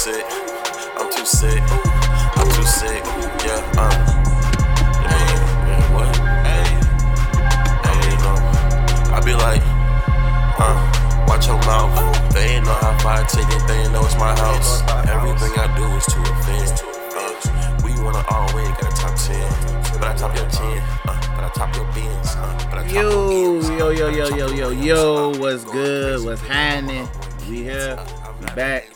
sick. I'm too sick. I'm too sick. Yeah, uh. Hey, man, what? Hey. Hey, know. I be like, uh, watch your mouth. They ain't know how far I take it, they ain't know it's my house. Everything I do is to offend. Uh, we wanna all win, got a top 10. But I top your 10, uh, but I top your bins. Uh, but I top Yo, yo, yo, yo, yo, yo, yo, what's good? What's happening? We here, we back.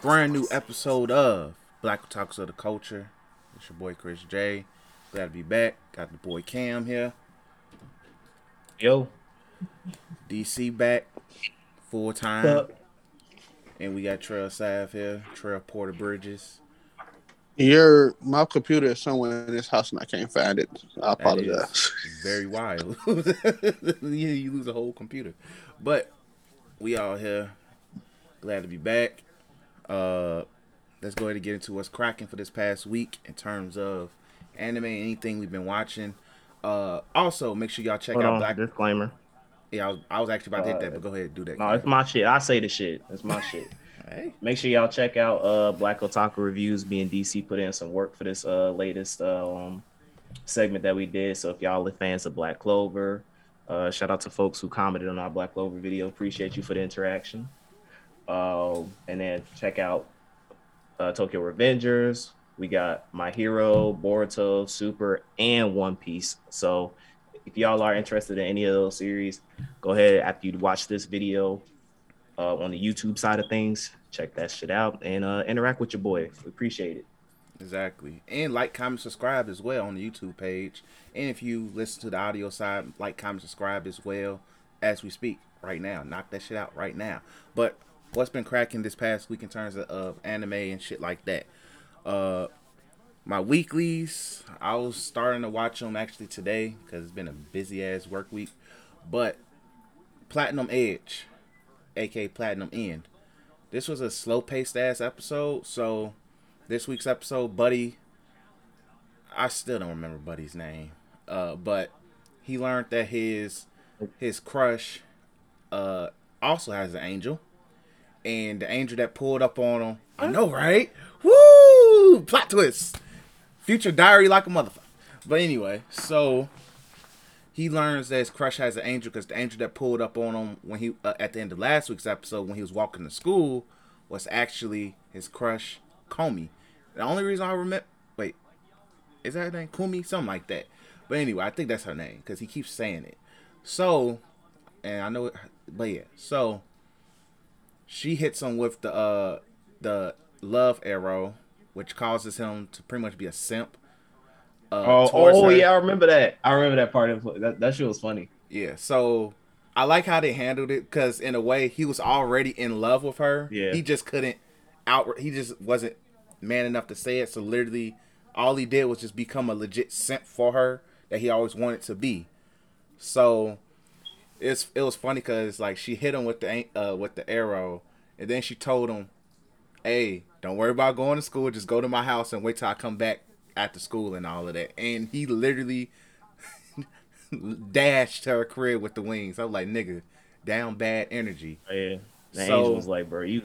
Brand new episode of Black Otakus of the Culture. It's your boy Chris J. Glad to be back. Got the boy Cam here. Yo, DC back full time. up? And we got Trail Sav here. Trail Porter Bridges. Your my computer is somewhere in this house and I can't find it. I That apologize. very wild. you, you lose a whole computer. But we all here. Glad to be back. Uh let's go ahead and get into what's cracking for this past week in terms of anime, anything we've been watching. Uh also make sure y'all check Hold out on, Black disclaimer. Yeah, I was, I was actually about to hit that, but go ahead and do that. No, it's my shit. I say the shit. It's my shit. Make sure y'all check out uh Black Otaku Reviews. Me and DC put in some work for this uh latest um segment that we did. So if y'all are fans of Black Clover, uh shout out to folks who commented on our Black Clover video. Appreciate you for the interaction. Uh, and then check out uh, Tokyo Revengers. We got My Hero, Boruto, Super, and One Piece. So if y'all are interested in any of those series, go ahead after you watch this video uh, on the YouTube side of things. Check that shit out and uh, interact with your boy. We appreciate it. Exactly. And like, comment, subscribe as well on the YouTube page. And if you listen to the audio side, like, comment, subscribe as well as we speak right now. Knock that shit out right now. But what's been cracking this past week in terms of, of anime and shit like that? Uh, my weeklies, I was starting to watch them actually today because it's been a busy ass work week. But Platinum Edge, aka Platinum End. This was a slow paced ass episode, so this week's episode, Buddy. I still don't remember Buddy's name, uh, but he learned that his his crush uh, also has an angel, and the angel that pulled up on him. I know, right? Woo! Plot twist. Future diary like a motherfucker. But anyway, so he learns that his crush has an angel because the angel that pulled up on him when he uh, at the end of last week's episode when he was walking to school was actually his crush Comey. The only reason I remember, wait, is that her name Kumi? Something like that. But anyway, I think that's her name because he keeps saying it. So, and I know, it, but yeah, so she hits him with the uh the love arrow, which causes him to pretty much be a simp. Uh, Oh, oh her. yeah, I remember that. I remember that part of that. That shit was funny. Yeah, so I like how they handled it because in a way he was already in love with her. Yeah. he just couldn't out. He just wasn't man enough to say it. So literally, all he did was just become a legit simp for her that he always wanted to be. So it's it was funny because like she hit him with the uh with the arrow, and then she told him, "Hey, don't worry about going to school. Just go to my house and wait till I come back after school and all of that." And he literally dashed her crib with the wings. I was like, "Nigga, down bad energy." Yeah, the So- angel was like, "Bro, you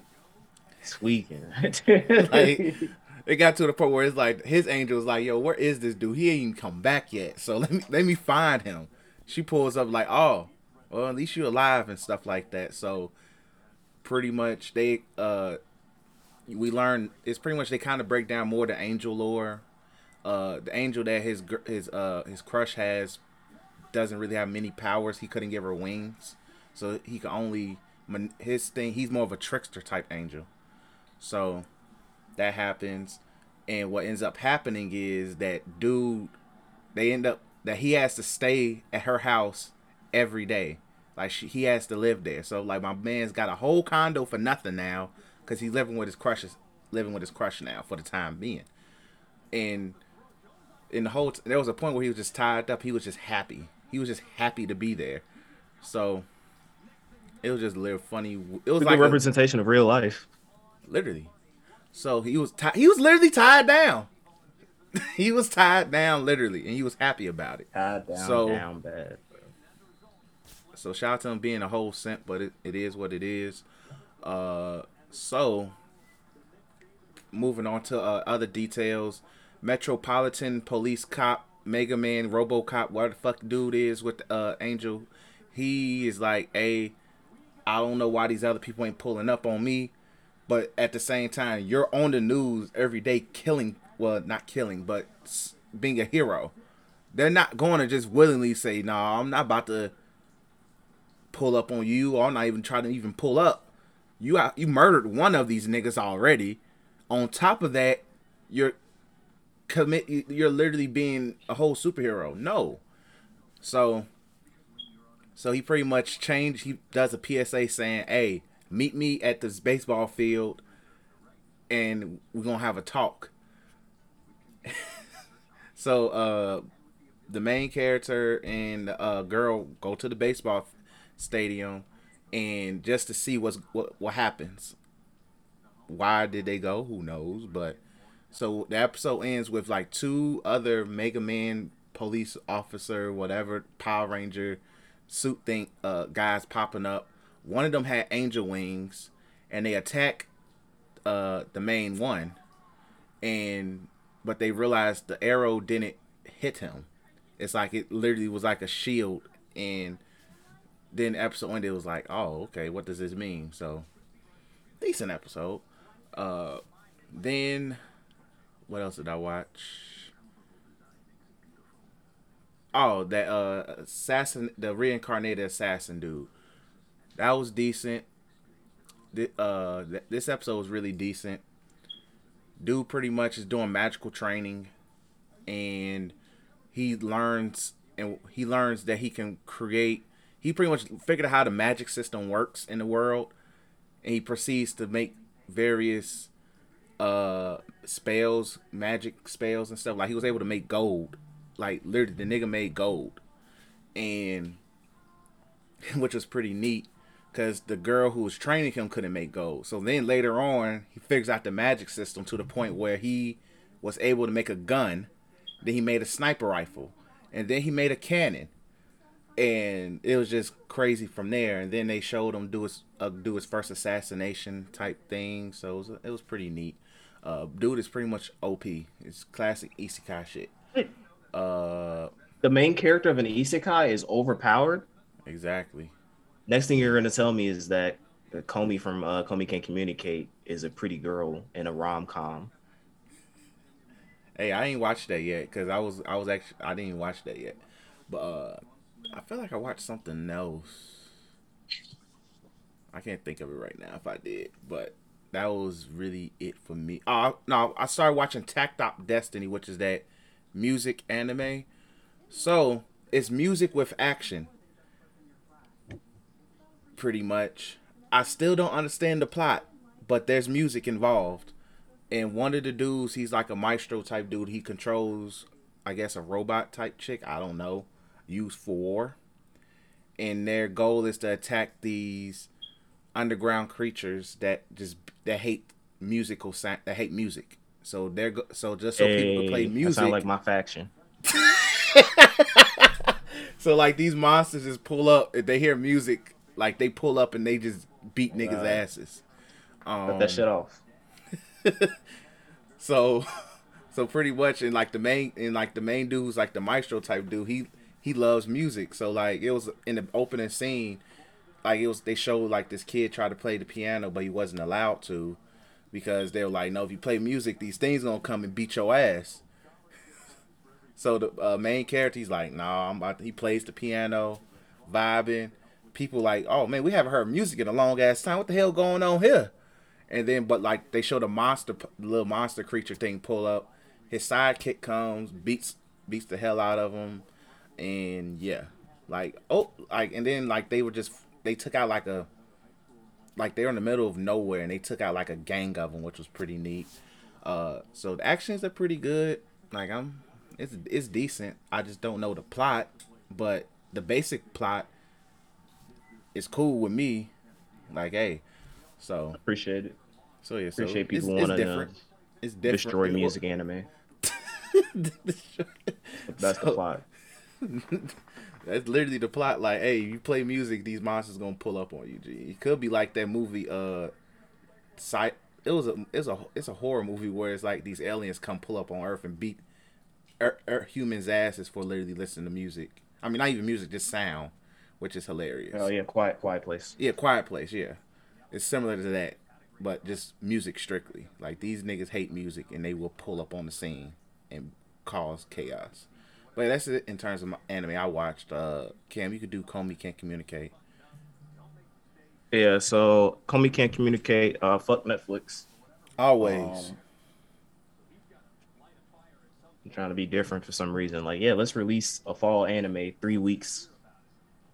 tweaking." Like, it got to the point where it's like his angel was like, "Yo, where is this dude? He ain't even come back yet. So let me let me find him." She pulls up like, "Oh, well, at least you're alive and stuff like that." So pretty much they uh we learn it's pretty much they kind of break down more the angel lore. Uh, the angel that his his uh his crush has doesn't really have many powers. He couldn't give her wings, so he could only his thing. He's more of a trickster type angel. So that happens, and what ends up happening is that dude, they end up that he has to stay at her house every day. Like she, he has to live there. So like my man's got a whole condo for nothing now because he's living with his crushes, living with his crush now for the time being. And in the whole, t- there was a point where he was just tied up. He was just happy. He was just happy to be there. So it was just a little funny. It was It's like a- representation of real life. literally. So he was ti- he was literally tied down. he was tied down literally, and he was happy about it. Tied down, So- down bad. So shout out to him being a whole simp, but it, it is what it is. Uh, so moving on to uh, other details. Metropolitan Police Cop, Mega Man, RoboCop, what the fuck dude is with uh, Angel. He is like, hey, I don't know why these other people ain't pulling up on me, but at the same time, you're on the news every day, killing. Well, not killing, but being a hero. They're not going to just willingly say, "No, nah, I'm not about to pull up on you, or not even trying to even pull up." You you murdered one of these niggas already. On top of that, you're commit. You're literally being a whole superhero. No, so so he pretty much changed. He does a PSA saying, "Hey, meet me at this baseball field, and we're gonna have a talk." so, uh, the main character and uh, girl go to the baseball stadium, and just to see what's what what happens. Why did they go? Who knows? But so the episode ends with like two other Mega Man police officer, whatever Power Ranger suit thing uh guys popping up. One of them had angel wings and they attack uh the main one and but they realized the arrow didn't hit him. It's like it literally was like a shield and then episode ended it was like, oh, okay, what does this mean? So decent episode. Uh then what else did I watch? Oh, that uh assassin, the reincarnated assassin dude. That was decent. Th- uh, th- this episode was really decent. Dude, pretty much is doing magical training, and he learns and he learns that he can create. He pretty much figured out how the magic system works in the world, and he proceeds to make various uh spells, magic spells and stuff. Like he was able to make gold. Like literally the nigga made gold. And which was pretty neat because the girl who was training him couldn't make gold. So then later on he figures out the magic system to the point where he was able to make a gun. Then he made a sniper rifle. And then he made a cannon and it was just crazy from there and then they showed him do his uh, do his first assassination type thing so it was, it was pretty neat uh, dude is pretty much op it's classic isekai shit uh, the main character of an isekai is overpowered. Exactly. Next thing you're gonna tell me is that Komi from uh, Komi Can Communicate is a pretty girl in a rom com. Hey, I ain't watched that yet because I was I was actually I didn't even watch that yet, but uh, I feel like I watched something else. I can't think of it right now if I did, but that was really it for me. Oh no, I started watching Takt Op Destiny, which is that music anime. So it's music with action. Pretty much. I still don't understand the plot, but there's music involved. And one of the dudes, he's like a maestro type dude. He controls, I guess, a robot type chick. I don't know. Used for war. And their goal is to attack these underground creatures that just that hate musical sound that hate music. So they're go- so just so hey, people can play music. Sound like my faction. so like these monsters just pull up if they hear music, like they pull up and they just beat niggas' asses. Um, Cut that shit off. so, so pretty much, and like the main, and like the main dude's like the maestro type dude. He he loves music. So like it was in the opening scene, like it was they showed like this kid tried to play the piano, but he wasn't allowed to because they were like, no, if you play music, these things gonna come and beat your ass. so the uh, main character, he's like, nah, I'm about. To, he plays the piano, vibing. People like, oh man, we haven't heard music in a long ass time. What the hell going on here? And then, but like they show the monster, little monster creature thing pull up. His sidekick comes, beats beats the hell out of him, and yeah, like oh, like and then like they were just they took out like a like they're in the middle of nowhere and they took out like a gang of them, which was pretty neat. Uh, so the actions are pretty good. Like I'm, it's it's decent. I just don't know the plot, but the basic plot is cool with me. Like hey, so appreciate it. So yeah, so appreciate people want to uh, it's different. destroy music anime. That's so, the plot. That's literally the plot. Like, hey, you play music, these monsters gonna pull up on you. G. It could be like that movie, uh, Side it was a it's a it's a horror movie where it's like these aliens come pull up on Earth and beat er, er, humans' asses for literally listening to music. I mean, not even music, just sound, which is hilarious. Oh yeah, quiet, quiet place. Yeah, Quiet Place. Yeah, it's similar to that, but just music strictly. Like these niggas hate music, and they will pull up on the scene and cause chaos. But that's it in terms of my anime I watched. Uh, Cam, you could do Komi Can't Communicate. Yeah, so Komi can't communicate. Uh, fuck Netflix. Always. Um, I'm trying to be different for some reason. Like, yeah, let's release a fall anime three weeks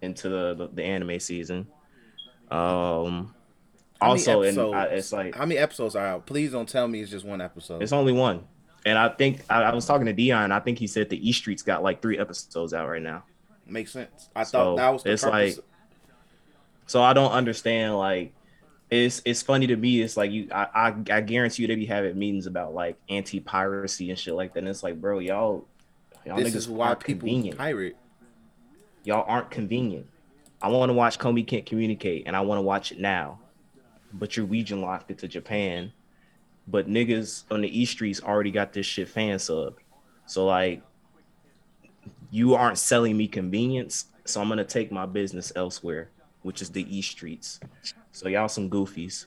into the the, the anime season. Um, How also, and I, it's like how many episodes are out? Please don't tell me it's just one episode. it's only one. And I think I, I was talking to Dion. I think he said the E Street's got like three episodes out right now. Makes sense. I So, thought that was it's purpose. like- So I don't understand. Like, it's it's funny to me. It's like you. I I, I guarantee you they be having meetings about like anti piracy and shit like that. And it's like, bro, y'all, y'all this niggas is why people convenient. pirate. Y'all aren't convenient. I want to watch Komi Can't Communicate, and I want to watch it now. But you're region locked it to Japan. But niggas on the East Streets already got this shit fan sub. So like, you aren't selling me convenience. So I'm gonna take my business elsewhere, which is the East Streets. So y'all some goofies.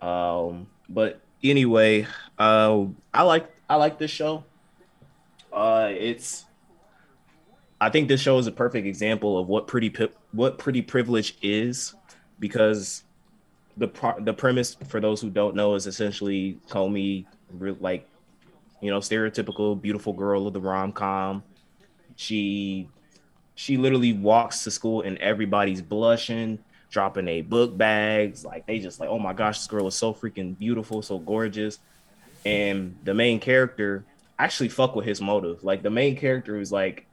Um, but anyway, uh, I like I like this show. Uh, it's I think this show is a perfect example of what pretty what pretty privilege is, because the pro- the premise for those who don't know is essentially Komi, re- like you know, stereotypical beautiful girl of the rom com. She she literally walks to school and everybody's blushing, dropping a book bags, like they just like, oh my gosh, this girl is so freaking beautiful, so gorgeous. And the main character actually fuck with his motive. Like the main character is like,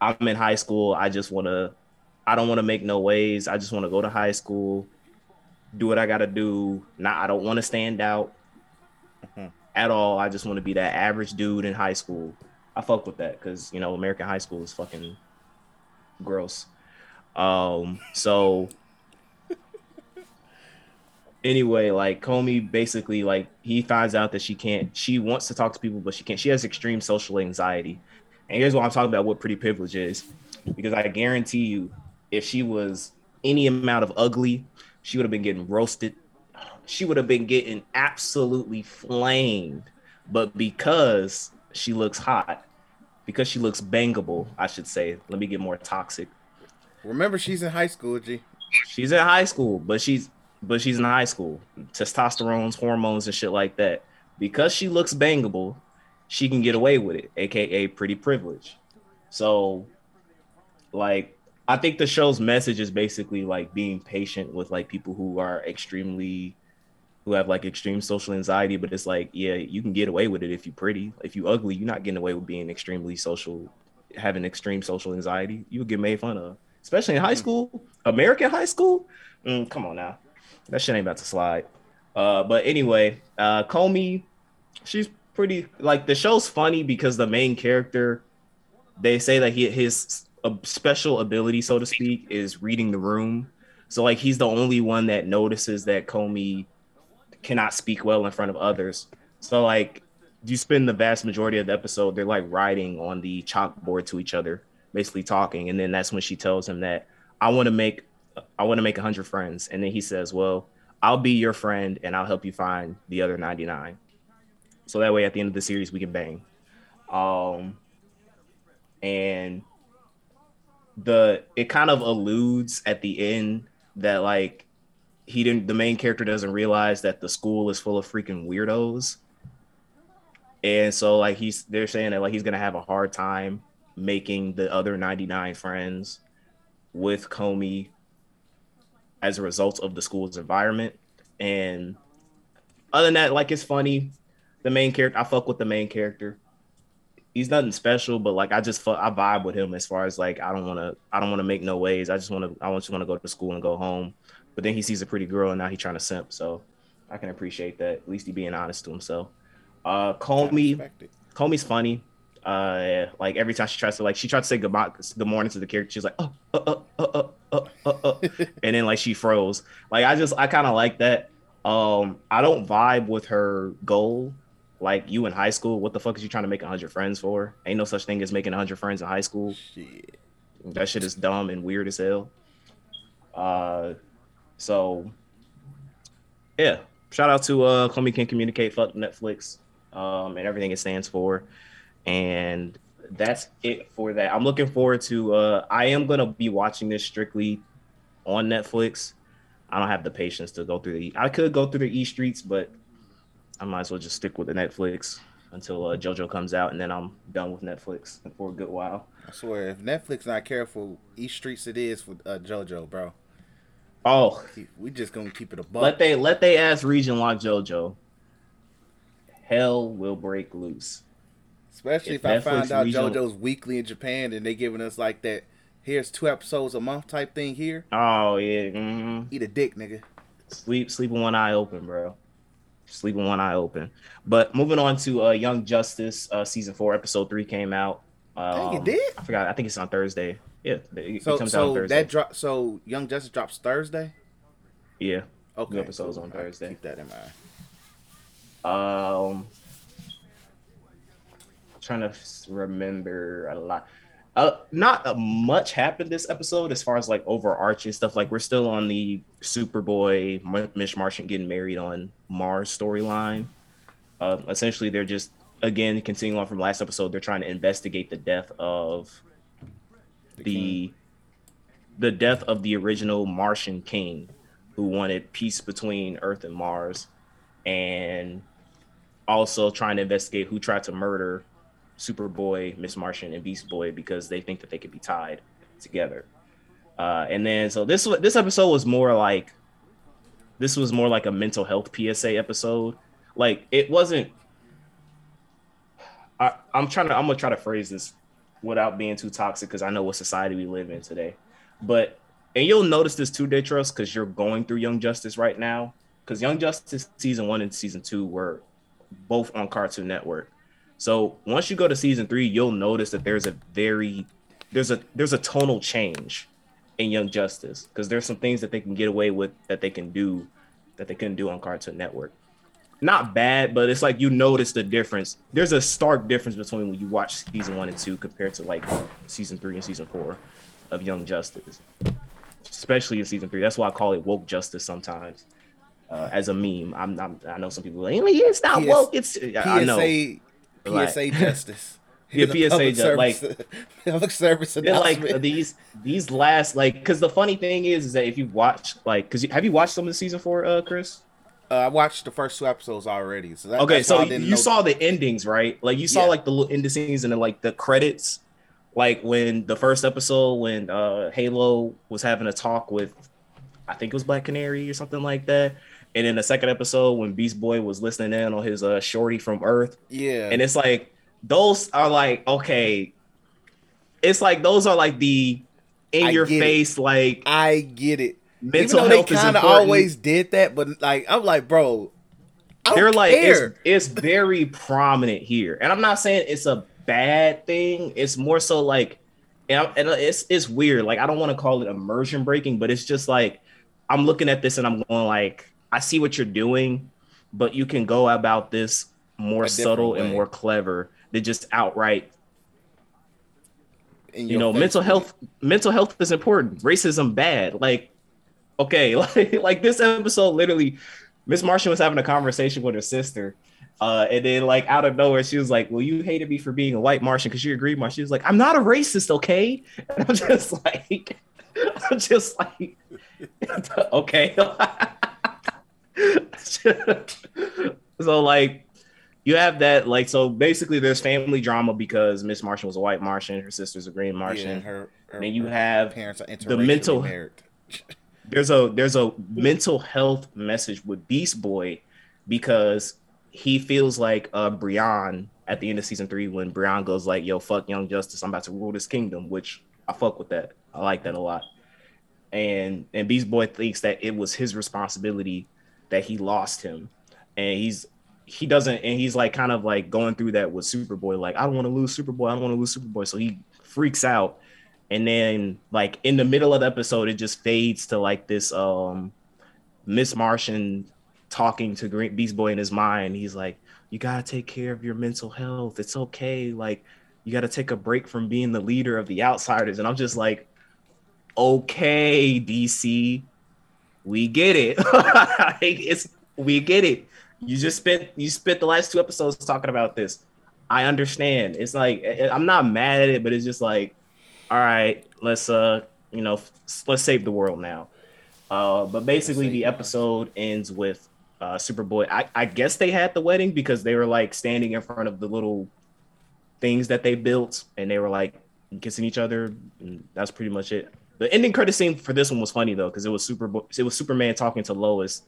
I'm in high school. I just want to, I don't want to make no ways. I just want to go to high school, do what I got to do. Not, I don't want to stand out Mhm. at all. I just want to be that average dude in high school. I fuck with that because you know American high school is fucking gross. Um, so anyway, like Komi basically like he finds out that she can't she wants to talk to people, but she can't. She has extreme social anxiety. And here's what I'm talking about what pretty privilege is. Because I guarantee you, if she was any amount of ugly, she would have been getting roasted. She would have been getting absolutely flamed. But because she looks hot, because she looks bangable, I should say. Let me get more toxic. Remember, she's in high school, G. She's in high school, but she's but she's in high school. Testosterones, hormones, and shit like that. Because she looks bangable, she can get away with it, aka pretty privilege. So, like, I think the show's message is basically like being patient with like people who are extremely who have like extreme social anxiety, but it's like, yeah, you can get away with it if you're pretty. If you ugly, you're not getting away with being extremely social, having extreme social anxiety. You would get made fun of, especially in high school, American high school. Mm, come on now, that shit ain't about to slide. Uh, but anyway, uh, Komi, she's pretty like the show's funny because the main character, they say that he his a special ability, so to speak, is reading the room. So like he's the only one that notices that Komi cannot speak well in front of others. So like you spend the vast majority of the episode, they're like writing on the chalkboard to each other, basically talking. And then that's when she tells him that I want to make I want to make hundred friends. And then he says, Well, I'll be your friend and I'll help you find the other 99. So that way at the end of the series we can bang. Um and the it kind of alludes at the end that like he didn't the main character doesn't realize that the school is full of freaking weirdos. And so like he's they're saying that like he's gonna have a hard time making the other 99 friends with Komi as a result of the school's environment. And other than that like it's funny. The main character i fuck with the main character he's nothing special, but like I just I vibe with him as far as like I don't want to I don't want to make no ways. I just want to I want just want to go to school and go home. But then he sees a pretty girl and now he's trying to simp. So I can appreciate that. At least he being honest to himself. Uh, Komi. Komi's funny. Uh, like every time she tries to like she tried to say good, good morning to the character, she's like uh uh uh uh uh uh, uh, uh and then like she froze. Like I just I kind of like that. Um, I don't vibe with her goal. Like you in high school, what the fuck is you trying to make hundred friends for? Ain't no such thing as making hundred friends in high school. Shit. That shit is dumb and weird as hell. Uh, so yeah, shout out to uh, Komi Can Communicate, fuck Netflix, um, and everything it stands for, and that's it for that. I'm looking forward to. Uh, I am gonna be watching this strictly on Netflix. I don't have the patience to go through the. I could go through the E streets, but I might as well just stick with the Netflix until uh, JoJo comes out, and then I'm done with Netflix for a good while. I swear, if Netflix not careful, East Streets it is for uh, JoJo, bro. Oh, We just gonna keep it a buck. let they let they ass region lock JoJo. Hell will break loose. Especially if if, I find out regional- JoJo's weekly in Japan and they giving us like that. Here's two episodes a month type thing here. Oh yeah, mhm. Eat a dick, nigga. sleep sleep with one eye open, bro. Sleep with one eye open. But moving on to uh, Young Justice, uh, season four, episode three came out. Um, Dang, it did? I forgot. I think it's on Thursday. Yeah, it So comes out on Thursday. that drop. So Young Justice drops Thursday. yeah. Okay, episodes on I'll Thursday. Keep that in mind. Um, trying to remember a lot. Uh, not uh, much happened this episode as far as like overarching stuff. Like we're still on the Superboy, M- Miss Martian getting married on Mars storyline. Uh, essentially, they're just again continuing on from last episode. They're trying to investigate the death of the the death of the original Martian king, who wanted peace between Earth and Mars, and also trying to investigate who tried to murder Superboy, Miss Martian, and Beast Boy because they think that they could be tied together. Uh, and then so this this episode was more like this was more like a mental health PSA episode. Like it wasn't. I, I'm trying to. I'm gonna try to phrase this without being too toxic because I know what society we live in today. But and you'll notice this too, Datros, because you're going through Young Justice right now. Because Young Justice season one and season two were both on Cartoon Network. So once you go to season three, you'll notice that there's a very there's a there's a tonal change in Young Justice because there's some things that they can get away with that they can do that they couldn't do on Cartoon Network. Not bad, but it's like you notice the difference. There's a stark difference between when you watch season one and two compared to like season three and season four of Young Justice, especially in season three. That's why I call it woke justice sometimes. Uh, as a meme, I'm, I'm I know some people are like, "Oh, yeah, it's not PS woke. It's I know. PSA, Like- justice. Yeah, PSA public ju- like- service- public service They're like these these last like because the funny thing is is that if you watch like because have you watched some of the season four, uh, Chris? Uh, I watched the first two episodes already. So that, Okay, so you know- saw the endings, right? Like you saw Yeah. like the little end scenes and then like the credits, like when the first episode when uh Halo was having a talk with, I think it was Black Canary or something like that, and in the second episode when Beast Boy was listening in on his uh shorty from Earth, Yeah, and it's like those are like okay, it's like those are like the in I your get it. face like I get it. mental Even though health they is kind of always did that, but like I'm like, bro, they're like it's, it's very prominent here. And i'm not saying it's a bad thing. It's more so like and, and it's it's weird. Like i don't want to call it immersion breaking but it's just like i'm looking at this and i'm going like i see what you're doing but you can go about this more subtle and more clever than just outright in you know mental health mental health is important. Racism bad. Like okay like like this episode literally miss martian was having a conversation with her sister uh and then like out of nowhere she was like well you hated me for being a white martian because you agreed martian. She was like i'm not a racist okay? And i'm just like i'm just like okay so like you have that like so basically there's family drama because miss martian was a white martian her sister's a green martian Yeah, her, her, then you have parents are the mental- there's a there's a mental health message with Beast Boy because he feels like uh Brion at the end of season three when Brion goes like, "Yo, fuck Young Justice, I'm about to rule this kingdom," which I fuck with that. I like that a lot. And and Beast Boy thinks that it was his responsibility that he lost him, and he's he doesn't and he's like kind of like going through that with Superboy, like I don't want to lose Superboy, I don't want to lose Superboy, so he freaks out and then like in the middle of the episode it just fades to like this um miss martian talking to Green Beast Boy in his mind. He's like, "You gotta take care of your mental health. It's okay. Like, you gotta take a break from being the leader of the outsiders." And I'm just like, "Okay, DC, we get it. it's we get it. You just spent you spent the last two episodes talking about this. I understand. It's like I'm not mad at it, but it's just like, all right, let's uh, you know, let's save the world now. Uh, but basically, the episode ends with uh, Superboy. I, I guess they had the wedding because they were like standing in front of the little things that they built, and they were like kissing each other. And that's pretty much it. The ending credit scene for this one was funny though, because it was super. It was Superman talking to Lois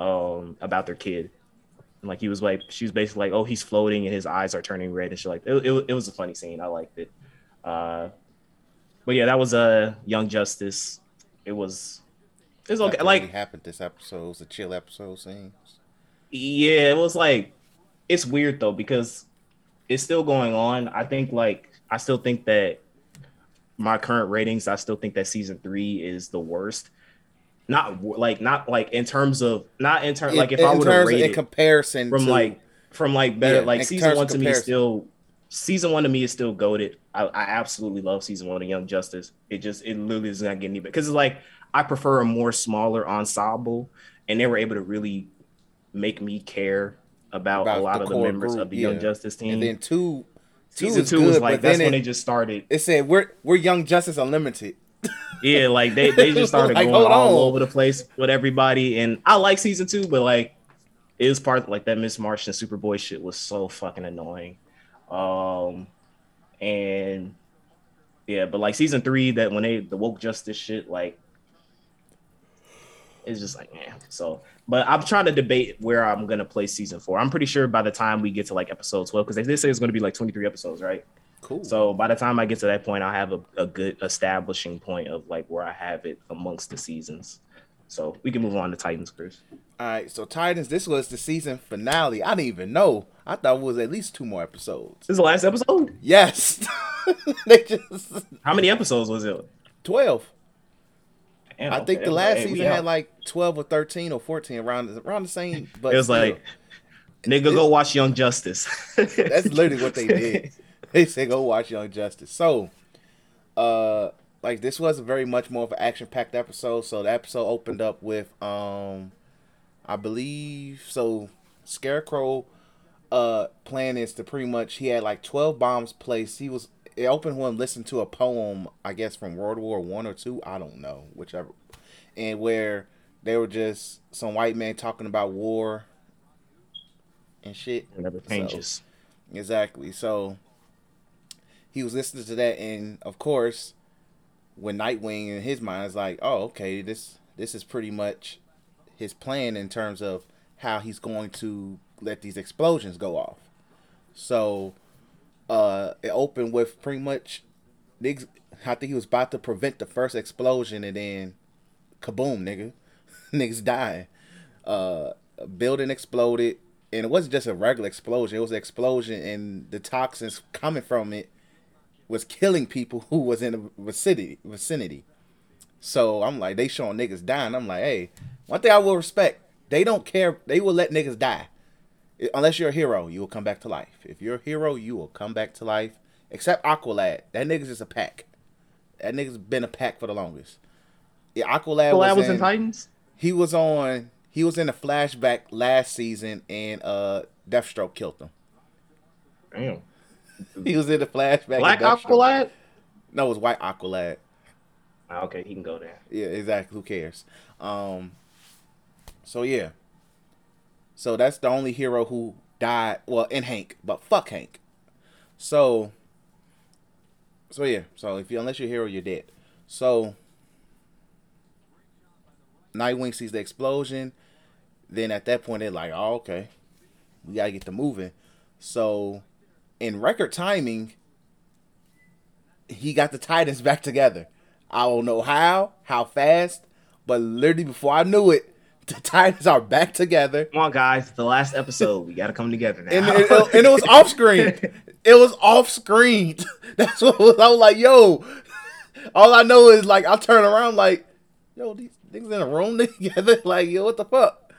um, about their kid. And, like he was like, she was basically like, "Oh, he's floating and his eyes are turning red," and shit like. It, it, it was a funny scene. I liked it. Uh, but yeah, that was a uh, Young Justice. It was. It was okay. Like happened this episode. It was a chill episode. Seems. yeah, it was like it's weird though because it's still going on. I think like I still think that my current ratings, I still think that season three is the worst. Not like not like in terms of not in terms like if in, I would have rated in comparison from to, like from like better Yeah, like season one to me is still season one to me is still goaded. I, I absolutely love season one of Young Justice. It just it literally does not get any better because it's like I prefer a more smaller ensemble, and they were able to really make me care about, About a lot the of the members group, of the Young. Justice team. and then two. Season two good, was but like that's then when they just started. it said we're we're Young Justice Unlimited. Yeah, like they they just started Like, going all on. over the place with everybody, and I like season two, but like it was part like that Miss March and Superboy shit was so fucking annoying. Um, and yeah, but like season three, that when they the woke justice shit, like it's just like man. So, but I'm trying to debate where I'm gonna play season four. I'm pretty sure by the time we get to like episode twelve, because they did say it's gonna be like 23 episodes, right? Cool. So by the time I get to that point, I'll have a, a good establishing point of like where I have it amongst the seasons. So we can move on to Titans, Chris. All right, so Titans. This was the season finale. I didn't even know. I thought it was at least two more episodes. This is the last episode. Yes, they just How many episodes was it? twelve. Damn, I think okay. the last Hey, season had like twelve or thirteen or fourteen around around the same. But it was still, like, nigga, go watch Young Justice. that's literally what they did. They said go watch Young Justice. So, uh, like this was very much more of an action packed episode. So the episode opened up with um, I believe so. Scarecrow, uh, plan is to pretty much he had like twelve bombs placed. He was it opened with him listening to a poem, I guess from World War One or two. I don't know, whichever, and where they were just some white man talking about war and shit. It never changes. Exactly. So he was listening to that, and of course, when Nightwing in his mind is like, "Oh, okay, this this is pretty much his plan in terms of how he's going to let these explosions go off." So uh, it opened with pretty much niggas. I think he was about to prevent the first explosion, and then kaboom, nigga, niggas dying. Uh, a building exploded, and it wasn't just a regular explosion. It was an explosion, and the toxins coming from it was killing people who was in the vicinity. Vicinity. So I'm like, they showing niggas dying. I'm like, hey, one thing I will respect, they don't care. They will let niggas die. I- Unless you're a hero, you will come back to life. If you're a hero, you will come back to life. Except Aqualad. That nigga's just a pack. That nigga's been a pack for the longest. Yeah, Aqualad Well, was, that was in, in Titans. he was on he was in a flashback last season and uh Deathstroke killed him. Damn. He was in the flashback. and Black Deathstroke- Aqualad. No, it was white Aqualad. Ah, Okay, he can go there. Yeah, exactly. Who cares? Um so yeah. So that's the only hero who died well in Hank, but fuck Hank. So so yeah, so if you unless you're a hero, you're dead. So Nightwing sees the explosion. Then at that point they're like, oh, okay. We gotta get to moving. So in record timing, he got the Titans back together. I don't know how, how fast, but literally before I knew it, the Titans are back together. Come on, guys. The last episode. We got to come together now. And, it, it- and it was off screen. It was off screen. That's what was, I was like, yo. All I know is like I turn around like, yo, these things in a room together. Like, yo, what the fuck?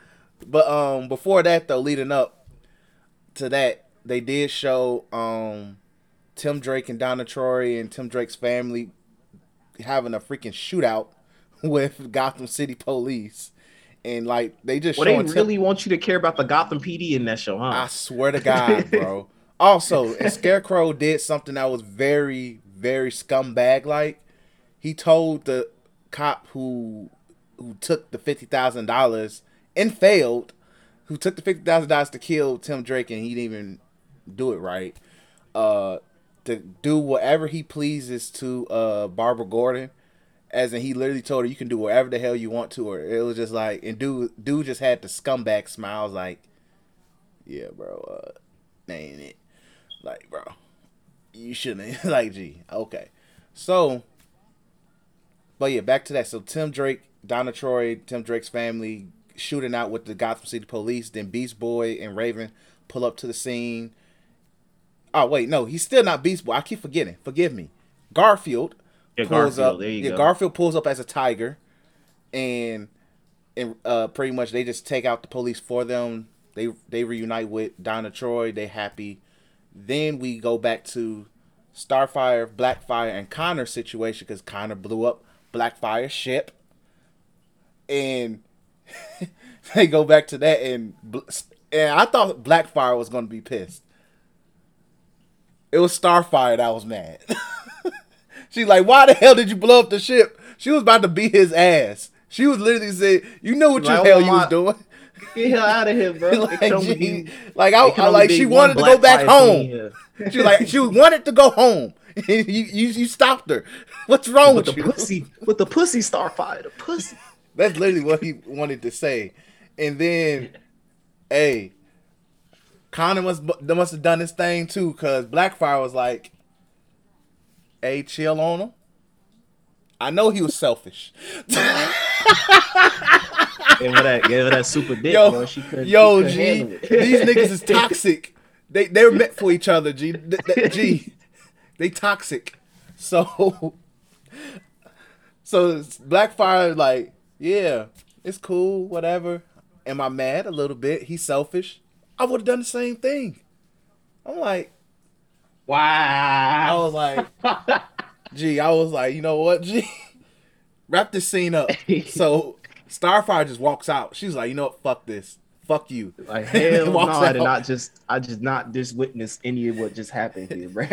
But um, before that though, leading up to that, they did show um, Tim Drake and Donna Troy and Tim Drake's family having a freaking shootout with Gotham City Police, and like they just Well, they really want you to care about the Gotham PD in that show, huh? I swear to God, bro. also, Scarecrow did something that was very, very scumbag like. He told the cop who who took the fifty thousand dollars and failed, who took the fifty thousand dollars to kill Tim Drake and he didn't even do it right. Uh to do whatever he pleases to uh Barbara Gordon. As in he literally told her you can do whatever the hell you want to her. It was just like and dude dude just had the scumbag smiles like yeah, bro, uh, that ain't it. Like, bro, you shouldn't. like, gee, okay. So, but yeah, back to that. So, Tim Drake, Donna Troy, Tim Drake's family shooting out with the Gotham City Police. Then Beast Boy and Raven pull up to the scene. Oh wait, no, he's still not Beast Boy. I keep forgetting. Forgive me. Garfield Yeah, pulls Garfield, up. yeah, go. Garfield pulls up as a tiger, and and uh, pretty much they just take out the police for them. They they reunite with Donna Troy. They happy. Then we go back to Starfire, Blackfire, and Connor situation because Connor blew up Blackfire's ship, and they go back to that and and I thought Blackfire was gonna be pissed. It was Starfire that was mad. She's like, "Why the hell did you blow up the ship?" She was about to beat his ass. She was literally saying, "You know what Like, the hell oh you was doing." Get hell out of here, bro. like, be- like I, I like she wanted to go back home. She was like she wanted to go home. you, you you stopped her. What's wrong with with the you? pussy, with the pussy Starfire, the pussy. That's literally what he wanted to say. And then, hey, Connor must must have done this thing too, cause Blackfire was like, "Hey, chill on him." I know he was selfish. Gave her that, gave her that super dick, Yo, bro. She couldn't, yo, she couldn't G, these niggas is toxic. They they're meant for each other, G. Th- th- G, they toxic. So, so Blackfire like, yeah, it's cool, whatever. Am I mad a little bit? He's selfish. I would have done the same thing. I'm like, I was like, gee, I was like, you know what, G, wrap this scene up. So Starfire just walks out. She's like, you know what, fuck this, fuck you. Like hell no, I did not just, I just not just witness any of what just happened here, bro.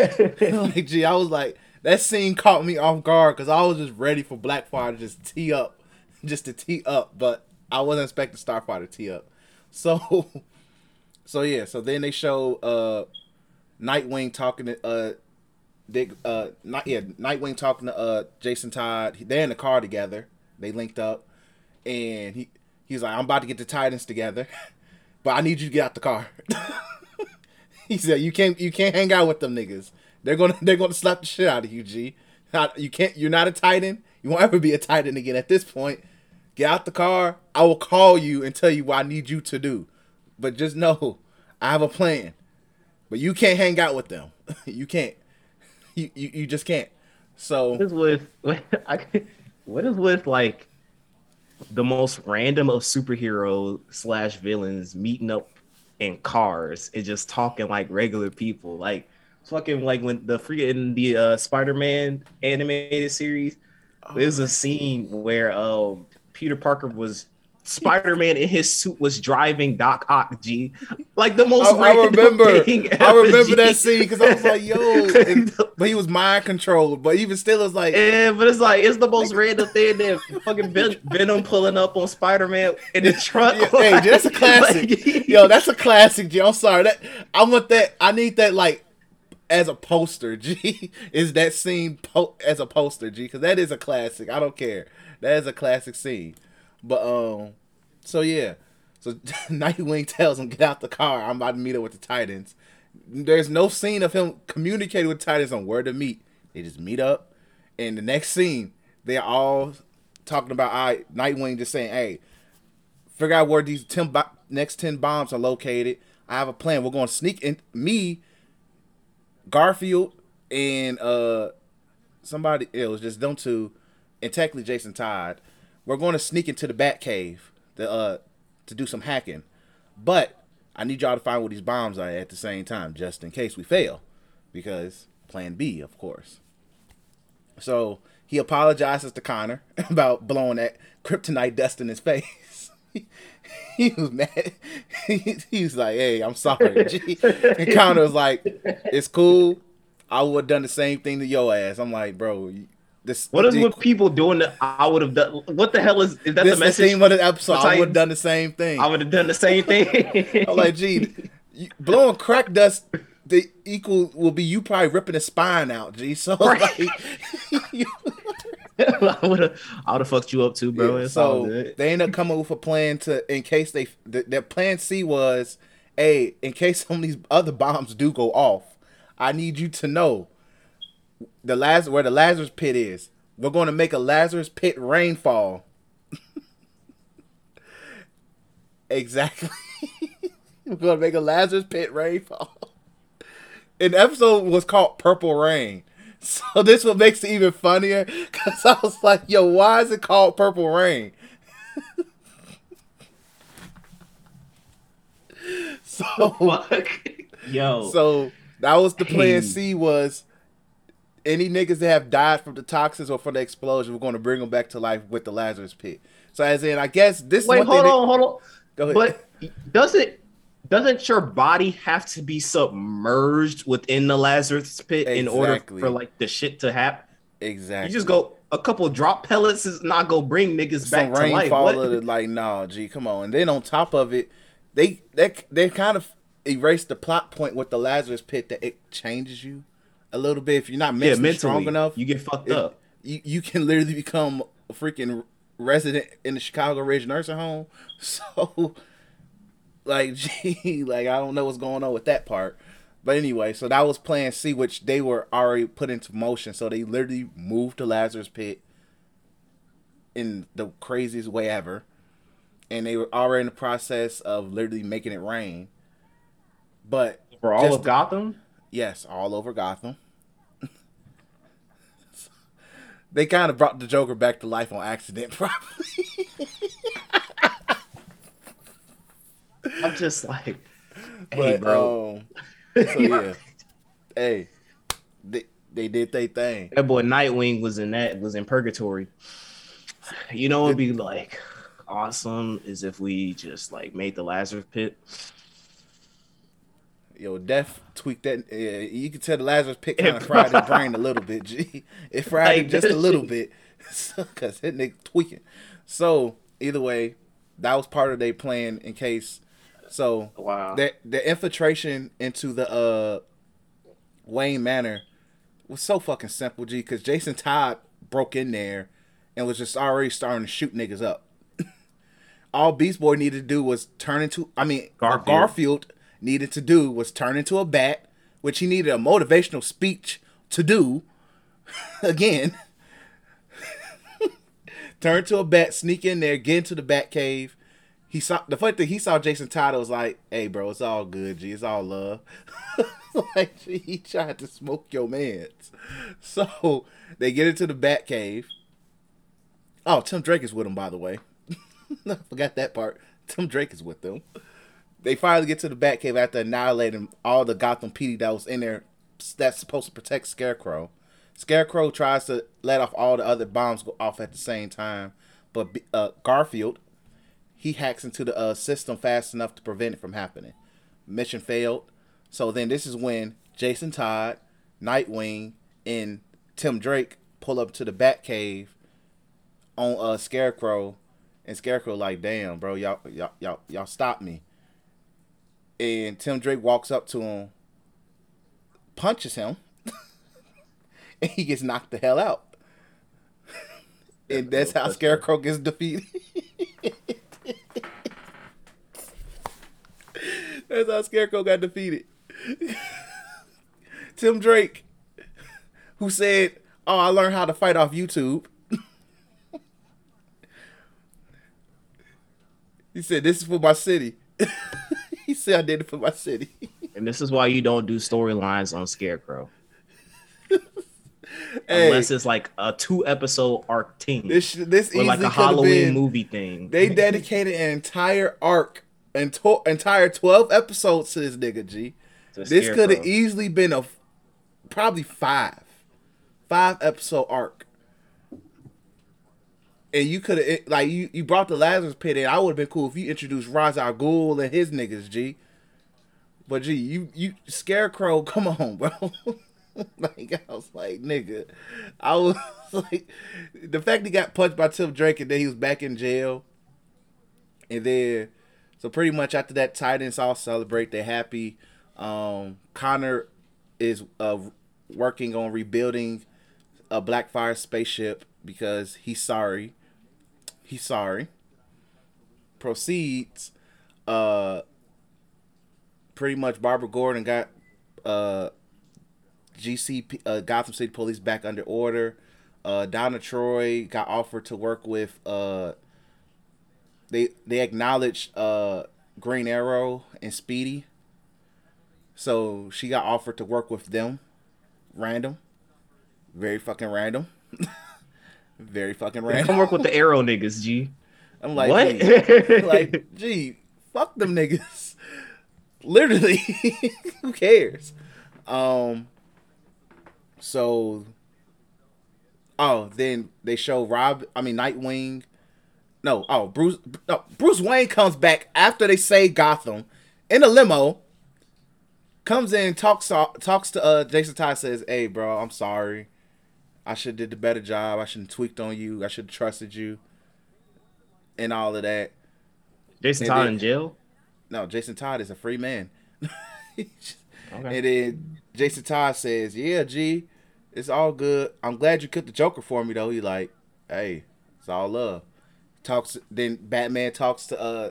like, gee, I was like, that scene caught me off guard because I was just ready for Blackfire to just tee up, just to tee up, but I wasn't expecting Starfire to tee up. So, so yeah, so then they show uh Nightwing talking to uh Dick uh not yeah Nightwing talking to uh Jason Todd. They're in the car together. They linked up, and he he's like, I'm about to get the Titans together, but I need you to get out the car. he said, you can't you can't hang out with them niggas. They're gonna they're gonna slap the shit out of you, G. Not- You can't. You're not a Titan. You won't ever be a Titan again. At this point, get out the car. I will call you and tell you what I need you to do. But just know, I have a plan. But you can't hang out with them. you can't. You you, you just can't. So What is with I, what is with like the most random of superhero slash villains meeting up in cars and just talking like regular people like fucking like when the freaking the uh spider-man animated series there's a scene where um peter parker was spider-man in his suit was driving doc ock g like the most I, I remember. thing I ever, remember that scene because I was like, "Yo," and- but he was mind controlled. But even still, it's like, Yeah, but it's like it's the most random thing that fucking Ven- Venom pulling up on Spider Man in the truck. Yeah, hey, that's a classic. Like- Yo, that's a classic, G. I'm sorry. That I want that. I need that like as a poster, G. Is that scene po- as a poster, G? Because that is a classic. I don't care. That is a classic scene. But um, so yeah, so Nightwing tells him get out the car. I'm about to meet up with the Titans. There's no scene of him communicating with Titans on where to meet. They just meet up, and the next scene they're all talking about. I Nightwing just saying, "Hey, figure out where these 10 bo- next 10 bombs are located. I have a plan. We're going to sneak in me, Garfield, and uh somebody was just them two, and technically Jason Todd. We're going to sneak into the Bat Cave, the uh to do some hacking, but I need y'all to find where these bombs are at the same time, just in case we fail, because Plan B, of course. So he apologizes to Connor about blowing that kryptonite dust in his face. he was mad. He, he was like, "Hey, I'm sorry." G. And Connor was like, "It's cool. I would have done the same thing to your ass." I'm like, "Bro, this What is the, with people doing that? I would have done. What the hell is is that the message? the episode? What I would have done the same thing." I would have done the same thing. I'm like, "Gee, you, blowing crack dust." The equal will be you probably ripping his spine out, G. So Right. like, you- I would have, I would have fucked you up too, bro. Yeah, so they end up coming with a plan to, in case they, th- their plan C was, hey, in case some of these other bombs do go off, I need you to know the last where the Lazarus pit is. We're going to make a Lazarus pit rainfall. exactly. We're going to make a Lazarus pit rainfall. An episode was called Purple Rain. So this what makes it even funnier because I was like, "Yo, why is it called Purple Rain?" so, Fuck. Yo. so that was the plan. C was any niggas that have died from the toxins or from the explosion, we're going to bring them back to life with the Lazarus pit. So as in, I guess this is Wait, hold on, hold on. Go ahead. But doesn't doesn't your body have to be submerged within the Lazarus pit in order for like the shit to happen? exactly. You just go a couple drop pellets is not gonna bring niggas some back to life. rainfall What? of the, like no gee come on and then on top of it they they they kind of erased the plot point with the lazarus pit that it changes you a little bit if you're not yeah, mentally, mentally strong enough you get fucked it- up. you, you can literally become a freaking resident in the chicago ridge nursing home. So like gee like i don't know what's going on with that part. But anyway so that was plan c which they were already put into motion. So they literally moved to lazarus pit in the craziest way ever. And they were already in the process of literally making it rain. But For all of Gotham, Yes, all over Gotham. they kind of brought the Joker back to life on accident, probably. I'm just like, hey, but, bro. um, so yeah, hey, they they did their thing. that boy Nightwing was in that was in purgatory. You know, it'd be like awesome is if we just like made the Lazarus pit. Yo, Death tweaked that. Yeah, you can tell the Lazarus pit kind of fried his brain a little bit. G, it fried Like it just a little shit. bit, cause that nigga tweaking. So either way, that was part of their plan in case. So Wow. the the infiltration into the uh Wayne Manor was so fucking simple, G. Because Jason Todd broke in there and was just already starting to shoot niggas up. All Beast Boy needed to do was turn into. I mean, Garfield. Garfield. Needed to do was turn into a bat, which he needed a motivational speech to do. Again, turn to a bat, sneak in there, get into the bat cave. He saw the funny thing. He saw Jason Todd. Was like, "Hey, bro, it's all good. G, it's all love." like he tried to smoke your man's. So they get into the bat cave. Oh, Tim Drake is with him, by the way. I forgot that part. Tim Drake is with them. They finally get to the Batcave after annihilating all the Gotham PD that was in there that's supposed to protect Scarecrow. Scarecrow tries to let off all the other bombs go off at the same time, but uh, Garfield he hacks into the uh, system fast enough to prevent it from happening. Mission failed. So then this is when Jason Todd, Nightwing, and Tim Drake pull up to the Batcave on uh Scarecrow, and Scarecrow like, damn, bro, y'all y'all y'all y'all stop me. And Tim Drake walks up to him, punches him, and he gets knocked the hell out. And that's how Scarecrow gets defeated. that's how Scarecrow got defeated. Tim Drake, who said, "Oh, I learned how to fight off YouTube." he said, "This is for my city." He said, "I did it for my city." And this is why you don't do storylines on Scarecrow. Hey. unless it's like a two episode arc thing This this or like a Halloween been. movie thing. They dedicated an entire arc and to- entire twelve episodes to this nigga. G. This could have easily been a probably five, five episode arc. And you could have like you, you brought the Lazarus pit in. I would have been cool if you introduced Ra's al Ghul and his niggas, G. But G, you you Scarecrow, come on, bro. like I was like, nigga, I was like, the fact he got punched by Tim Drake and then he was back in jail, and then so pretty much after that, Titans all celebrate. They're happy. Um, Connor is uh, working on rebuilding a Blackfire spaceship because he's sorry. He's sorry. Proceeds. Uh, pretty much Barbara Gordon got uh, GCP uh, Gotham City Police back under order. Uh, Donna Troy got offered to work with. Uh, they they acknowledged uh, Green Arrow and Speedy. So she got offered to work with them. Random. Very fucking random. Very fucking random. Come work with the Arrow niggas, G. I'm like, what? gee, like, gee, fuck them niggas. Literally, who cares? Um. So. Oh, then they show Rob. I mean, Nightwing. No, oh Bruce. No, Bruce Wayne comes back after they say Gotham in a limo. Comes in, talks talks to uh Jason Todd. Says, "Hey, bro, I'm sorry. I should did the better job. I should have tweaked on you. I should have trusted you." And all of that. Jason And Todd then- in jail. No, Jason Todd is a free man. Okay. And then Jason Todd says, "Yeah, G, it's all good. I'm glad you cooked the Joker for me, though." He like, "Hey, it's all love." Talks. Then Batman talks to uh,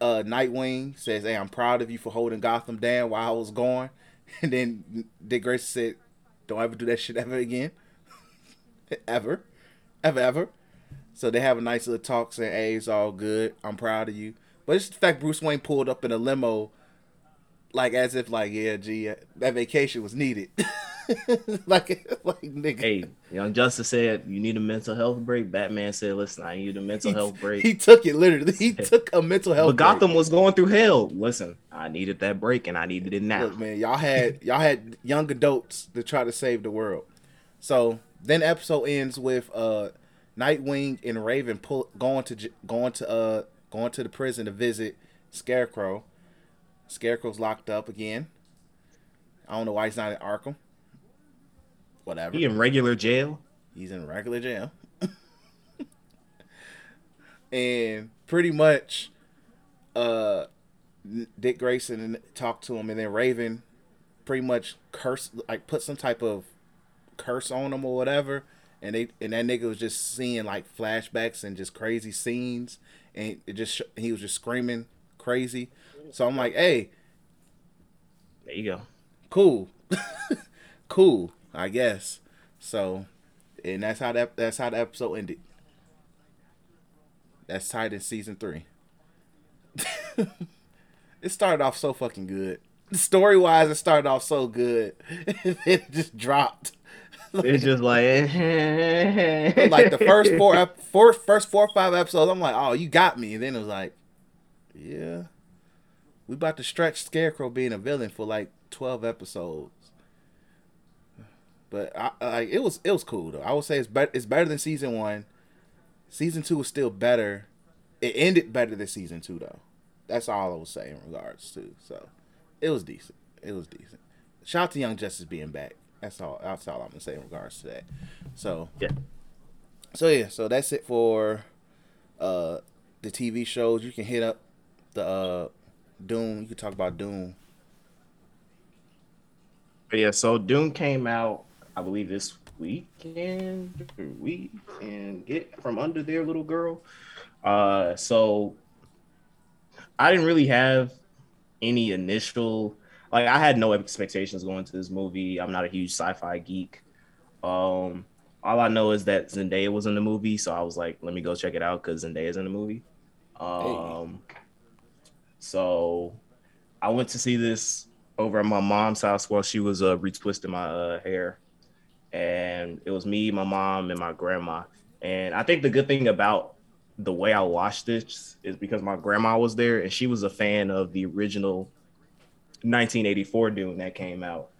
uh, Nightwing. Says, "Hey, I'm proud of you for holding Gotham down while I was gone." And then Dick Grayson said, "Don't ever do that shit ever again, ever, ever, ever." So they have a nice little talk saying, "Hey, it's all good. I'm proud of you." But it's the fact Bruce Wayne pulled up in a limo like as if like yeah, gee, that vacation was needed. like like nigga. Hey, Young Justice said you need a mental health break. Batman said, "Listen, I need a mental he, health break." he took it literally. He took a mental health. but Gotham was going through hell. Listen, I needed that break, and I needed it now. Look, man, y'all had y'all had young adults to try to save the world. So then episode ends with uh Nightwing and Raven pull going to going to uh going to the prison to visit Scarecrow. Scarecrow's locked up again. I don't know why he's not in Arkham. Whatever. He in regular jail. He's in regular jail. and pretty much uh Dick Grayson talked to him and then Raven pretty much cursed like put some type of curse on him or whatever and they and that nigga was just seeing like flashbacks and just crazy scenes and it just he was just screaming crazy. So I'm like, "Hey, There you go. cool, cool, I guess. So, and that's how that that's how the episode ended. That's tied in season three. it started off so fucking good. Story wise, it started off so good. it just dropped. It's just like like the first four, four, first four or five episodes, I'm like, oh, you got me. And then it was like, yeah, we about to stretch Scarecrow being a villain for like twelve episodes. But I, like it was it was cool though. I would say it's better it's better than season one. Season two was still better. It ended better than season two though. That's all I would say in regards to. So it was decent. It was decent. Shout out to Young Justice being back. That's all. That's all I'm gonna say in regards to that. So yeah. so yeah, so that's it for uh the TV shows. You can hit up the uh Dune. You can talk about Dune. Yeah, so Dune came out, I believe this weekend. We can get from under there, little girl. Uh, so I didn't really have any initial, like, I had no expectations going to this movie. I'm not a huge sci-fi geek. Um, all I know is that Zendaya was in the movie, so I was like, let me go check it out because Zendaya's in the movie. Um, so I went to see this over at my mom's house while she was uh retwisting my uh, hair, and it was me, my mom, and my grandma. And I think the good thing about the way I watched this is because my grandma was there and she was a fan of the original 1984 Dune that came out.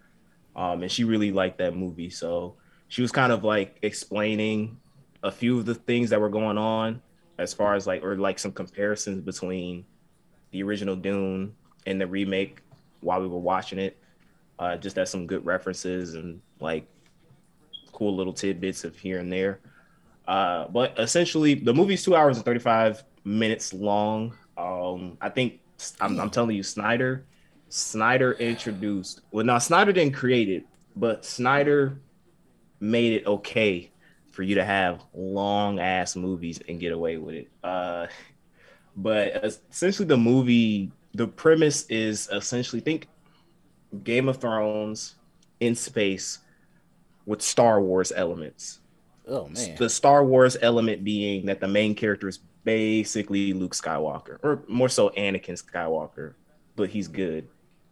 Um, and she really liked that movie. So she was kind of like explaining a few of the things that were going on as far as like, or like some comparisons between the original Dune and the remake while we were watching it. Uh, just as some good references and like cool little tidbits of here and there. Uh, but essentially, the movie's two hours and 35 minutes long. Um, I think I'm, I'm telling you, Snyder, Snyder introduced. Well, now Snyder didn't create it, but Snyder made it okay for you to have long ass movies and get away with it. Uh, but essentially, the movie, the premise is essentially think Game of Thrones in space with Star Wars elements. Oh man. The Star Wars element being that the main character is basically Luke Skywalker, or more so Anakin Skywalker, but he's good.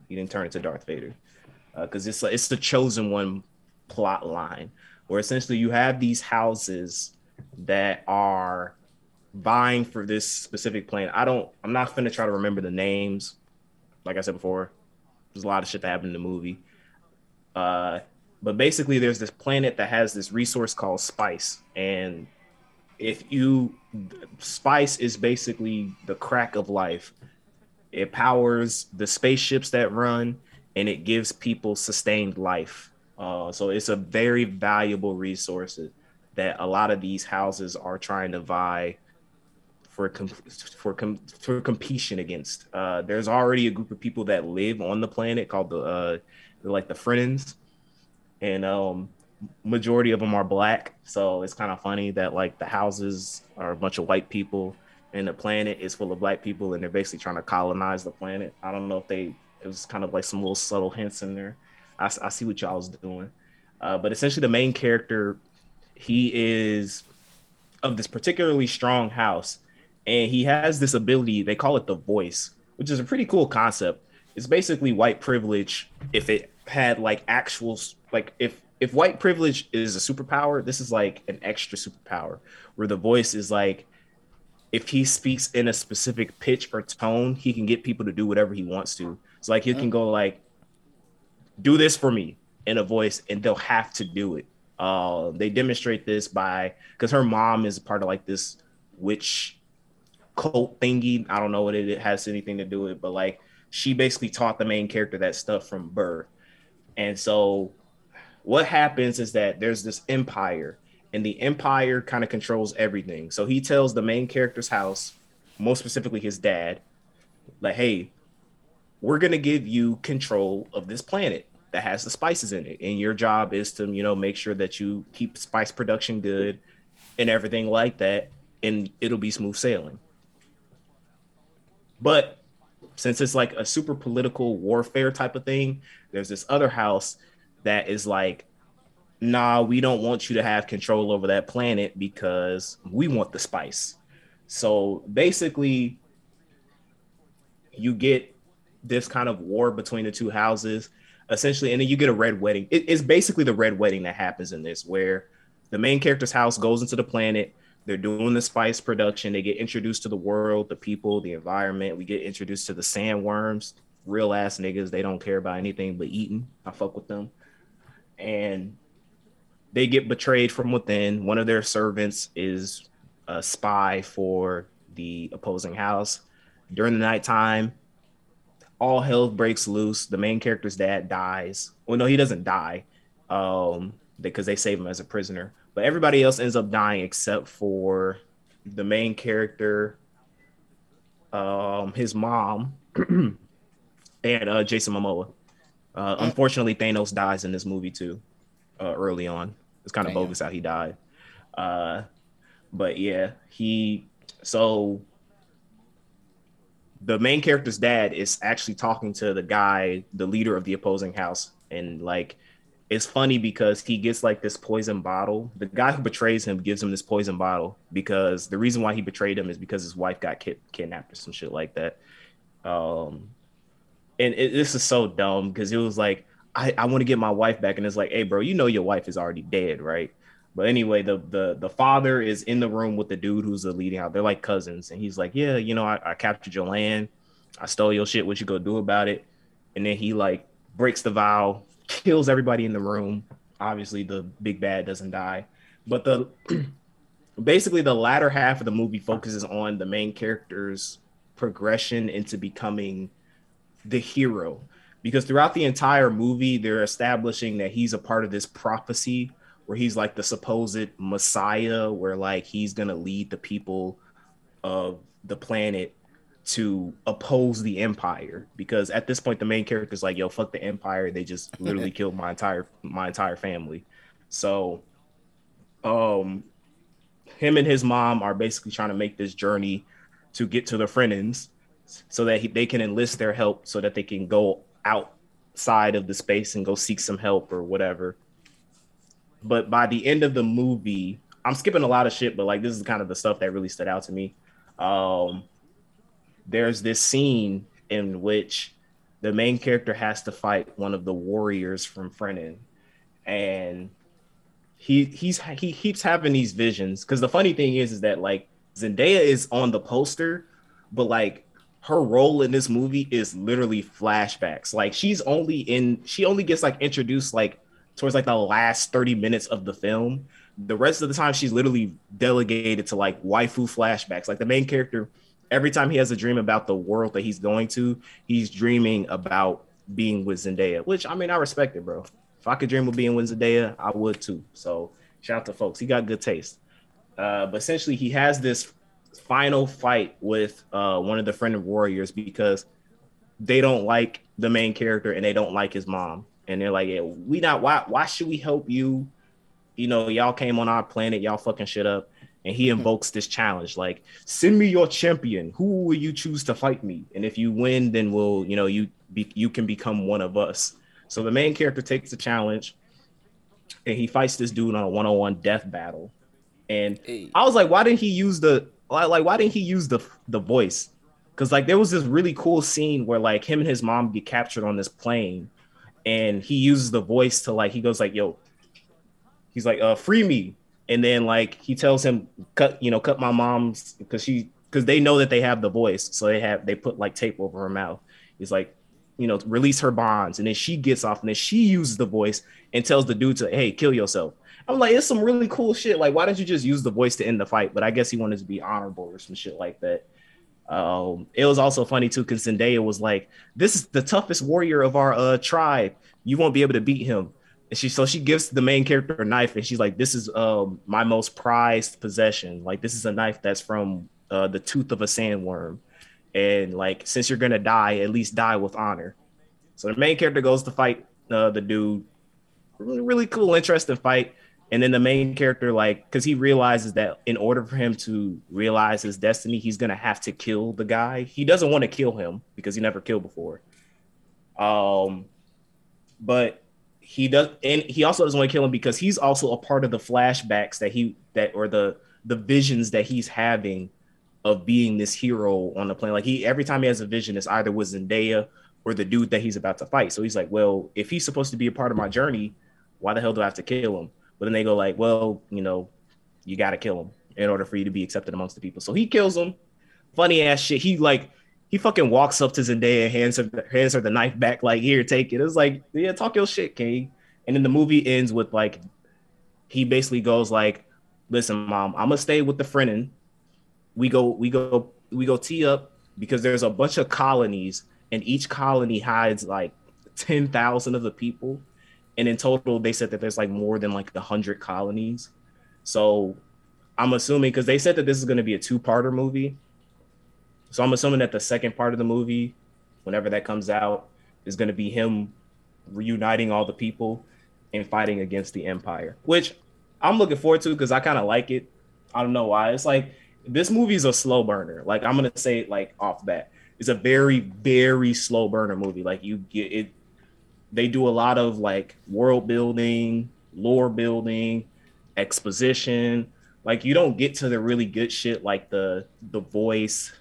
He didn't turn into Darth Vader because uh, it's it's the chosen one plot line where essentially you have these houses that are vying for this specific planet. I don't. I'm not gonna try to remember the names. Like I said before, there's a lot of shit that happened in the movie. Uh, but basically, there's this planet that has this resource called spice, and if you spice is basically the crack of life. It powers the spaceships that run, and it gives people sustained life. Uh, so it's a very valuable resource that a lot of these houses are trying to vie for com- for com- for competition against. Uh, there's already a group of people that live on the planet called the uh, like the Fremen, and um, majority of them are black. So it's kind of funny that like the houses are a bunch of white people, and the planet is full of black people, and they're basically trying to colonize the planet. I don't know if they it was kind of like some little subtle hints in there. I, I see what y'all's doing, uh, but essentially the main character, he is of this particularly strong house and he has this ability they call it the voice which is a pretty cool concept it's basically white privilege if it had like actual like if if white privilege is a superpower this is like an extra superpower where the voice is like if he speaks in a specific pitch or tone he can get people to do whatever he wants to so like he can go like do this for me in a voice and they'll have to do it uh they demonstrate this by because her mom is part of like this witch cult thingy. I don't know what it has anything to do with, but like she basically taught the main character that stuff from birth. And so what happens is that there's this empire and the empire kind of controls everything. So he tells the main character's house, most specifically his dad, like, hey, we're gonna give you control of this planet that has the spices in it. And your job is to, you know, make sure that you keep spice production good and everything like that. And it'll be smooth sailing. But since it's like a super political warfare type of thing, there's this other house that is like, nah, we don't want you to have control over that planet because we want the spice. So basically, you get this kind of war between the two houses, essentially, and then you get a red wedding. It, it's basically the red wedding that happens in this, where the main character's house goes into the planet they're doing the spice production. They get introduced to the world, the people, the environment. We get introduced to the sandworms, real ass niggas. They don't care about anything but eating. I fuck with them. And they get betrayed from within. One of their servants is a spy for the opposing house. During the nighttime, all hell breaks loose. The main character's dad dies. Well, no, he doesn't die um, because they save him as a prisoner but everybody else ends up dying except for the main character, um, his mom, and uh, Jason Momoa. Uh, unfortunately, Thanos dies in this movie too, uh, early on. It's kind of bogus how he died. Uh, but yeah, he so the main character's dad is actually talking to the guy, the leader of the opposing house, and like it's funny because he gets like this poison bottle. The guy who betrays him gives him this poison bottle because the reason why he betrayed him is because his wife got kid- kidnapped or some shit like that. Um, and it, this is so dumb because it was like, I, I want to get my wife back. And it's like, hey, bro, you know your wife is already dead, right? But anyway, the the the father is in the room with the dude who's the leading out. They're like cousins, and he's like, yeah, you know, I, I captured your land, I stole your shit. What you gonna do about it? And then he like breaks the vow, kills everybody in the room. Obviously, the big bad doesn't die, but the basically the latter half of the movie focuses on the main character's progression into becoming the hero because throughout the entire movie they're establishing that he's a part of this prophecy where he's like the supposed messiah where like he's going to lead the people of the planet to oppose the empire. Because at this point the main character is like yo fuck the empire. They just literally killed my entire my entire family. So um him and his mom are basically trying to make this journey to get to the Fremens so that he, they can enlist their help so that they can go outside of the space and go seek some help or whatever. But by the end of the movie, I'm skipping a lot of shit, but like this is kind of the stuff that really stood out to me. Um, there's this scene in which the main character has to fight one of the warriors from Fremen, and he he's he keeps having these visions because the funny thing is is that like Zendaya is on the poster, but like her role in this movie is literally flashbacks. Like she's only in she only gets like introduced like towards like the last 30 minutes of the film. The rest of the time she's literally delegated to like waifu flashbacks. Like the main character, every time he has a dream about the world that he's going to, he's dreaming about being with Zendaya, which I mean I respect it, bro. If I could dream of being with Zendaya, I would too. So shout out to folks. He got good taste. Uh, but essentially, he has this final fight with uh, one of the Fremen warriors because they don't like the main character and they don't like his mom. And they're like, yeah, we not why why should we help you? You know, y'all came on our planet, y'all fucking shit up. And he invokes this challenge, like, send me your champion. Who will you choose to fight me? And if you win, then we'll, you know, you be, you can become one of us. So the main character takes the challenge and he fights this dude on a one-on-one death battle. And. I was like, why didn't he use the like, like why didn't he use the the voice? Because like there was this really cool scene where like him and his mom get captured on this plane, and he uses the voice to like he goes like, "Yo," he's like, "Uh, free me," and then like he tells him, "Cut, you know, cut my mom's," because she because they know that they have the voice, so they have they put like tape over her mouth. He's like, you know, release her bonds, and then she gets off, and then she uses the voice and tells the dude to, "Hey, kill yourself." I'm like, it's some really cool shit. Like, why didn't you just use the voice to end the fight? But I guess he wanted to be honorable or some shit like that. Um, it was also funny too because Zendaya was like, "This is the toughest warrior of our uh tribe. You won't be able to beat him." And she so she gives the main character a knife, and she's like, "This is um my most prized possession. Like, this is a knife that's from uh, the tooth of a sandworm, and like since you're gonna die, at least die with honor." So the main character goes to fight uh, the dude. Really cool, interesting fight. And then the main character, like, because he realizes that in order for him to realize his destiny, he's gonna have to kill the guy. He doesn't want to kill him because he never killed before. Um, but he does, and he also doesn't want to kill him because he's also a part of the flashbacks that he that or the the visions that he's having of being this hero on the plane. Like he every time he has a vision, it's either with Zendaya or the dude that he's about to fight. So he's like, well, if he's supposed to be a part of my journey, why the hell do I have to kill him? But then they go like, well, you know, you got to kill him in order for you to be accepted amongst the people. So he kills him. Funny ass shit. He like he fucking walks up to Zendaya, and hands her hands her the knife back, like here, take it. It's like, yeah, talk your shit, King. And then the movie ends with like he basically goes like, listen, mom, I'm gonna stay with the Fremen. We go, we go, we go tee up because there's a bunch of colonies, and each colony hides like ten thousand of the people and in total they said that there's like more than like a hundred colonies. So i'm assuming because they said that this is going to be a two-parter movie. So i'm assuming that the second part of the movie whenever that comes out is going to be him reuniting all the people and fighting against the empire which i'm looking forward to because i kind of like it. I don't know why. It's like this movie's a slow burner. Like i'm going to say it like off bat. It's a very very slow burner movie. Like you get it they do a lot of like world building, lore building, exposition. Like you don't get to the really good shit like the the voice,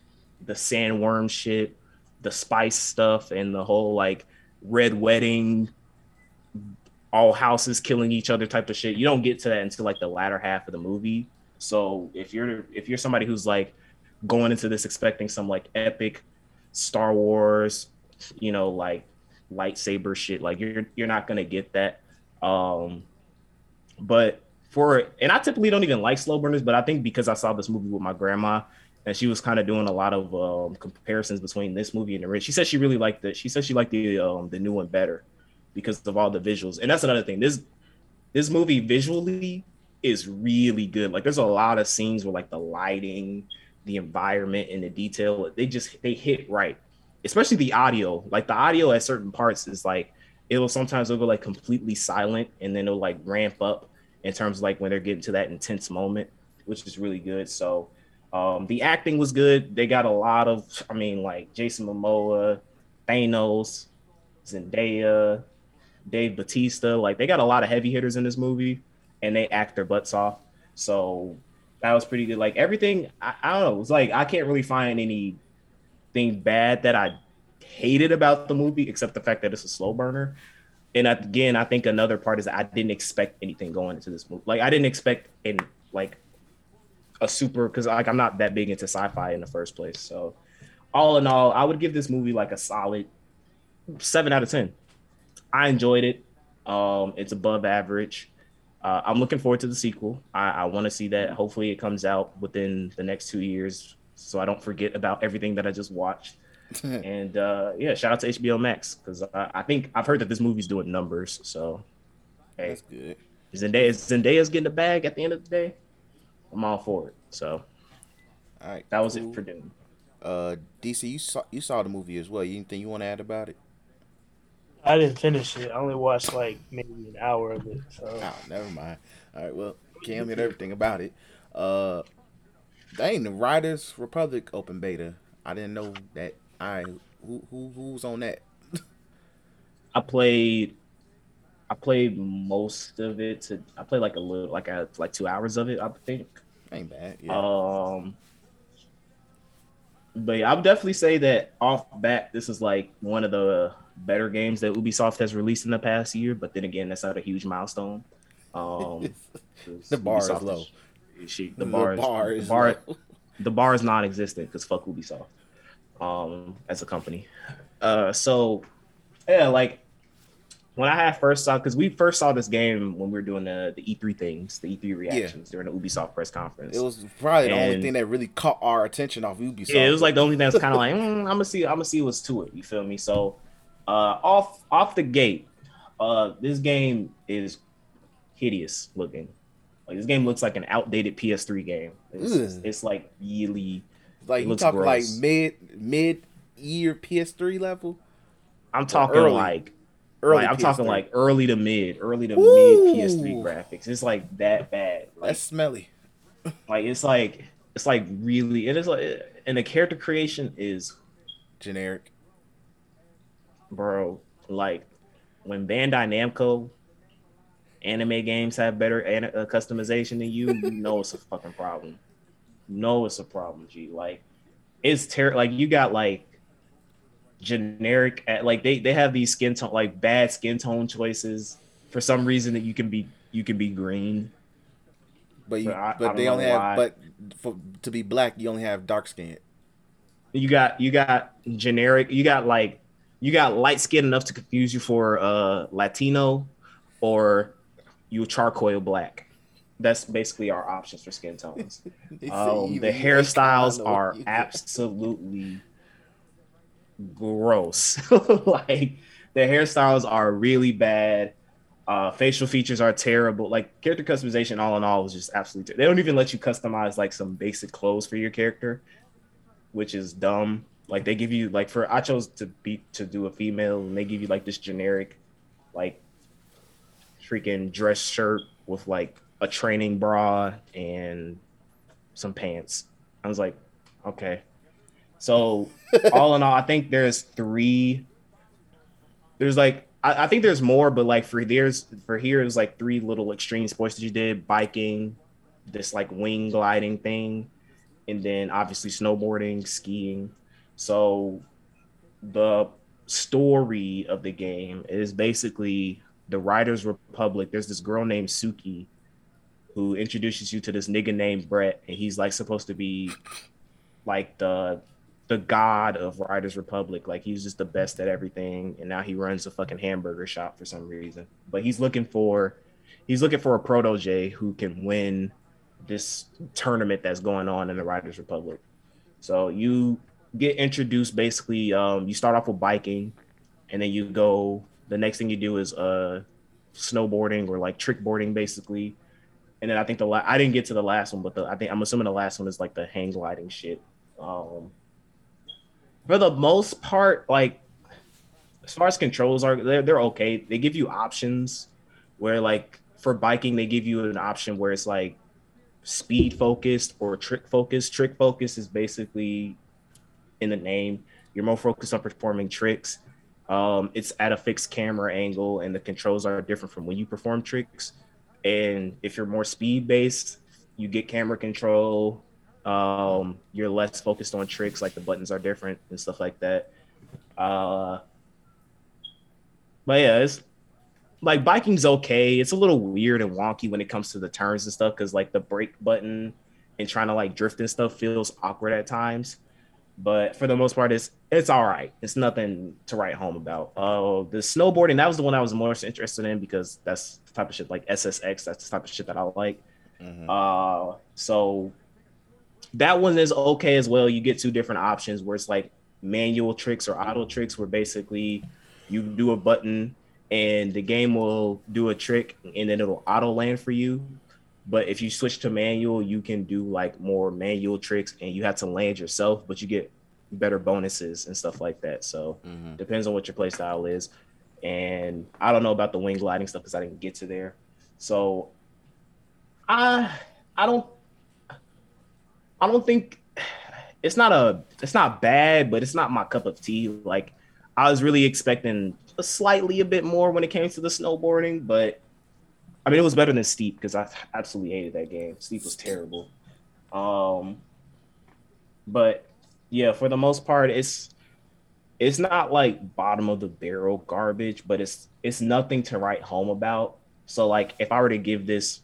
the sandworm shit, the spice stuff, and the whole like red wedding all houses killing each other type of shit. You don't get to that until like the latter half of the movie. So if you're if you're somebody who's like going into this expecting some like epic Star Wars, you know, like lightsaber shit, like you're you're not gonna get that. Um, but for and I typically don't even like slow burners, but I think because I saw this movie with my grandma and she was kind of doing a lot of um, comparisons between this movie and the She said she really liked it. She said she liked the um, the new one better because of all the visuals. And that's another thing. This this movie visually is really good. Like there's a lot of scenes where like the lighting, the environment, and the detail they just they hit right. Especially the audio. Like the audio at certain parts is like it'll sometimes it'll go like completely silent and then it'll like ramp up in terms of like when they're getting to that intense moment, which is really good. So um, the acting was good. They got a lot of, I mean, like Jason Momoa, Thanos, Zendaya, Dave Batista. Like they got a lot of heavy hitters in this movie, and they act their butts off. So that was pretty good. Like everything, I, I don't know. It's like I can't really find anything bad that I hated about the movie, except the fact that it's a slow burner. And again, I think another part is I didn't expect anything going into this movie. Like I didn't expect in like a super because like I'm not that big into sci-fi in the first place. So all in all, I would give this movie like a solid seven out of ten. I enjoyed it. Um, it's above average. Uh, I'm looking forward to the sequel. I, I want to see that. Hopefully, it comes out within the next two years, so I don't forget about everything that I just watched. and uh, yeah, shout out to HBO Max because I, I, think I've heard that this movie's doing numbers. So hey, that's good. Zendaya, Zendaya's getting the bag at the end of the day. I'm all for it. So, all right, that was cool. it for Dune. Uh, DC, you saw you saw the movie as well. Anything you want to add about it? I didn't finish it. I only watched like maybe an hour of it. So, oh, never mind. All right, well, Cam did everything about it. Uh, dang, the Riders Republic open beta. I didn't know that. I who who who's on that? I played I played most of it. To, I played like a little, like I like two hours of it. I think. Ain't bad. Yeah. Um. But yeah, I would definitely say that off bat, this is like one of the better games that Ubisoft has released in the past year. But then again, that's not a huge milestone. Um, the bar Ubisoft is low. Is, she, the, the bar, bar is, the bar, low. the bar is non-existent because fuck Ubisoft. Um, as a company. Uh, so yeah, like when I had first saw because we first saw this game when we were doing the, the E3 things, the E3 reactions yeah. during the Ubisoft press conference. It was probably and, the only thing that really caught our attention off Ubisoft. Yeah, it was like the only thing that's kind of like mm, I'm gonna see, I'm gonna see what's to it. You feel me? So, uh, off off the gate, uh, this game is hideous looking. Like this game looks like an outdated PS3 game. It's, it's like really like you talking like mid mid year PS3 level. I'm talking like Early like, I'm PS3. talking like early to mid, early to Ooh. mid PS3 graphics. It's like that bad. Like, That's smelly. like it's like it's like really it is like and the character creation is generic. Bro, like when Bandai Namco anime games have better an- uh, customization than you, you know it's a fucking problem. You know it's a problem, G. Like it's terrible. Like you got like generic like they they have these skin tone like bad skin tone choices for some reason that you can be you can be green but you, but, but they only have but for to be black you only have dark skin you got you got generic you got like you got light skin enough to confuse you for uh latino or you charcoal black that's basically our options for skin tones um, the hairstyles are absolutely gross. like the hairstyles are really bad. Uh, facial features are terrible. Like character customization, all in all, is just absolutely. Ter- they don't even let you customize like some basic clothes for your character, which is dumb. Like they give you like for I chose to be to do a female, and they give you like this generic, like freaking dress shirt with like a training bra and some pants. I was like, okay, so all in all, I think there's three. There's like I, I, think there's more, but like for there's for here is like three little extreme sports that you did: biking, this like wing gliding thing, and then obviously snowboarding, skiing. So the story of the game is basically the Riders Republic, there's this girl named Suki who introduces you to this nigga named Brett, and he's like supposed to be like the the god of Riders Republic. Like he's just the best at everything, and now he runs a fucking hamburger shop for some reason. But he's looking for he's looking for a protege who can win this tournament that's going on in the Riders Republic. So you get introduced basically. Um, you start off with biking, and then you go. The next thing you do is uh, snowboarding or like trick boarding, basically. And then I think the la- I didn't get to the last one, but the, I think I'm assuming the last one is like the hang gliding shit. Um, for the most part, like as far as controls are, they're they're okay. They give you options where like for biking, they give you an option where it's like speed focused or trick focused. Trick focused is basically in the name. You're more focused on performing tricks. Um, it's at a fixed camera angle, and the controls are different from when you perform tricks. And if you're more speed based, you get camera control. Um, you're less focused on tricks, like the buttons are different and stuff like that. Uh, but yeah, it's like biking's okay. It's a little weird and wonky when it comes to the turns and stuff because like the brake button and trying to like drift and stuff feels awkward at times. But for the most part, it's it's all right. It's nothing to write home about. Uh, the snowboarding that was the one I was most interested in because that's the type of shit like SSX. That's the type of shit that I like. Mhm. Uh, so that one is okay as well. You get two different options where it's like manual tricks or auto tricks, where basically you do a button and the game will do a trick and then it'll auto land for you. But if you switch to manual, you can do like more manual tricks and you have to land yourself, but you get better bonuses and stuff like that. So Mhm. depends on what your play style is. And I don't know about the wing gliding stuff because I didn't get to there. So I I don't I don't think it's not a it's not bad, but it's not my cup of tea. Like I was really expecting a slightly a bit more when it came to the snowboarding, but I mean it was better than Steep because I absolutely hated that game. Steep was terrible. Um but yeah, for the most part, it's it's not like bottom of the barrel garbage, but it's it's nothing to write home about. So like if I were to give this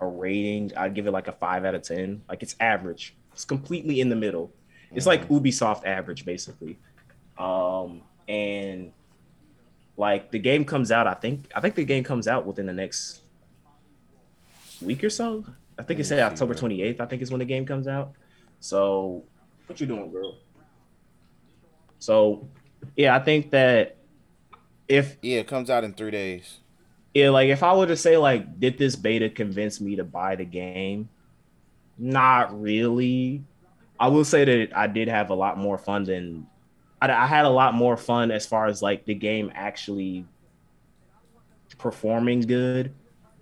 a rating, I'd give it like a five out of ten. Like it's average. It's completely in the middle. It's like Ubisoft average, basically. Um, and like the game comes out, I think I think the game comes out within the next week or so. I think it said October twenty eighth. I think is when the game comes out. So what you doing, girl? So yeah, I think that if Yeah, it comes out in three days. yeah, like if I were to say like, did this beta convince me to buy the game? Not really. I will say that I did have a lot more fun than I, I had a lot more fun as far as like the game actually performing good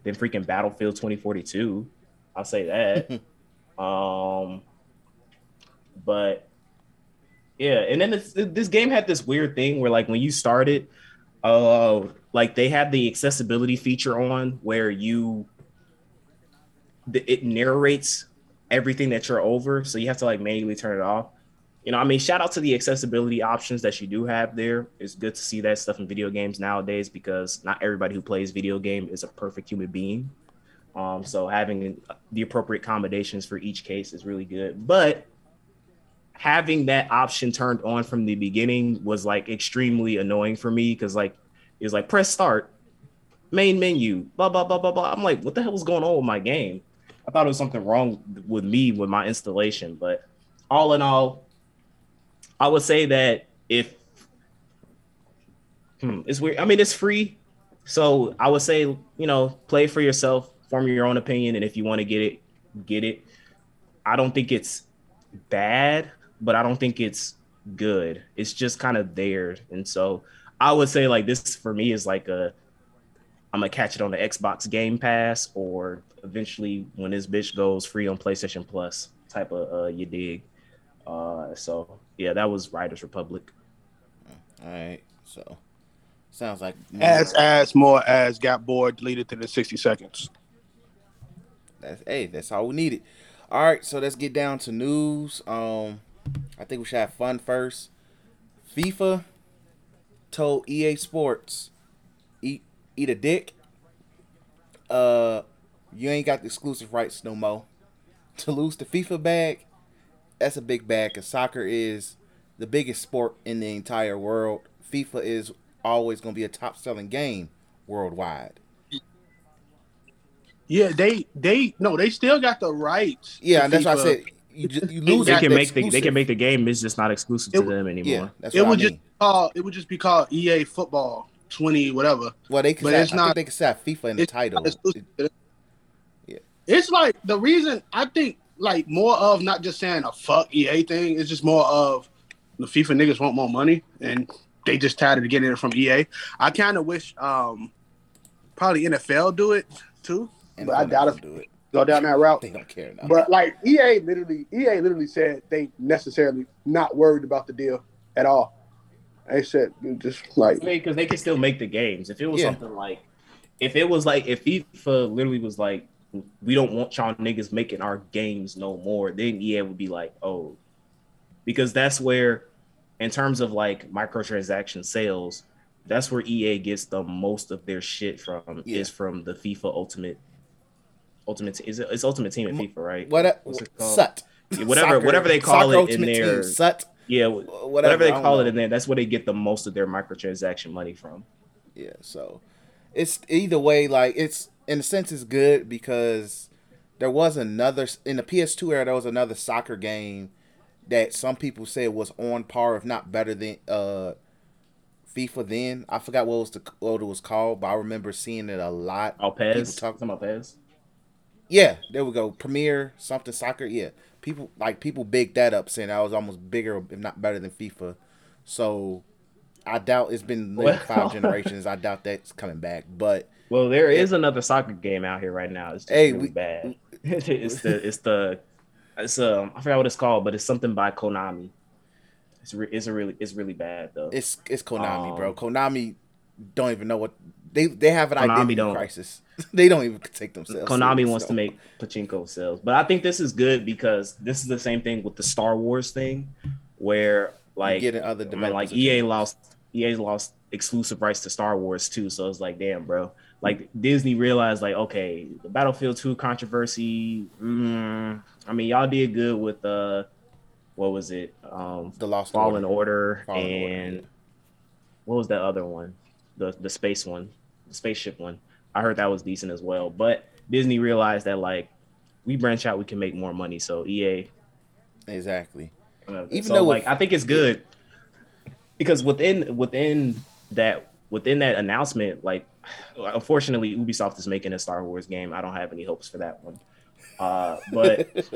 than freaking Battlefield 2042. I'll say that. um, but yeah, and then this, this game had this weird thing where like when you started, uh, like they had the accessibility feature on where you it narrates everything that you're over, so you have to like manually turn it off. You know, I mean, shout out to the accessibility options that you do have there. It's good to see that stuff in video games nowadays because not everybody who plays video game is a perfect human being. Um, so having the appropriate accommodations for each case is really good. But having that option turned on from the beginning was like extremely annoying for me because like it was like press start, main menu, blah blah blah blah blah. I'm like, what the hell is going on with my game? I thought it was something wrong with me with my installation, but all in all, I would say that if hmm, it's weird. I mean, it's free, so I would say you know play for yourself, form your own opinion, and if you want to get it, get it. I don't think it's bad, but I don't think it's good. It's just kind of there, and so I would say like this for me is like a I'm gonna catch it on the Xbox Game Pass or eventually when this bitch goes free on PlayStation Plus type of uh you dig. Uh so yeah, that was Riders Republic. All right, so sounds like As as more as got bored, deleted to the sixty seconds. That's hey, that's all we needed. All right, so let's get down to news. Um, I think we should have fun first. FIFA told EA Sports, E eat a dick. Uh, you ain't got the exclusive rights no more. To lose the FIFA bag, that's a big bag. Cause soccer is the biggest sport in the entire world. FIFA is always gonna be a top selling game worldwide. Yeah, they they no, they still got the rights. Yeah, to and that's why I said you, ju- you lose. They can the make the they can make the game. It's just not exclusive It to them anymore. Yeah, It what I would mean. just call it would just be called EA Football twenty whatever. well, they can. but Say, it's I not- think they can say FIFA in the title. exclusive to. Yeah. It's like the reason I think like more of not just saying a fuck EA thing. It's just more of the FIFA niggas want more money and they just tired of getting it from EA. I kind of wish um probably NFL do it too, And but I doubt not do it. go down that route. They don't care enough. But like EA literally, EA literally said they necessarily not worried about the deal at all. They said just like because they can still make the games. If it was Yeah. something like, if it was like, if FIFA literally was like, we don't want y'all niggas making our games no more, then EA would be like, oh, because that's where, in terms of like microtransaction sales, that's where EA gets the most of their shit from. Yeah. Is from the FIFA Ultimate. Ultimate is it? It's Ultimate Team in FIFA, right? what? Uh, What's it called? Sut. Yeah, whatever- whatever they call Soccer it in there, Team, Sut. Yeah, Whatever, whatever, they call it in there, that's where they get the most of their microtransaction money from. Yeah, so it's either way. Like it's in a sense, it's good because there was another in the PS2 era. There was another soccer game that some people said was on par, if not better than uh FIFA. Then I forgot what was the what it was called, but I remember seeing it a lot. Oh. People talk- Talking about Pez. Yeah, there we go. Premier something soccer. Yeah, people like people big that up, saying that was almost bigger, if not better than FIFA. So I doubt it's been like Well- five generations. I doubt that's coming back. But Well, there is another soccer game out here right now. It's just Hey, really we- bad. it's the it's the it's um I forgot what it's called, but it's something by Konami. It's re- it's a really it's really bad though. it's it's Konami, bro. Um, Konami don't even know what they they have an Konami identity don't. crisis. they don't even take themselves. Konami wants so. to make pachinko sales, but I think this is good because this is the same thing with the Star Wars thing, where like getting other I mean, like EA lost EA lost exclusive rights to Star Wars too. So it's like, damn, bro. Like Disney realized, like, okay, the Battlefield 2 controversy. Mm, I mean, y'all did good with uh, what was it? Um, the Lost Fallen Order. Order, Fallen and yeah. what was that other one? The the space one, the spaceship one. I heard that was decent as well. But Disney realized that like we branch out, we can make more money. So EA Exactly. uh, Even so, though like with- I think it's good because within within that within that announcement, like unfortunately Ubisoft is making a Star Wars game. I don't have any hopes for that one. Uh, but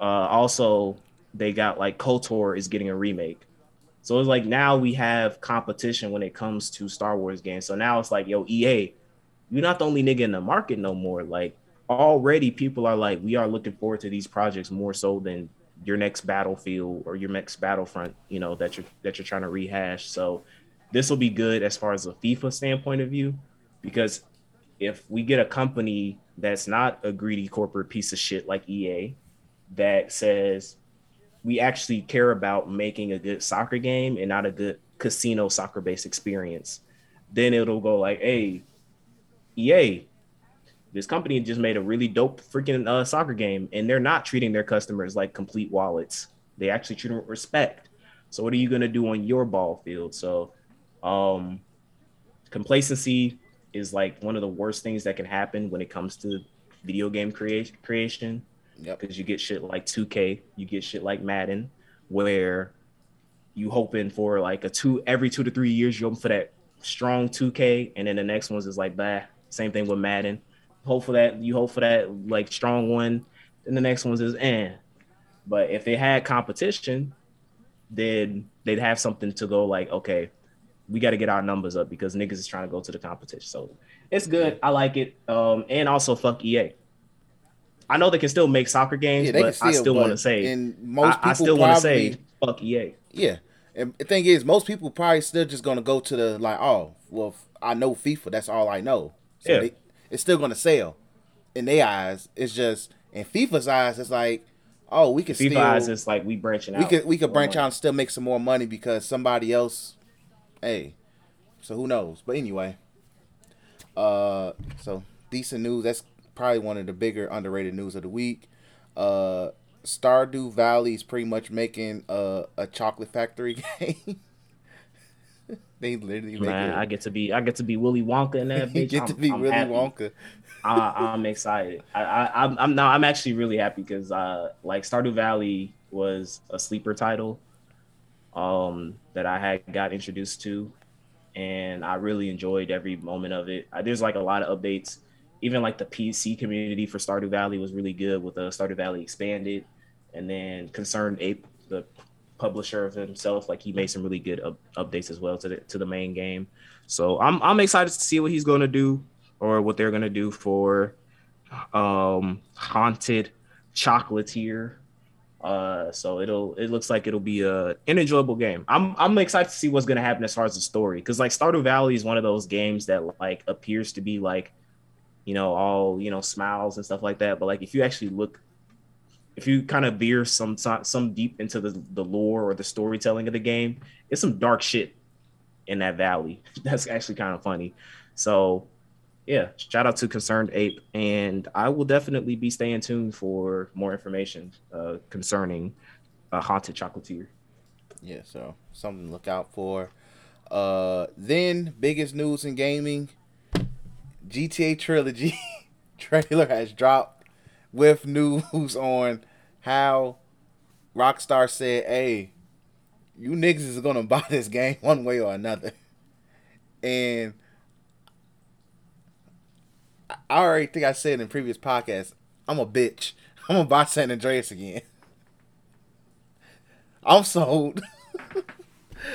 uh, also they got like KOTOR is getting a remake. So it's like now we have competition when it comes to Star Wars games. So now it's like, yo, EA, you're not the only nigga in the market no more. Like already people are like, we are looking forward to these projects more so than your next battlefield or your next battlefront, you know, that you're that you're trying to rehash. So this will be good as far as a FIFA standpoint of view, because if we get a company that's not a greedy corporate piece of shit like EA that says we actually care about making a good soccer game and not a good casino soccer based experience, then it'll go like, hey, EA, this company just made a really dope freaking uh, soccer game, and they're not treating their customers like complete wallets. They actually treat them with respect. So what are you gonna do on your ball field? So, um, complacency is like one of the worst things that can happen when it comes to video game creation creation Yep. because you get shit like 2K, you get shit like Madden, where you hoping for like a two every two to three years you're hoping for that strong 2K, and then the next one's is like bah. Same thing with Madden. Hope for that you hope for that like strong one, and the next one's is eh. But if they had competition, then they'd have something to go like, okay, we got to get our numbers up because niggas is trying to go to the competition. So it's good. I like it. Um, and also fuck EA. I know they can still make soccer games, Yeah, but can I still want to say, and most people I, I still want to say, fuck EA. Yeah. And the thing is, most people probably still just gonna go to the like, oh, well, I know FIFA. That's all I know. So Yeah. they, it's still gonna sell. In their eyes, it's just in FIFA's eyes, it's like, oh, we can FIFA still eyes is like we branching out. we could we could branch money. out and still make some more money because somebody else. Hey, so who knows? But anyway, Uh, so decent news. That's probably one of the bigger underrated news of the week. Uh, Stardew Valley is pretty much making a, a chocolate factory game. they literally make Man, it. I get to be I get to be Willy Wonka in that you get to be I'm Willy happy. Wonka. I, I'm excited. I, I, I'm, I'm now. I'm actually really happy because, uh, like Stardew Valley was a sleeper title, um, that I had got introduced to, and I really enjoyed every moment of it. Uh, there's like a lot of updates. Even like the PC community for Stardew Valley was really good with uh, Stardew Valley expanded, and then Concerned Ape, the publisher of himself, like he made some really good up- updates as well to the to the main game. So I'm I'm excited to see what he's going to do or what they're gonna do for um haunted chocolatier uh so it'll it looks like it'll be a an enjoyable game. I'm i'm excited to see what's gonna happen as far as the story because like stardew valley is one of those games that like appears to be like you know all you know smiles and stuff like that. But like if you actually look if you kind of veer some some deep into the the lore or the storytelling of the game it's some dark shit in that valley. That's actually kind of funny. So yeah, shout out to Concerned Ape, and I will definitely be staying tuned for more information uh, concerning a haunted chocolatier. Yeah, so something to look out for. Uh, then biggest news in gaming: GTA trilogy trailer has dropped with news on how Rockstar said, "Hey, you niggas is gonna buy this game one way or another," and I- already think I said in previous podcasts, I'm a bitch. I'm gonna buy San Andreas again. I'm sold.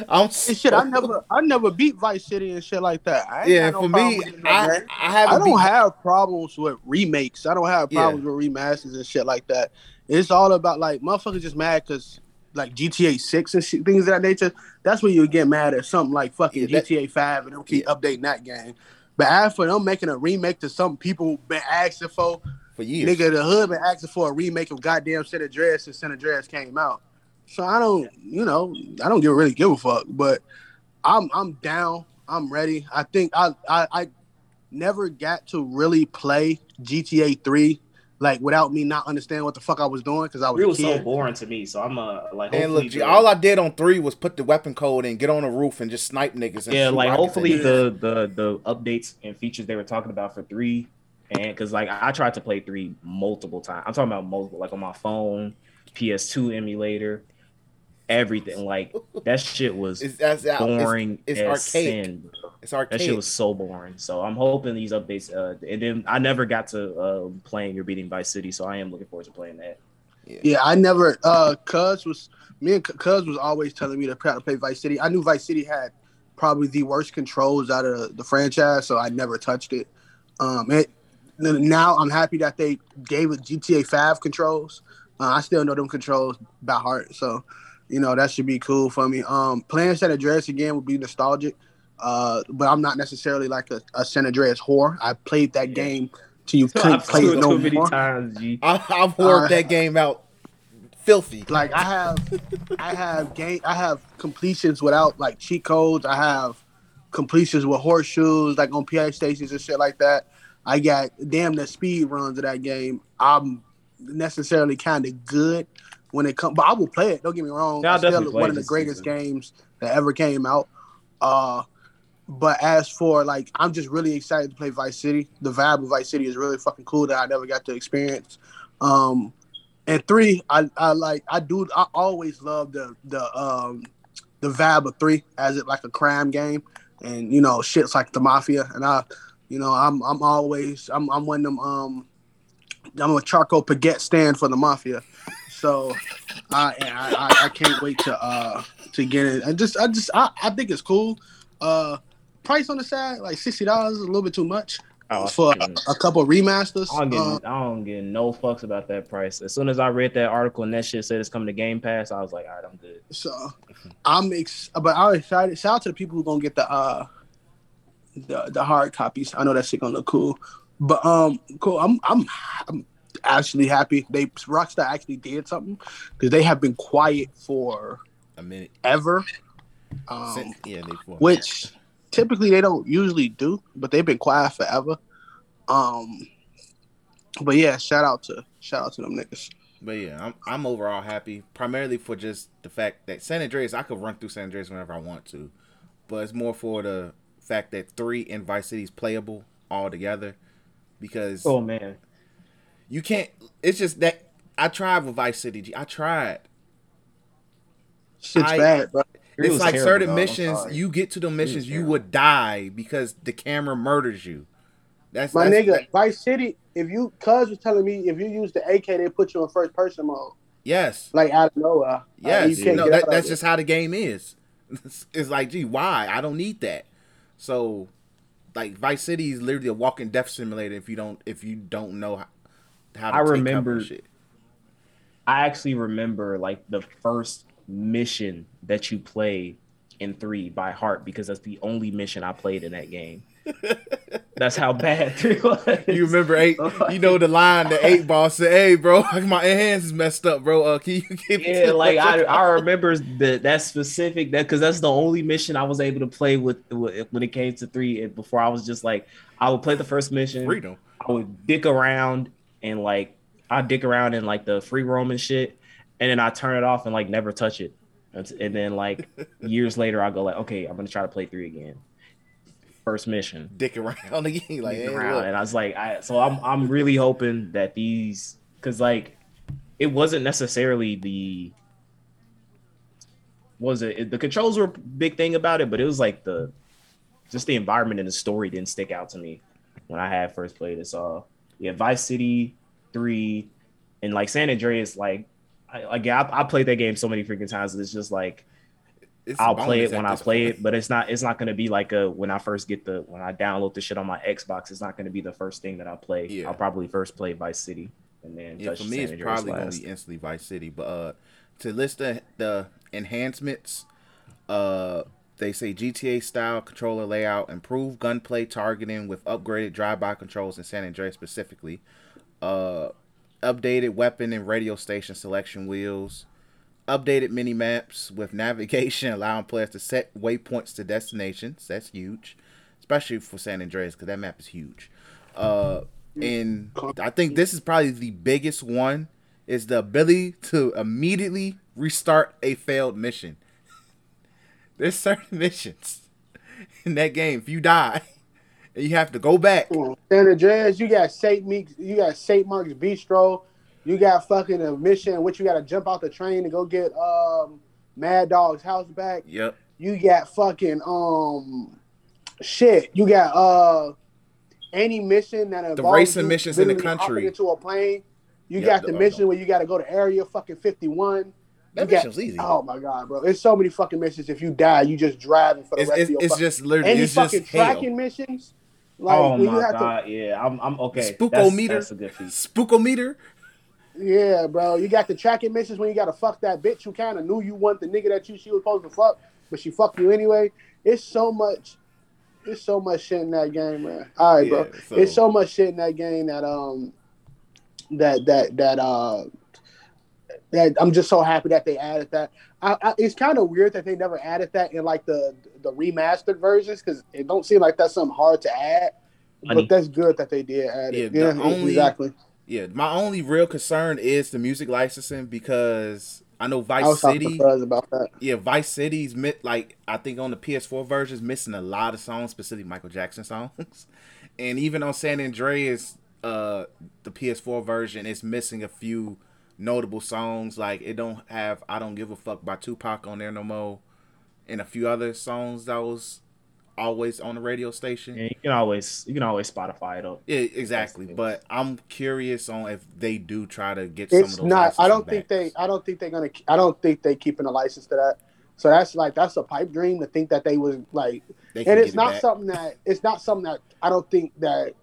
I'm And shit, I never, I never beat Vice City and shit like that. Yeah, no for me, with it, no I. I. I don't beat- have problems with remakes. I don't have Yeah. problems with remasters and shit like that. It's all about like motherfuckers just mad because like GTA Six and shit, things of that nature. That's when you get mad at something like fucking Yeah, that- GTA Five and them keep updating that game. But as for them making a remake to something people been asking for, for years. nigga, the hood been asking for a remake of goddamn San Andreas since Andreas came out. So I don't, you know, I don't give really give a fuck. But I'm I'm down. I'm ready. I think I I, I never got to really play GTA three like without me not understanding what the fuck I was doing because I was It a was so boring to me, so I'm uh like and hopefully look, the- all I did on three was put the weapon code in, get on the roof, and just snipe niggas. And yeah, like hopefully the the the updates and features they were talking about for three, and because like I tried to play three multiple times. I'm talking about multiple, like on my phone, PS2 emulator, everything. Like that shit was It's, that's, it's, boring it's as archaic. sin, bro. it's That shit was so boring. So I'm hoping these updates. Uh, and then I never got to uh, playing or beating Vice City, so I am looking forward to playing that. Yeah, I never. Uh, Cuz was me and Cuz was always telling me to try to play Vice City. I knew Vice City had probably the worst controls out of the franchise, so I never touched it. Um, it now I'm happy that they gave it GTA Five controls. Uh, I still know them controls by heart, so you know that should be cool for me. Um, playing San Andreas again would be nostalgic, uh, but I'm not necessarily like a, a San Andreas whore. I played that Yeah. game till you couldn't I've play it it no too many more. times, G. I, I've worked Uh, that game out filthy. Like I have, I have game, I have completions without like cheat codes. I have completions with horseshoes, like on PA stations and shit like that. I got damn the speed runs of that game. I'm necessarily kind of good when it comes, but I will play it. Don't get me wrong. Yeah, I'll it's still one of the greatest to- games that ever came out. Uh, but as for like, I'm just really excited to play Vice City. The vibe of Vice City is really fucking cool that I never got to experience. Um, and three, I, I like I do I always love the the um the vibe of three as it like a crime game and you know shit's like the mafia and I you know I'm I'm always I'm I'm one of them um I'm a charcoal baguette stand for the mafia. So I I, I, can't wait to uh to get it. I just I just I, I think it's cool. Uh price on the side, like sixty dollars is a little bit too much Oh, for a, a couple remasters. I don't, get, Um, I don't get no fucks about that price. As soon as I read that article and that shit said it's coming to Game Pass, I was like, all right, I'm good. So I'm ex- but I'm excited. Shout out to the people who gonna get the uh the the hard copies. I know that shit gonna look cool. But um cool. I'm I'm I'm actually happy. They Rockstar actually did something because they have been quiet for A minute. ever. Um, Since- yeah, they for which typically they don't usually do, but they've been quiet forever. Um, but yeah, shout out to shout out to them niggas. But yeah, I'm I'm overall happy, primarily for just the fact that San Andreas, I could run through San Andreas whenever I want to, but it's more for the fact that three in Vice City is playable all together, because Oh man, you can't. It's just that I tried with Vice City. G. I tried. Shit's I- bad, bro. It it's was like terrible, certain dog. I'm missions. You get to the missions, you would die because the camera murders you. That's My that's, nigga, Vice City. If you, Cuz was telling me, if you use the AK, they put you in first person mode, yes, like out of nowhere. Like, yes. you can't no, that, out of that's it. just how the game is. It's, it's like, gee, why? I don't need that. So, like, Vice City is literally a walking death simulator. If you don't, if you don't know how, how to I take remember- and shit. I actually remember like the first mission that you play in three by heart because that's the only mission I played in that game. that's how bad three was. You remember eight? You know the line the eight ball said, "Hey, bro, my hands is messed up, bro. Uh, can you give me Yeah, like I, I remember that that specific that because that's the only mission I was able to play with, with when it came to three. And before I was just like I would play the first mission, freedom." I would dick around and like I dick around in like the free roam and shit, and then I turn it off and like never touch it. And, then like years later, I go like, okay, I'm gonna try to play three again. First mission, Dick around again, like hey, around, and I was like, I so I'm I'm really hoping that these because like it wasn't necessarily the was it the controls were a big thing about it, but it was like the just the environment and the story didn't stick out to me when I had first played it. So yeah, Vice City three and like San Andreas, like I, like I, I played that game so many freaking times. It's just like It's I'll play it when I play point. it, but it's not it's not gonna be like a when I first get the when I download the shit on my Xbox. It's not gonna be the first thing that I play. Yeah. I'll probably first play Vice City and then Yeah, for me, it's probably gonna be instantly Vice City. But uh, to list the the enhancements, uh, they say GTA style controller layout, improved gunplay targeting with upgraded drive-by controls in San Andreas specifically, uh, updated weapon and radio station selection wheels, updated mini maps with navigation allowing players to set waypoints to destinations. That's huge, especially for San Andreas because that map is huge. Uh, and I think this is probably the biggest one is the ability to immediately restart a failed mission. There's certain missions in that game. If you die, you have to go back. San Andreas, you got Saint Meeks, you got Saint Mark's Bistro, you got fucking a mission which you got to jump off the train to go get um Mad Dog's house back. Yep. You got fucking um shit. You got uh any mission that involves racing missions in the country. into a plane. You Yep, got the the- mission where you got to go to area fucking fifty one. That you got, mission's easy. Oh my god, bro! It's so many fucking missions. If you die, you just driving for the It's, rest it's, of your it's fucking just literally any fucking hell. tracking missions. Like oh when you my have to god, yeah, I'm I'm okay. Spookometer. That's, that's a good feat. Spookometer. Yeah, bro. You got the tracking missions when you got to fuck that bitch who kind of knew you want the nigga that you she was supposed to fuck, but she fucked you anyway. It's so much. It's so much shit in that game, man. All right, bro. So- It's so much shit in that game that um that that that uh that I'm just so happy that they added that. I, I, it's kind of weird that they never added that in like the the remastered versions because it don't seem like that's something hard to add. Money. But that's good that they did add it. Yeah, Yeah, only- exactly. Yeah, my only real concern is the music licensing because I know I Vice was City. about that. Yeah, Vice City's like I think on the PS4 version is missing a lot of songs, specifically Michael Jackson songs, and even on San Andreas, uh, the PS4 version is missing a few notable songs. Like it don't have "I Don't Give a Fuck" by Tupac on there no more, and a few other songs that was always on the radio station. Yeah, you can always you can always Spotify it up. Yeah, exactly. That's the thing. But I'm curious on if they do try to get some of those. not. I don't licensing think they. I don't think they're gonna. I don't think they keeping a license to that. So that's like that's a pipe dream to think that they was like, They and it's not back. something that it's not something that I don't think that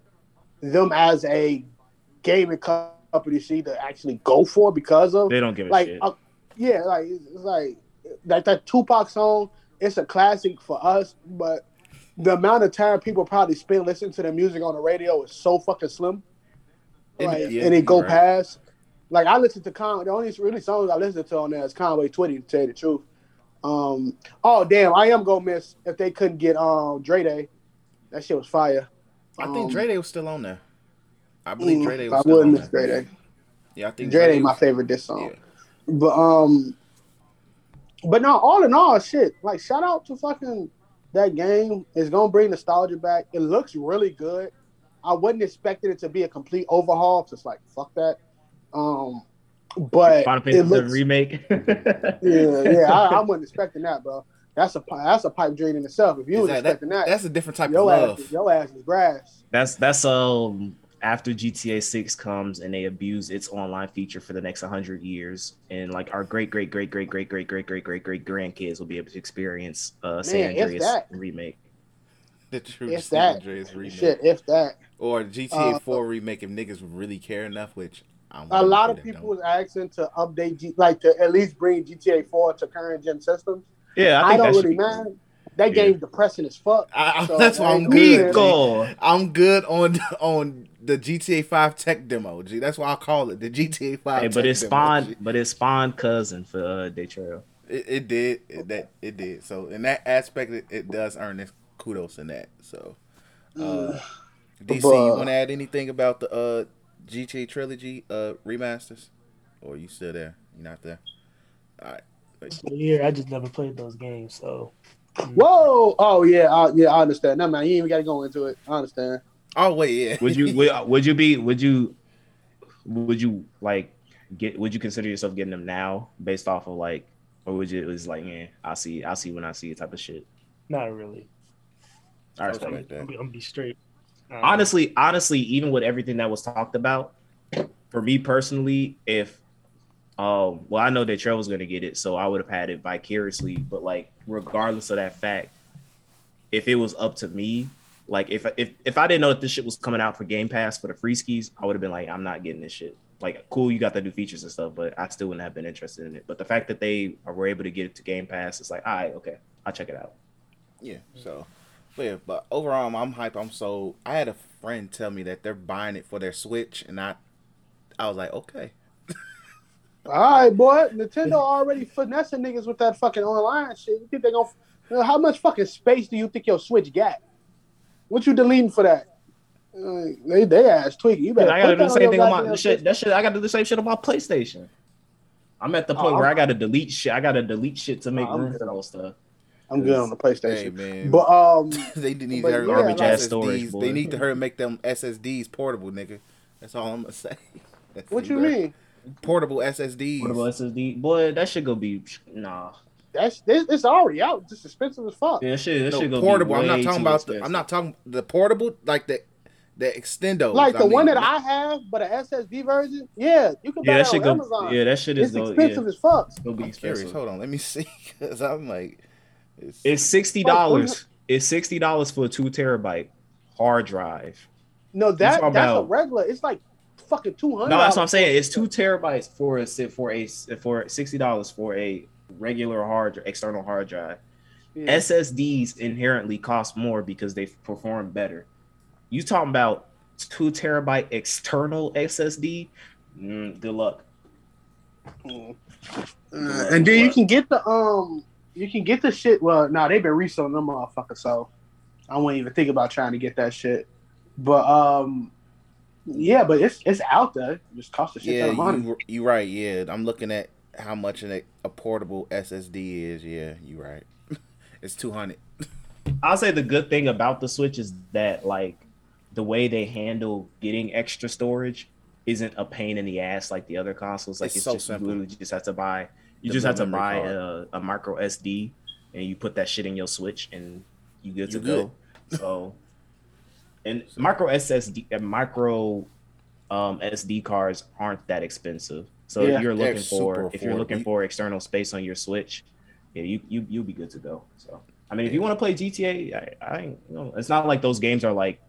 them as a gaming company see to actually go for because of They don't give a like shit. uh, yeah like it's it's like like that Tupac song. It's a classic for us, but the amount of time people probably spend listening to the music on the radio is so fucking slim. And- Like, yeah, and it go right. past. Like I listen to Con. The only really songs I listen to on there is Conway Twitty. To tell you the truth, Um. Oh damn, I am gonna miss if they couldn't get um Dre Day. That shit was fire. I think Um, Dre Day was still on there. I believe mm, Dre Day I was still wouldn't miss there. Dre Day. Yeah, I think Dre Day was- my favorite diss song. Yeah. But um, but no, all in all, shit. Like shout out to fucking that game. It's gonna bring nostalgia back. It looks really good. I wasn't expecting it to be a complete overhaul. 'cause It's like fuck that. Um, but Final it Fantasy looks, remake. yeah, yeah. I, I wasn't expecting that, bro. That's a that's a pipe dream in itself. If you Is was that- expecting that, That's a different type of love. ass, your ass is grass. That's that's um after GTA 6 comes and they abuse its online feature for the next 100 years and like our great great great great great great great great great great grandkids will be able to experience uh San Man, if Andreas remake. The true If San that, Andreas remake. Shit, if that. Or GTA Uh, 4 remake if niggas really care enough, which I'm A lot of people don't. was asking to update, G, like to at least bring GTA 4 to current gen systems. Yeah, I, I don't that should really be mind. That Yeah. game depressing as fuck. I, I- So, that's why I I'm ain't good. gonna G. Pico. I'm good on on the GTA 5 tech demo. G. That's why I call it the GTA 5. Hey, but tech it spawned G. but it spawned cousin for uh Daytrail. It, it did. It, that it did. So in that aspect, it, it does earn its kudos in that. So, uh, DC, you want to add anything about the uh, GTA trilogy uh, remasters, or you still there? You're not there. All right. Yeah, I just never played those games, so. Whoa! Oh yeah, I, yeah, I understand. No man, you ain't even got to go into it. I understand. Oh wait, yeah. Would you would, would you be would you would you like get would you consider yourself getting them now based off of like or would you it was like yeah I'll see I'll see when I see it type of shit. Not really. I respect Okay. it. that. I'm, I'm gonna be straight. Um, honestly, honestly, even with everything that was talked about, for me personally, if um, well, I know that Trevor's gonna get it, so I would have had it vicariously. But like, regardless of that fact, if it was up to me, like if if if I didn't know that this shit was coming out for Game Pass for the free skis, I would have been like, I'm not getting this shit. Like, cool, you got the new features and stuff, but I still wouldn't have been interested in it. But the fact that they were able to get it to Game Pass, it's like, all right, okay, I'll check it out. Yeah. So, but yeah, but overall, I'm, hype. I'm so. I had a friend tell me that they're buying it for their Switch, and I, I was like, okay. All right, boy. Nintendo already finessing niggas with that fucking online shit. You think they gonna? How much fucking space do you think your Switch got? What you deleting for that? Uh, they they ass tweaking. You better. I gotta do the same thing on my shit. That shit. I gotta do the same shit on my PlayStation. I'm at the point Oh, where I I'm- gotta delete shit. I gotta delete shit to make Oh, I'm room for those stuff. I'm good on the Hey PlayStation. man. But um, they need But to hurry Garbage with ass SSDs. storage, boy. They need to hurry make them SSDs portable, nigga. That's all I'm gonna say. That's what you bro. mean? Portable SSDs. Portable SSD, boy, that should go be nah. That's this, it's already out. It's just expensive as fuck. Yeah, that shit. That No, should go portable. Be I'm not talking too about the. I'm not talking the portable like the the extendo. Like the one that I have, but an SSD version. Yeah, you can buy Yeah, that that should on go. Amazon. Yeah, that shit is it's go. expensive Yeah, as fuck. it'll be I'm curious. expensive. Hold on, let me see. Cause I'm like, it's, It's sixty dollars. It's sixty dollars for a two terabyte hard drive. No, that talking that's a regular. It's like fucking two hundred. No, that's what I'm saying. It's two terabytes for a for a for sixty dollars for a regular hard external hard drive. Yeah. SSDs inherently cost more because they perform better. You talking about two terabyte external SSD? Mm, good luck. Uh, and then you can get the um, you can get the shit. Well, nah, they've been reselling them motherfuckers, so I won't even think about trying to get that shit. But um, yeah, but it's it's out there. It just costs a shit yeah, ton of money. you you right. Yeah, I'm looking at how much an, a portable SSD is. Yeah, you right. it's two hundred. I'll say the good thing about the Switch is that like the way they handle getting extra storage isn't a pain in the ass like the other consoles. Like It's it's, so just simple. you literally just have to buy you The just have to buy a, a micro SD and you put that shit in your Switch and you good to You go. So and micro SSD and micro um, SD cards aren't that expensive. So Yeah, if you're looking for if you're looking for external space on your Switch, yeah, you you you'll be good to go. So I mean, if you want to play GTA, I, I you know, it's not like those games are like,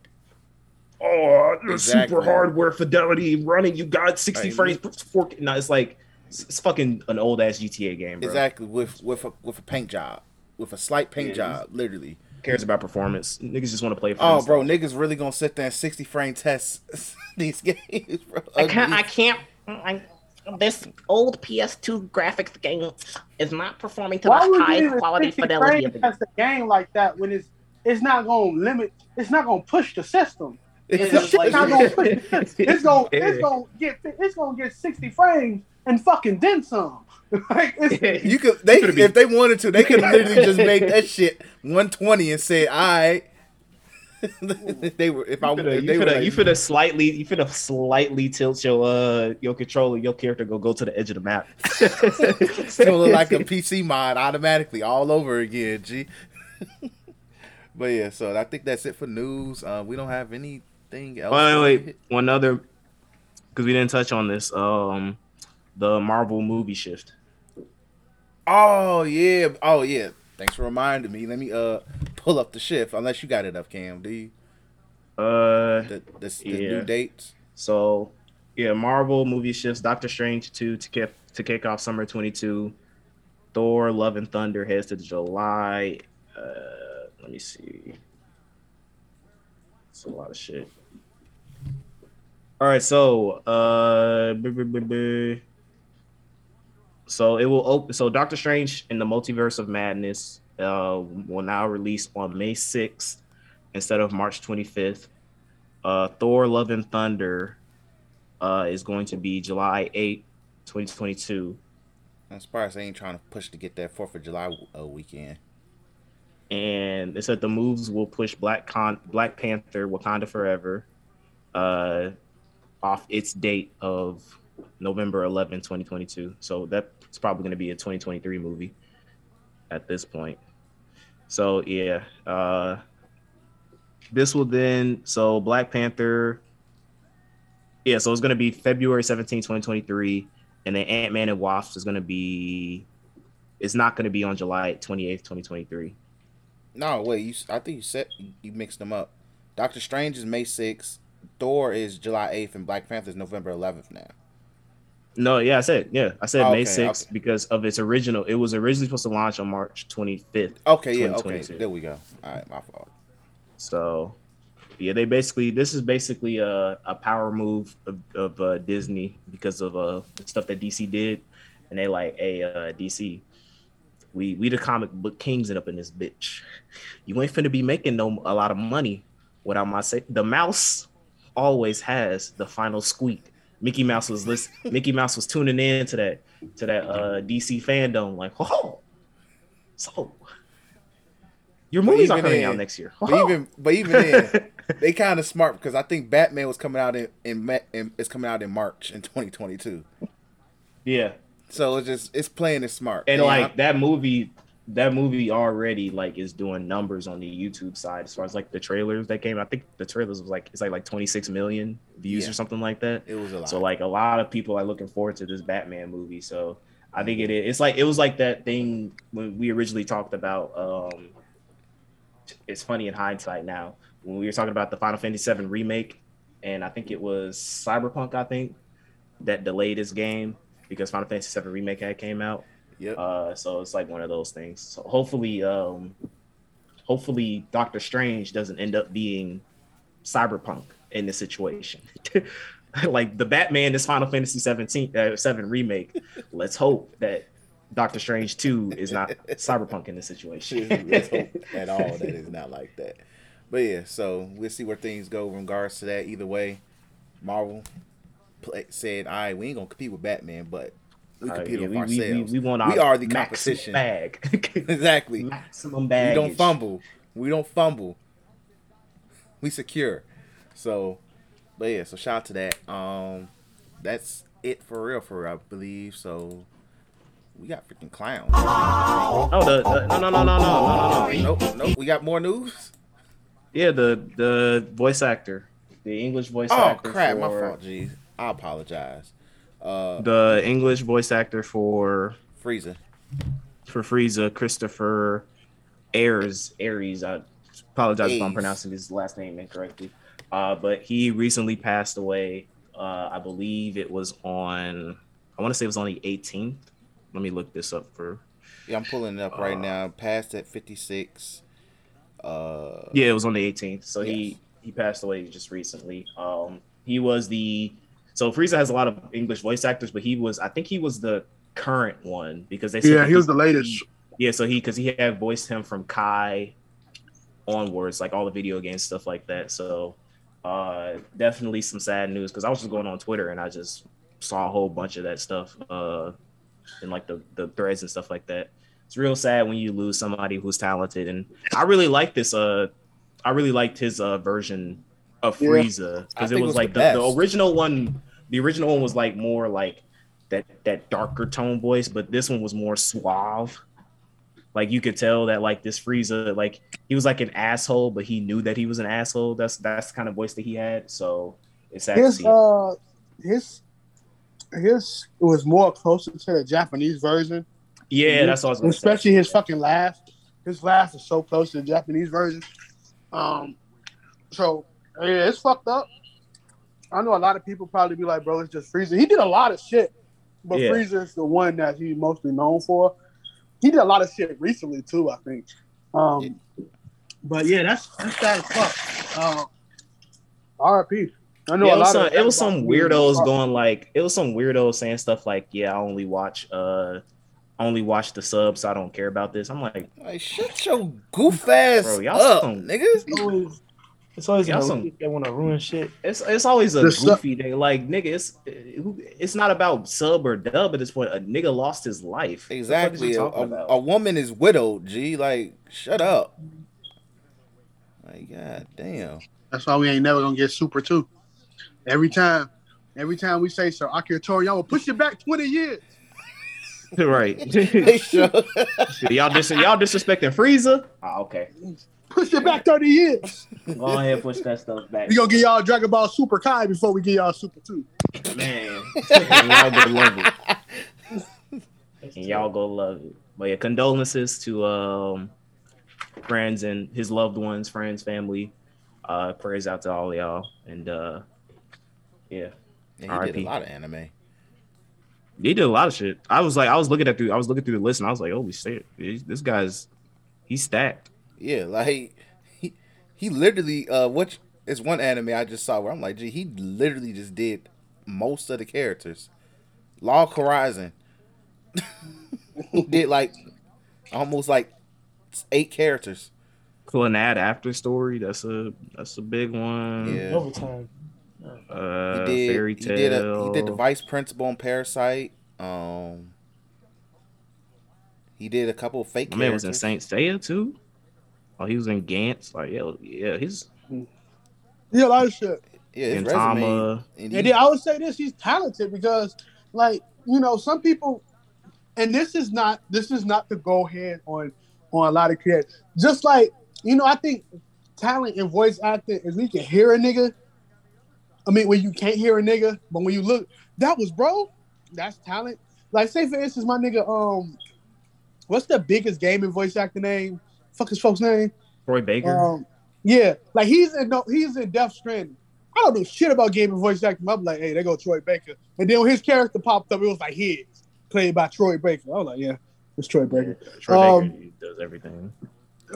oh, Exactly. super hardware fidelity running. You got sixty Right. frames. per four- No, it's like it's, it's fucking an old ass GTA game, bro. Exactly with with a with a paint job, with a slight paint Yeah. job, literally. Who cares about performance? Niggas just want to play. For Oh, bro, themselves. niggas really gonna sit there and sixty frame test these games, bro. I can't. I can't. I, this old PS2 graphics game is not performing to Why the would you highest quality 60 fidelity frames of the test a game like that when it's it's not gonna limit it's not gonna push the system. It's It's like- not gonna push the system. It's gonna it's gonna get it's gonna get 60 frames and fucking then some. like it's, You could they could've if they wanted to, they could literally just make that shit 120 and say, "All right." they were if I You finna, if you they were finna, like, you finna slightly, you finna slightly tilt your uh your controller, your character go go to the edge of the map. it's gonna look like a PC mod automatically all over again. G. but yeah, so I think that's it for news. Uh, we don't have anything else. Wait, wait, wait. One other, because we didn't touch on this. Um, the Marvel movie shift. Oh yeah, oh yeah. Thanks for reminding me. Let me uh pull up the shift. Unless you got it up, Cam. Do you? Uh, The the, the Yeah. new dates. so yeah, Marvel movie shifts. Doctor Strange two to kick to kick off summer twenty two. Thor: Love and Thunder heads to July. Uh, let me see. It's a lot of shit. All right, so uh, buh, buh, buh. So it will open. So Doctor Strange in the Multiverse of Madness uh, will now release on May sixth instead of March twenty fifth. Uh, Thor: Love and Thunder uh, is going to be July eighth, twenty twenty two. I'm surprised they ain't trying to push to get that Fourth of July uh, weekend. and they said the moves will push Black Con Black Panther Wakanda Forever uh off its date of November 11, 2022. So that's probably going to be a 2023 movie at this point. So yeah, uh this will then so Black Panther yeah, so it's going to be February 17, 2023 and then Ant-Man and Wasp is going to be it's not going to be on July 28th, 2023. No, wait. You, I think you said you mixed them up. Doctor Strange is May 6th. Thor is July 8th, and Black Panther is November 11th now. No, yeah, I said yeah, I said Oh, May okay, sixth okay. because of its original. It was originally supposed to launch on March twenty fifth. Okay, yeah, okay. There we go. All right, my fault. So yeah, they basically this is basically a, a power move of, of uh, Disney because of uh the stuff that DC did, and they like, hey, uh, DC, we we the comic book kings it up in this bitch. You ain't finna be making no a lot of money without my say. The mouse always has the final squeak. Mickey Mouse was list. Mickey Mouse was tuning in to that to that uh, DC fandom, like, oh, so your movies are coming then- out next year. But even, but even then, they kind of smart because I think Batman was coming out in, in, in it's coming out in March in 2022. yeah, So it's just it's playing it smart. and like that movie that movie already like is doing numbers on the youtube side as far as like the trailers that came i think the trailers was like it's like like 26 million views Yeah. or something like that it was a lot. so like a lot of people are looking forward to this batman movie so i think it is it's like it was like that thing when we originally talked about um it's funny in hindsight now when we were talking about the final fantasy 7 remake and i think it was cyberpunk i think that delayed this game because final fantasy 7 remake had came out yep. uh, so it's like one of those things. So hopefully, um, hopefully Doctor Strange doesn't end up being cyberpunk in this situation. like the Batman, this Final Fantasy 17 uh, 7 remake. Let's hope that Doctor Strange 2 is not cyberpunk in this situation. Let's hope at all that it's not like that. But yeah, so we'll see where things go in regards to that. Either way, Marvel play, said, "All right, we ain't gonna compete with Batman, but we compete uh, yeah, we, ourselves. We, we, want our we are the competition bag. exactly. Maximum bag. We don't fumble. We don't fumble. We secure. So, but yeah. So shout out to that. Um, that's it for real. For real, I believe so. We got freaking clowns. Oh, the, the no, no, no, no, no, no, no, no. Nope, nope. We got more news. Yeah, the the voice actor, the English voice oh, actor. Oh crap! For... My fault. Jeez, I apologize. Uh, the English voice actor for Frieza. for Frieza, Christopher Ayres. Aries. I apologize if I'm pronouncing his last name incorrectly. Uh, but he recently passed away. Uh, I believe it was on. I want to say it was on the 18th. Let me look this up for. Yeah, I'm pulling it up right now. Passed at 56. Uh, Yeah, it was on the 18th. So he he passed away just recently. Um, he was the So Frieza has a lot of English voice actors, but he was I think he was the current one because they said Yeah, that he was the latest. Yeah, so he because he had voiced him from Kai onwards, like all the video game stuff like that. So uh definitely some sad news because I was just going on Twitter and I just saw a whole bunch of that stuff uh in like the, the threads and stuff like that. It's real sad when you lose somebody who's talented and I really like this uh I really liked his uh version of Frieza I because it think it was was like the the, the original one the original one was like more like that that darker tone voice, but this one was more suave. Like you could tell that like this Frieza, like he was like an asshole, but he knew that he was an asshole. That's that's the kind of voice that he had. So it's to His uh, his his was more closer to the Japanese version. yeah, that's what I was gonna say. especially his fucking laugh. His laugh is so close to the Japanese version. Um, so yeah, it's fucked up. I know a lot of people probably be like, "Bro, it's just Frieza." He did a lot of shit, but Yeah. Frieza is the one that he's mostly known for. He did a lot of shit recently too, I think. Um, but yeah, that's that's sad as fuck. Uh, R.I.P. I know Yeah, a it was lot some, of it was some weirdos going like it was some weirdos saying stuff like, "Yeah, I only watch uh, only watch the subs, so I don't care about this." I'm like, Like shut your goof ass Bro, y'all up, some- nigga. It's always, it's Y'all some- elite that want to ruin shit. It's it's always a The su- goofy thing. Like nigga, it's it's not about sub or dub at this point. A nigga lost his life. What the fuck is you Exactly. A, a, a woman is widowed. G, like shut up. Like god damn. That's why we ain't never gonna get Super Two. Every time, every time we say so, Akira Toriyama, will push it back twenty years. right. Y'all dis- y'all disrespecting Frieza? Oh, okay. Push it back thirty years. Go ahead and push that stuff back. We gonna get y'all Dragon Ball Super Kai before we get y'all Super Two. Man. and y'all go love it. And y'all go love it. But yeah, condolences to um friends and his loved ones, friends, family. Uh prayers out to all y'all. And uh yeah. Yeah, he did a lot of anime. He did a lot of shit. I was like, I was looking at through, I was looking through the list, and I was like, holy shit, he- this guy's he's stacked. Yeah, like he he literally uh which is one anime I just saw where I'm like, gee, he literally just did most of the characters. Log Horizon. he did like almost like eight characters. Clannad after story, that's a that's a big one. Yeah. Overtime. Uh, He did fairy he did a, he did the vice principal in Parasite. Um he did a couple of fake My man was in. Saint Seiya too. Oh, he was in Gantz. Like, yeah, yeah, he's Yeah, a lot of shit. Yeah, his in resume. Tama. And he, And then I would say this: he's talented because, like, you know, some people, and this is not this is not to go ahead on on a lot of kids. Just like you know, I think talent in voice acting is when you can hear a nigga. I mean, when you can't hear a nigga, but when you look, that was bro. That's talent. Like, say for instance, my nigga, um, what's the biggest gaming voice actor name? Fuck his folks' name. Troy Baker. Um, yeah, like he's in no, he's in Death Stranding. I don't know shit about gaming voice acting. I'm like, hey, they go Troy Baker. And then when his character popped up, it was like his, played by Troy Baker. I was like, yeah, it's Troy Baker. Troy um, Baker does everything.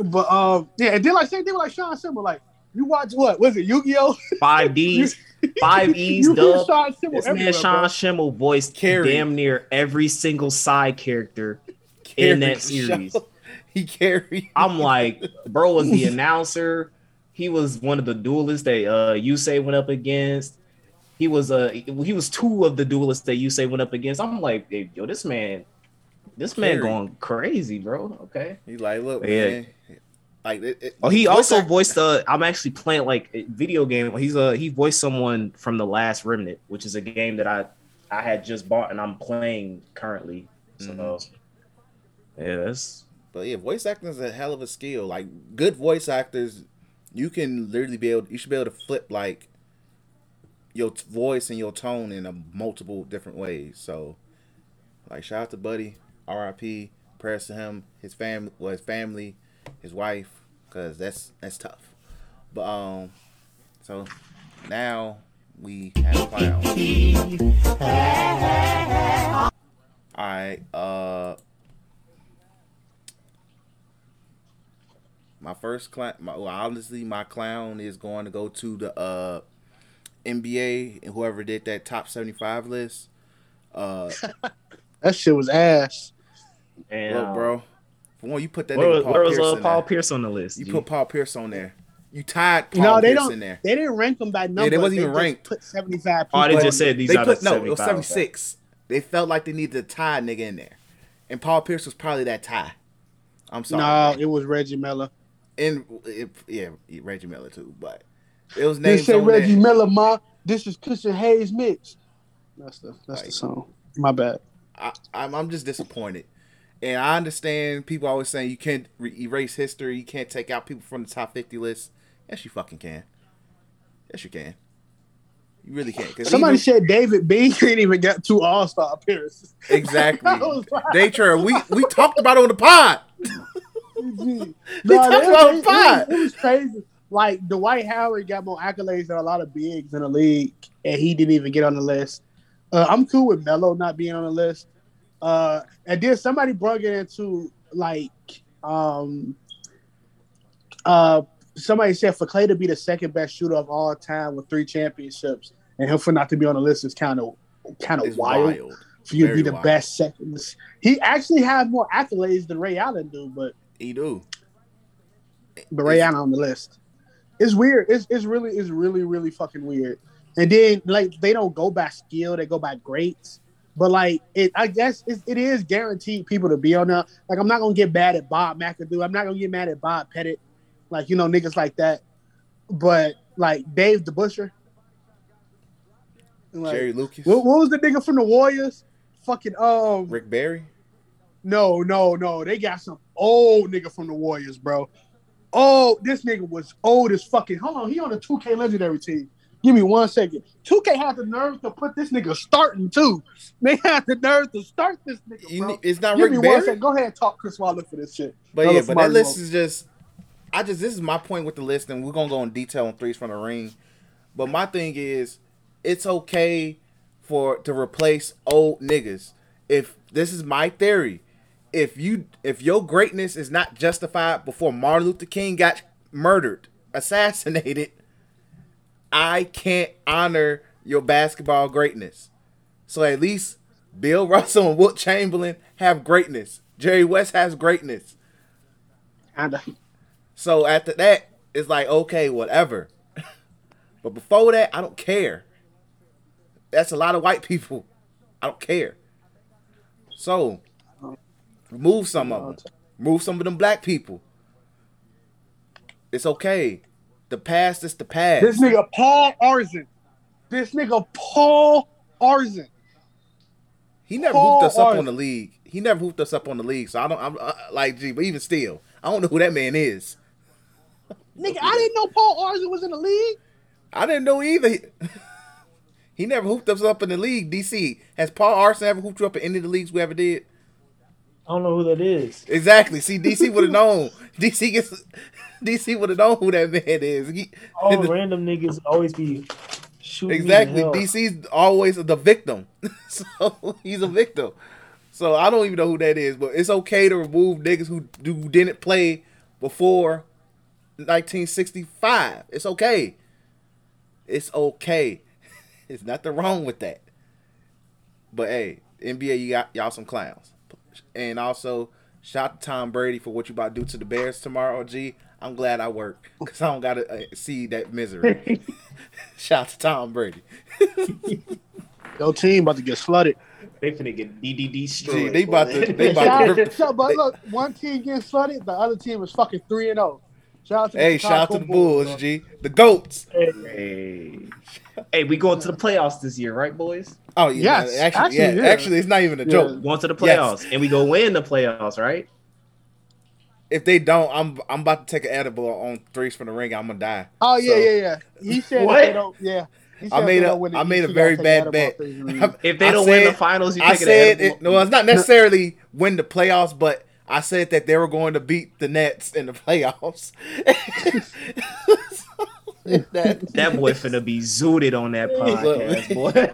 But um, yeah, and then like same thing with like Sean Schemmel. Like you watch what was it Yu-Gi-Oh? Five D's, five E's, dub. Sean Schemmel This man Sean bro. Schemmel voiced Carry. damn near every single side character in that series. he carried. I'm like, bro was the announcer. He was one of the duelists that uh Yusei went up against. He was uh he was two of the duelists that Yusei went up against. I'm like, hey, yo, this man, this man going crazy, bro. Okay. He's like, look, Yeah. man. Like, it, it, Oh, he also voiced uh I'm actually playing like a video game. He's uh he voiced someone from The Last Remnant, which is a game that I I had just bought and I'm playing currently. So Mhm. yeah, that's But yeah, voice acting is a hell of a skill. Like good voice actors, you can literally be able. You should be able to flip like your voice and your tone in a multiple different ways. So, like, shout out to Buddy, R.I.P. Prayers to him, his family, well, his family, his wife, because that's that's tough. But um, so now we have clown. All right, uh. My first clown, my, well, honestly, my clown is going to go to the uh, NBA and whoever did that top seventy five list. Uh, That shit was ass. And, look, bro. For one, you put that Where, nigga was- Paul where was Pierce uh, Paul there. Pierce on the list? You G? put Paul Pierce on there. You tied Paul No, they Pierce don't- in there. They didn't rank them by number. they wasn't even just ranked. Put seventy five. Oh, they just said these they are put the no, it was 75, seventy six. They felt like they needed to tie a nigga in there, and Paul Pierce was probably that tie. I'm sorry. No, it was Reggie Miller. And it, yeah, Reggie Miller too, but it was They named say on Reggie there. Miller, ma. This is Christian Hayes mix. That's the that's Like- the song. My bad. I, I'm, I'm just disappointed, and I understand people always saying you can't re- erase history, you can't take out people from the top 50 list. Yes, you fucking can. Yes, you can. You really can. 'Cause Somebody even- said David Bean didn't even get two All Star appearances. exactly. Like- Daytra, we we talked about it on the pod. Gee. They No, talked it- about it- it. It, was, it was crazy. Like Dwight Howard got more accolades than a lot of bigs in the league, and he didn't even get on the list. Uh, I'm cool with Melo not being on the list. Uh, and then somebody brought it into like um, uh, somebody said for Clay to be the second best shooter of all time with three championships, and him for not to be on the list is kind of kind of wild, wild. for you to be the wild. best second. He actually had more accolades than Ray Allen do, but He do. but Ray Allen on the list. It's weird. It's it's really it's really really fucking weird. And then like they don't go by skill, they go by greats. But like it, I guess it, it is guaranteed people to be on there. Like I'm not gonna get mad at Bob McAdoo. I'm not gonna get mad at Bob Pettit. Like you know niggas like that. But like Dave DeBusschere. Like, Jerry Lucas. what, what was the nigga from the Warriors? Fucking um Rick Barry. no, no, no. They got some old nigga from the Warriors, bro. Oh, this nigga was old as fucking. Hold on, he on the 2K legendary team. Give me one second. 2K had the nerve to put this nigga starting too. They had the nerve to start this nigga, bro. it's not Give Rick me one Barry. second. Go ahead and talk Chris look for this shit. But Y'all yeah, but that list is just. I just this is my point with the list, and we're gonna go in detail on threes from the ring. But my thing is, it's okay for to replace old niggas. If this is my theory, if you if your greatness is not justified before Martin Luther King got murdered, assassinated, I can't honor your basketball greatness. So at least Bill Russell and Wilt Chamberlain have greatness. Jerry West has greatness. So after that, it's like okay, whatever. but before that, I don't care. That's a lot of white people. I don't care. So remove some of them. Remove some of them black people. It's okay. The past is the past. This nigga Paul Arizin. This nigga Paul Arizin. He never Paul hooped us up Arthur. on the league. He never hooped us up on the league. So I don't. I'm uh, like, gee, but even still, I don't know who that man is. Nigga, I didn't know Paul Arizin was in the league. I didn't know either. He never hooped us up in the league. DC has Paul Arizin ever hooped you up in any of the leagues we ever did? I don't know who that is. Exactly. See, DC would have known. DC gets. DC would have known who that man is. He- All the- random niggas always be shooting. exactly. Me to hell. DC's always the victim. so he's a victim. So I don't even know who that is, but it's okay to remove niggas who, who didn't play before 1965. It's okay. It's okay. It's nothing wrong with that. But hey, NBA, you got y'all some clowns. And also, shout out to Tom Brady for what you about to do to the Bears tomorrow. G, I'm glad I work because I don't gotta uh, see that misery. shout out to Tom Brady. Your team about to get flooded. They finna get DDD Gee, destroyed. they about to. They about to rip, so, but look, one team getting flooded, the other team is fucking three and zero. Shout out to the hey, shout out to the Bulls, bro. G. The goats. Hey, hey, we going to the playoffs this year, right, boys? Oh yeah, Yes, actually, actually, yeah, yeah. actually, it's not even a Yeah. joke. Going to the Yes. playoffs, and we go win the playoffs, right? If they don't, I'm I'm about to take an edible on threes from the ring. I'm gonna die. Oh yeah, So- yeah, yeah. He said What? they don't. Yeah. I made they a don't win the I made a very bad bet. about threes and rings. If they don't win the finals, you I take said an it. Well, it's not necessarily win the playoffs, but I said that they were going to beat the Nets in the playoffs. that, That boy finna be zooted on that podcast, boy.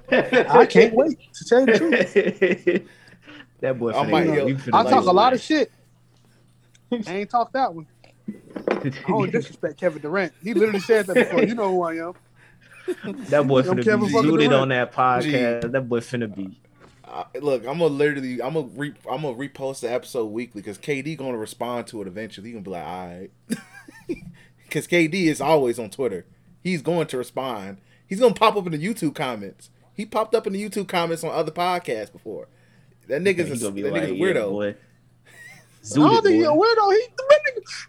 I can't wait to tell you the truth. that boy I finna, might- be- yo, finna I be talk a lot of shit. I ain't talk that one. I don't disrespect Kevin Durant. He literally said that before. You know who I am. That boy Don't finna be for zooted on that podcast. That boy finna be. Uh, look, I'm gonna literally, I'm gonna re, I'm gonna repost the episode weekly because KD gonna respond to it eventually. He gonna be like, all right, because KD is always on Twitter. He's going to respond. He's gonna pop up in the YouTube comments. He popped up in the YouTube comments on other podcasts before. That nigga's He a, gonna be that like, nigga's a yeah, weirdo. boy. I don't Zooted, think he's a weirdo. He,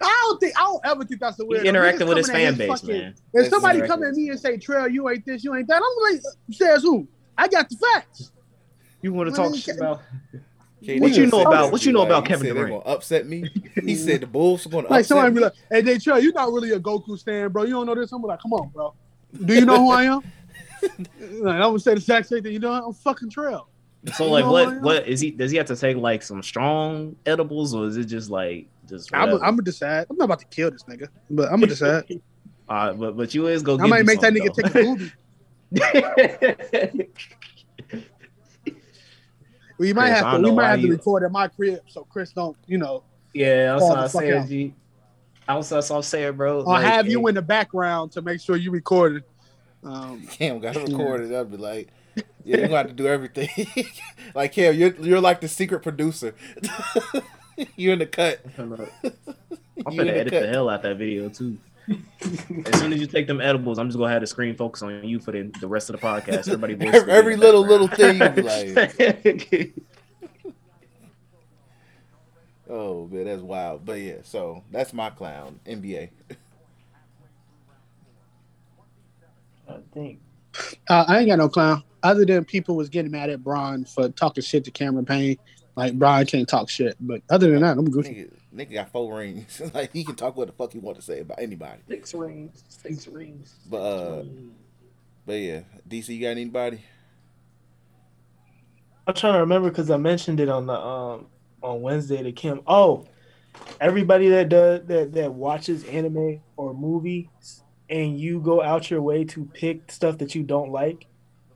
I don't think I don't ever think that's a He weirdo. interacting Niggas with his coming at fan base, fucking- man. If somebody come what at me and say, "Trail, you ain't this, you ain't that," I'm like, "Says who? I got the facts." You want to talk then, shit about? KD What you know about- what you know like, about Kevin said They're Durant? gonna upset me. He said the Bulls are gonna Like upset somebody me. be like, "Hey, they Trail, you're not really a Goku stan, bro. You don't know this." I'm like, "Come on, bro. Do you know who I am?" like, I would say the exact same thing. You know, I'm fucking Trail. So like, No, what what is he? Does he have to take like some strong edibles, or is it just like just? I'm? I'm gonna decide. I'm not about to kill this nigga, but I'm gonna decide. Uh, but but you is go. I give might you make that some, nigga though. take a movie. We might Chris, have to. We might why have to you- record at my crib so Chris don't, you know, yeah, that's what I'm fuck saying, out. G. That's what I'm saying, bro. or Like, have you hey, in the background to make sure you recorded. Um, Cam got to record it. I'd be like, yeah, you're gonna have to do everything. like Cam, you're you're like the secret producer. you're in the cut. I'm gonna, I'm gonna edit cut. the hell out that video too. As soon as you take them edibles, I'm just gonna have the screen focus on you for the, the rest of the podcast. Everybody, Every, every little little thing, like, oh man, that's wild. But yeah, so that's my clown NBA. I think. uh, I ain't got no clown. Other than people was getting mad at Braun for talking shit to Cameron Payne. Like Brian can't talk shit, but other than that, I'm good. Nigga, nigga got four rings. like he can talk what the fuck he want to say about anybody. Six rings. Six rings. But uh, but yeah, DC, you got anybody? I'm trying to remember because I mentioned it on the um on Wednesday to Kim. Oh, everybody that does that that watches anime or movies and you go out your way to pick stuff that you don't like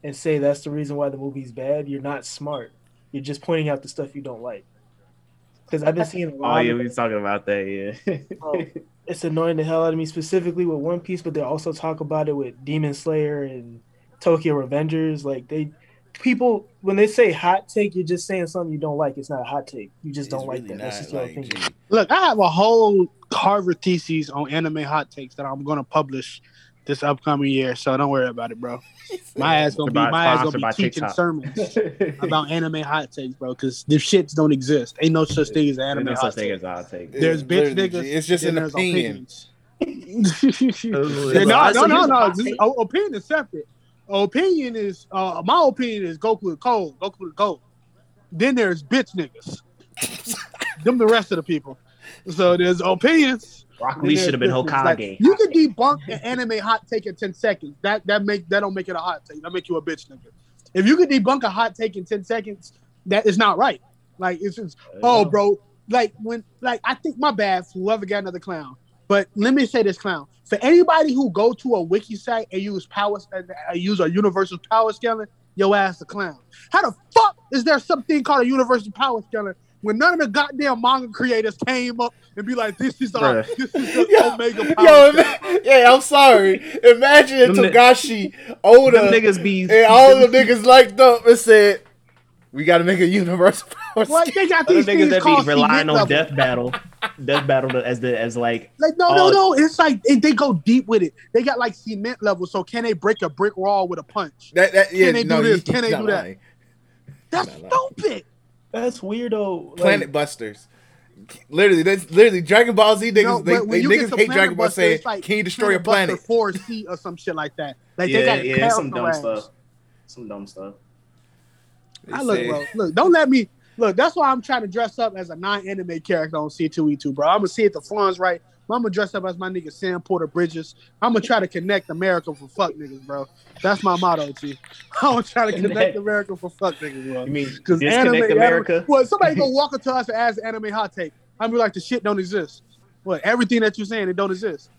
and say that's the reason why the movie's bad, you're not smart. You're just pointing out the stuff you don't like. Because I've been seeing a Oh lot. yeah, of we was talking about that. Yeah. Oh, it's annoying the hell out of me, specifically with One Piece, but they also talk about it with Demon Slayer and Tokyo Revengers. Like they, people, when they say hot take, you're just saying something you don't like. It's not a hot take. You just don't It's like really that. That's not, just your like, opinion. gee. Look, I have a whole Harvard thesis on anime hot takes that I'm gonna publish this upcoming year. So don't worry about it, bro. My ass gonna be my ass gonna be teaching TikTok. sermons about anime hot takes, bro. Because the shits don't exist. Ain't no such thing as anime no hot such thing take. as I'll. There's bitch literally, niggas. It's just an opinion. opinions. Well, no, no, no, no. Just- oh, opinion is separate. Opinion is uh my opinion is Goku is cold. Goku is cold. Then there's bitch niggas. Them the rest of the people. So there's opinions. Rock Lee should have been. Hokage. Like, you can debunk an anime hot take in 10 seconds. That that make that don't make it a hot take. That make you a bitch nigga. If you can debunk a hot take in 10 seconds, that is not right. Like it's just Oh, bro. Like when, like I think my bad whoever got another clown. But let me say this, clown. For anybody who go to a wiki site and use power, and uh, use a universal power scaling, your ass a clown. How the fuck is there something called a universal power scaling when none of the goddamn manga creators came up and be like, "This is our, Bruh. this is the Yo, omega power." Yo, yeah, I'm sorry. Imagine if Them ni- Togashi, Oda, Them niggas be and all the niggas liked up and said, "We got to make a universal power." Like they got these niggas that be relying on level. death battle, death battle as the as like Like no, no, no. It's like they, they go deep with it. They got like cement level. So can they break a brick wall with a punch? That, that, yeah, Can they no, do this? you- Can they you're do not that? lying. That's Nah, nah. stupid. That's weirdo. Like, Planet Busters. Literally, that's literally Dragon Ball Z niggas. No, they, they niggas hate Planet Dragon Ball Buster, saying, like "Can you destroy a Planet Buster planet?" 4C or some shit like that. Like yeah, they got yeah, some dumb ass. stuff, some dumb stuff. They I look, bro. Look, don't let me look. That's why I'm trying to dress up as a non-anime character on C2E2, bro. I'm gonna see if the funds right. I'm gonna dress up as my nigga Sam Porter Bridges. I'm gonna try to connect America for fuck niggas, bro. That's my motto, G. I'm gonna try to connect. America for fuck niggas, bro. You mean Because anime, America? Anime, well, somebody gonna walk up to us and ask anime hot take. I'm be like, the shit don't exist. What? Everything that you're saying, it don't exist.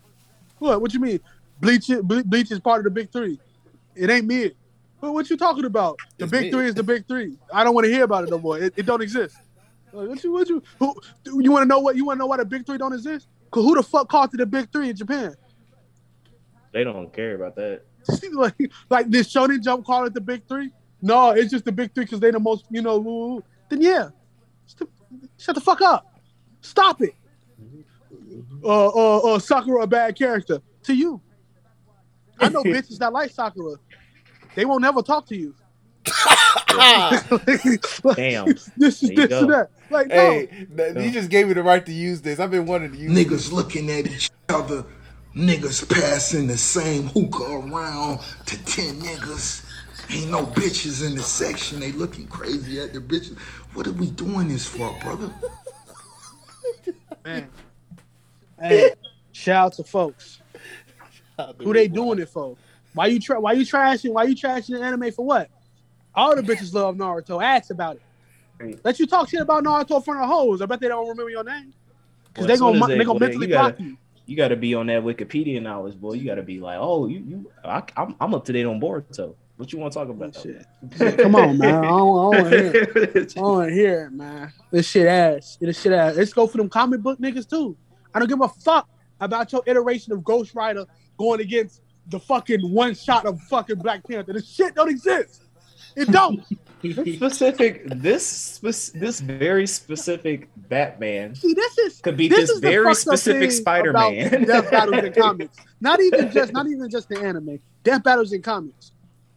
What? What you mean? Bleach, it- Bleach is part of the big three. It ain't mid. Well, what you talking about? The It's big mid. three is the big three. I don't want to hear about it no more. It, it don't exist. Like, what you? What you? Who? You want to know what? You want to know why the big three don't exist? Cause who the fuck called it the big three in Japan? They don't care about that. like, like this Shonen Jump call it the big three? No, it's just the big three because they the most, you know. woo, woo. Then yeah, St- shut the fuck up. Stop it. Uh, uh, uh, Sakura a bad character to you. I know bitches that like Sakura. They won't never talk to you. Damn. This is this go. and that. Like no. Hey, th- you just gave me the right to use this. I've been wanting to use this. Niggas looking at each other. Niggas passing the same hookah around to 10 niggas. Ain't no bitches in the section. They looking crazy at the bitches. What are we doing this for, brother? Man. Hey, shout out to folks. Who they doing it for? Why you tra- why you trashing? Why you trashing the anime for what? All the bitches love Naruto. Ask about it. Let you talk shit about Naruto in front of hoes. I bet they don't remember your name. Because they gonna they- they, gonna mentally you gotta- block you. You got to be on that Wikipedia knowledge, boy. You got to be like, oh, you, you, I, I'm, I'm up to date on Boruto. What you want to talk about? Shit. Shit, Come on, man. I don't, wanna hear it. I don't wanna hear it, man. This shit ass. This shit ass. Let's go for them comic book niggas too. I don't give a fuck about your iteration of Ghost Rider going against the fucking one shot of fucking Black Panther. This shit don't exist. It don't. This specific, this this very specific Batman See, this is could be this this very specific Spider-Man. about Death battles in comics. Not even just not even just the anime. Death battles in comics.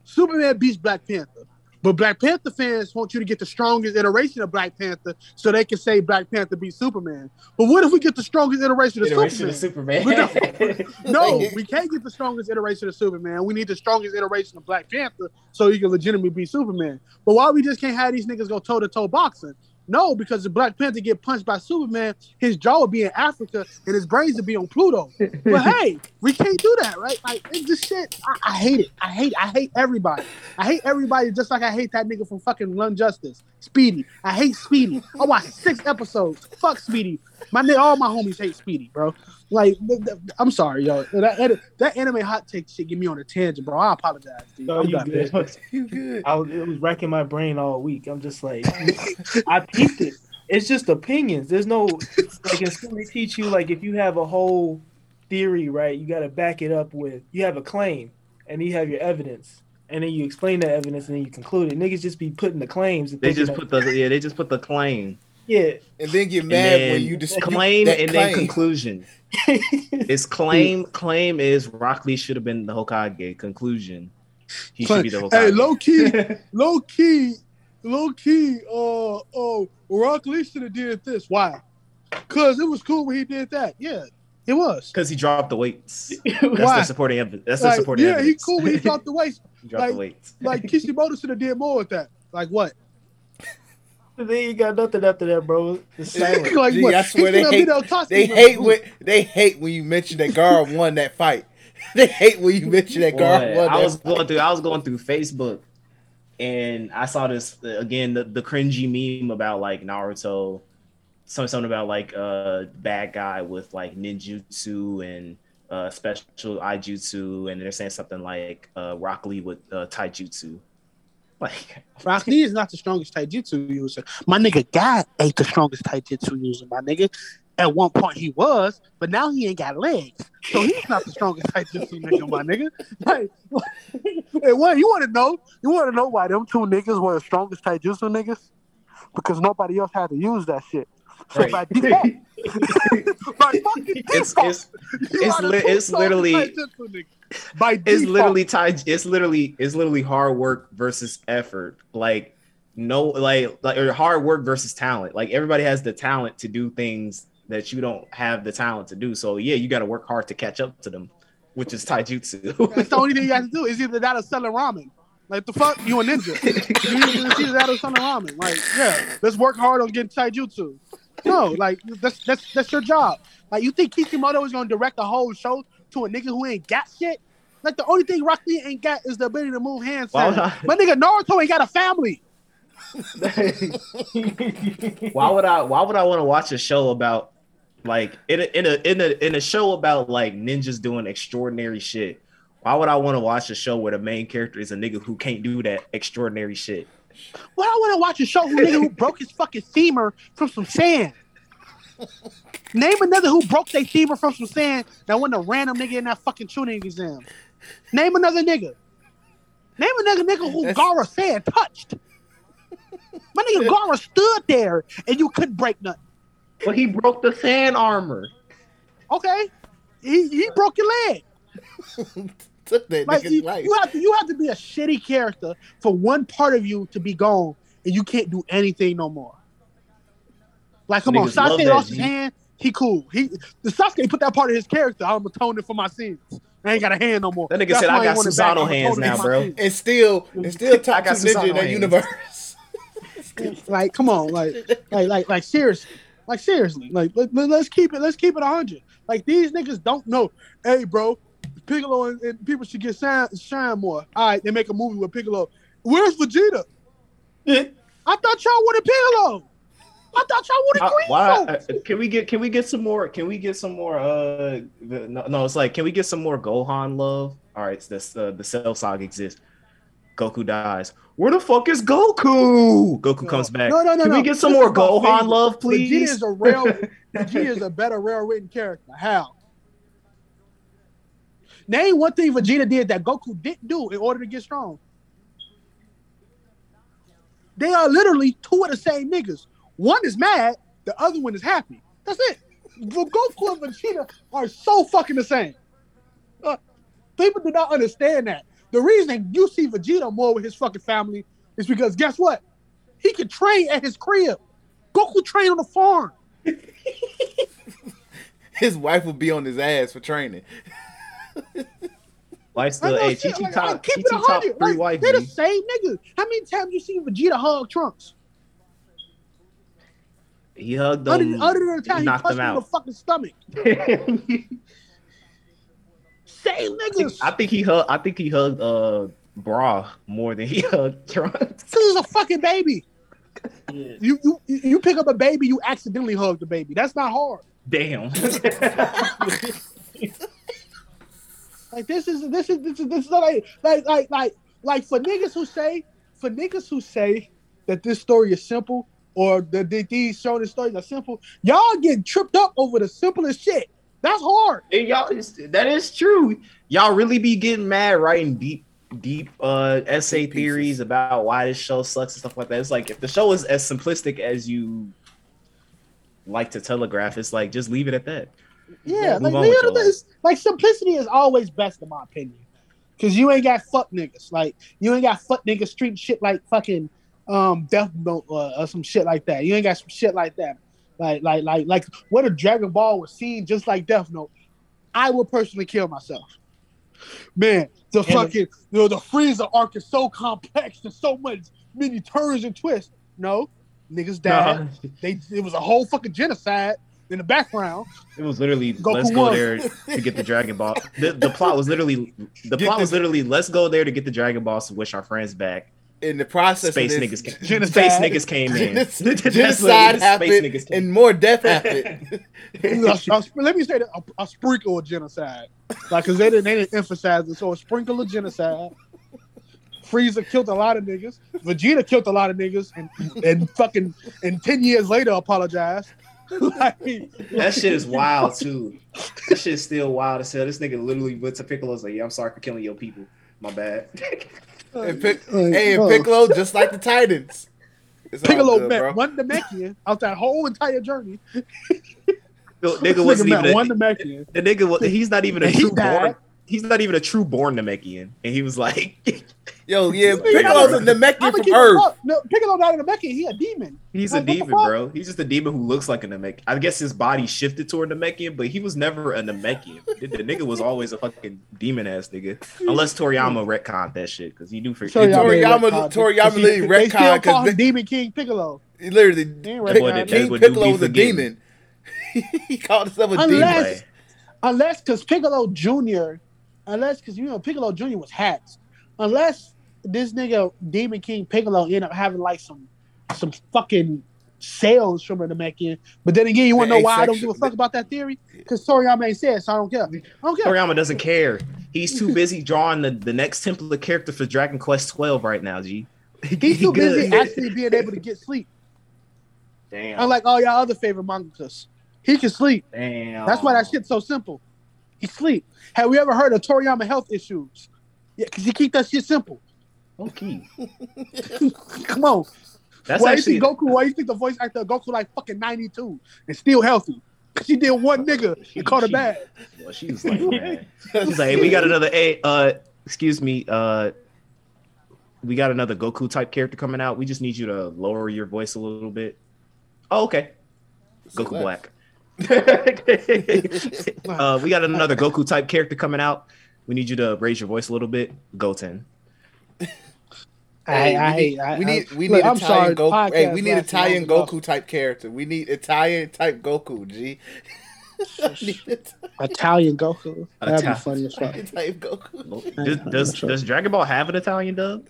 Superman beats Black Panther. But Black Panther fans want you to get the strongest iteration of Black Panther so they can say Black Panther beat Superman. But what if we get the strongest iteration of Iteration Superman? of Superman. No, we can't get the strongest iteration of Superman. We need the strongest iteration of Black Panther so he can legitimately be Superman. But why we just can't have these niggas go toe to toe boxing? No, because the Black Panther get punched by Superman, his jaw would be in Africa and his brains would be on Pluto. But hey, we can't do that, right? Like it's just shit. I, I hate it. I hate. I hate everybody. I hate everybody just like I hate that nigga from fucking Young Justice, Speedy. I hate Speedy. I watched six episodes. Fuck Speedy. My nigga, all my homies hate Speedy, bro. Like, th- th- I'm sorry, yo. That, that anime hot take shit get me on a tangent, bro. I apologize. Dude. No, you good. You good? I was, it was wrecking my brain all week. I'm just like, I peeped it. It's just opinions. There's no like in school they teach you like if you have a whole theory, right? You got to back it up with you have a claim, and you have your evidence, and then you explain the evidence, and then you conclude it. Niggas just be putting the claims. they just put the yeah, they just put the claim, yeah. And then get mad then when you dispute claim that and then claim. conclusion. It's claim. Claim is Rock Lee should have been the Hokage. Conclusion, he should be the Hokage. Hey, low key, low key, low key. Uh, oh, Rock Lee should have did this. Why? Cause it was cool when he did that. Yeah, it was. because he dropped the weights. That's Why? the supporting evidence. That's the Like, supporting yeah, evidence. he cool when he dropped the weights. He dropped the weights. Like Kishimoto should have did more with that. Like what? They ain't got nothing after that, bro. It's silent. like Gee, what? I swear they hate- beat El Tosca They hate when they hate when you mention that Gaara won that fight. They hate when you mention that Gaara Boy, won I was fight. going through. I was going through Facebook, and I saw this again. The, the cringy meme about like Naruto, something something about like uh bad guy with like ninjutsu and uh special aijutsu, and they're saying something like uh Rock Lee with uh, taijutsu. Like Rock Lee is not the strongest taijutsu user. My nigga God ain't the strongest taijutsu user, my nigga. At one point he was, but now he ain't got legs. So he's not the strongest taijutsu nigga, my nigga. Like, hey, what you wanna know? You wanna know why them two niggas were the strongest taijutsu niggas? Because nobody else had to use that shit. So Right. by default, by fucking it's default, it's you it's li- it's literally- By it's literally tied. It's literally it's literally hard work versus effort. Like no, like like or hard work versus talent. Like everybody has the talent to do things that you don't have the talent to do. So yeah, you got to work hard to catch up to them, which is taijutsu. That's the only thing you got to do. Is either that or selling ramen. Like the fuck, you a ninja. you either either that or selling ramen. Like yeah, let's work hard on getting taijutsu. No, like that's that's that's your job. Like you think Kishimoto is gonna direct the whole show to a nigga who ain't got shit? Like the only thing Rock Lee ain't got is the ability to move hands. Why would. I- My nigga Naruto ain't got a family. why would I? Why would I want to watch a show about like in a in a in a in a show about like ninjas doing extraordinary shit? Why would I want to watch a show where the main character is a nigga who can't do that extraordinary shit? Why I want to watch a show who nigga who broke his fucking femur from some sand? Name another who broke their femur from some sand that wasn't a random nigga in that fucking Chunin exam. Name another nigga. Name another nigga who That's- Gaara said touched. My nigga Gaara stood there and you couldn't break nothing. But he broke the sand armor. Okay, he he broke your leg. Took that Like nigga's you, life. you have to you have to be a shitty character for one part of you to be gone and you can't do anything no more. Like come on, Niggas love Sasuke lost his hand. He cool. He the Sasuke put that part of his character. I'm atoning for my sins. I ain't got a hand no more. That nigga That's said, "I got ain't want it back. Susanoo I'm hands now, bro." sins. and still, and still top got two ninja in Susanoo that universe. like come on like like like like seriously like seriously like let, let, us keep it let's keep it 100 like these niggas don't know hey bro piccolo and, and people should get shine, shine more all right they make a movie with piccolo where's vegeta i thought y'all wanted piccolo i thought y'all wanted Uh, green why? folks. uh, Can we get? Can we get some more? Can we get some more? Uh, no, no, it's like, can we get some more Gohan love? All right, it's this. Uh, the Cell Saga exists. Goku dies. Where the fuck is Goku? Goku comes back. no no no Can no we get some This more Gohan favorite. love, vegeta is a real vegeta is a better real written character how name one thing vegeta did that goku didn't do in order to get strong They are literally two of the same niggas. One is mad, the other one is happy. That's it. But Goku and Vegeta are so fucking the same. Uh, people do not understand that. The reason you see Vegeta more with his fucking family is because guess what? He can train at his crib. Goku train on the farm. His wife would be on his ass for training. Life I still, know hey, shit, Chi Chi like, top, like, keep it top 100. three Like, wife. they're the same niggas. How many times you see Vegeta hug Trunks? He hugged Other, them. other than the time he knocked punched them him in the out. fucking stomach. Same niggas. I think he hugged. I think he hugged uh Bra more than he hugged Trunks. This is a fucking baby. You, you you pick up a baby, you accidentally hug the baby. That's not hard. Damn. Like this is this is this is this is like like like like like for niggas who say for niggas who say that this story is simple or the, that these shonen stories are simple, y'all getting tripped up over the simplest shit. That's hard. And y'all, is- that is true. Y'all really be getting mad writing deep, deep uh essay Deep pieces. theories about why this show sucks and stuff like that. It's like if the show is as simplistic as you like to telegraph, it's like just leave it at that. Yeah, Move like on you with know, your life. it's- like simplicity is always best in my opinion. Cause you ain't got fuck niggas. Like you ain't got fuck niggas treating shit like fucking um Death Note or, or some shit like that. You ain't got some shit like that. Like like like like what if Dragon Ball was seen just like Death Note? I would personally kill myself. Man, the the- fucking you know, the Frieza arc is so complex. There's so much many turns and twists. No, niggas died. Nah, They it was a whole fucking genocide in the background. it was literally Goku let's go won. there to get the Dragon Ball. The, the plot was literally the plot was literally let's go there to get the Dragon Balls to wish our friends back. In the process, Space of niggas, came, Genocide. space niggas came in. Genocide, That's literally genocide the space happened and more death happened. a- a- let me say that a, a sprinkle of genocide, like because they didn't they didn't emphasize it. So a sprinkle of genocide. Frieza killed a lot of niggas. Vegeta killed a lot of niggas, and and fucking and ten years later apologized. like, That shit is wild too. That shit's still wild as hell. This nigga literally went to Piccolo's like, yeah, I'm sorry for killing your people. My bad. And Pic- Like, hey, and. Piccolo, just like the Titans. It's Piccolo good, met bro. one Namekian out that whole entire journey. The nigga wasn't met even one a, Namekian. the nigga. was- He's not even a he true died. born. He's not even a true born Namekian, and he was like, Yo, yeah, Nigga, Piccolo's a I'm Namekian gonna from Earth. up. No, Piccolo not a Namekian. He a demon. he's Like, a demon, bro. He's just a demon who looks like a Namekian. I guess his body shifted toward Namekian, but he was never a Namekian. the, the nigga was always a fucking demon ass nigga, unless Toriyama retconned that shit because he do for Toriyama, Toriyama- ain't retconned. Toriyama Cause literally They still retconned 'cause call him they- Demon King Piccolo. He literally, ain't Pic- retconned. what it- King that's Piccolo was a forgetting. demon. he called himself a Unless- demon. Anyway, unless because Piccolo Junior, unless because you know Piccolo Junior was hacks, unless this nigga Demon King Piccolo end up having like some some fucking sales from a Namekian. But then again, you want to know why I don't give a fuck about that theory? Because Toriyama ain't said, so I don't care. I don't care. Toriyama doesn't care. He's too busy drawing the, the next template character for Dragon Quest 12 right now, G. He's too good. busy actually being able to get sleep. Damn. Unlike all y'all other favorite mangakas. He can sleep. Damn. That's why that shit's so simple. He sleep. Have we ever heard of Toriyama health issues? Yeah, because he keep that shit simple. Okay. Come on. That's why actually you think Goku? Why you think the voice actor Goku like fucking ninety two and still healthy? Cause she did one nigga She- and caught her she- bad. Well, she was like, man. She's like, hey, we got another A. Uh, excuse me. Uh, we got another Goku type character coming out. We just need you to lower your voice a little bit. Oh, okay. Goku Black. uh, we got another Goku type character coming out. We need you to raise your voice a little bit. Goten. Hey, I, I, we need, I, we need, we look, need I'm Italian sorry, Goku. Hey, we need Italian. Goku type character. We need Italian type Goku. G. Italian Goku. That'd be Italian. funny as fuck. Italian type Goku. Does, does, does Dragon Ball have an Italian dub?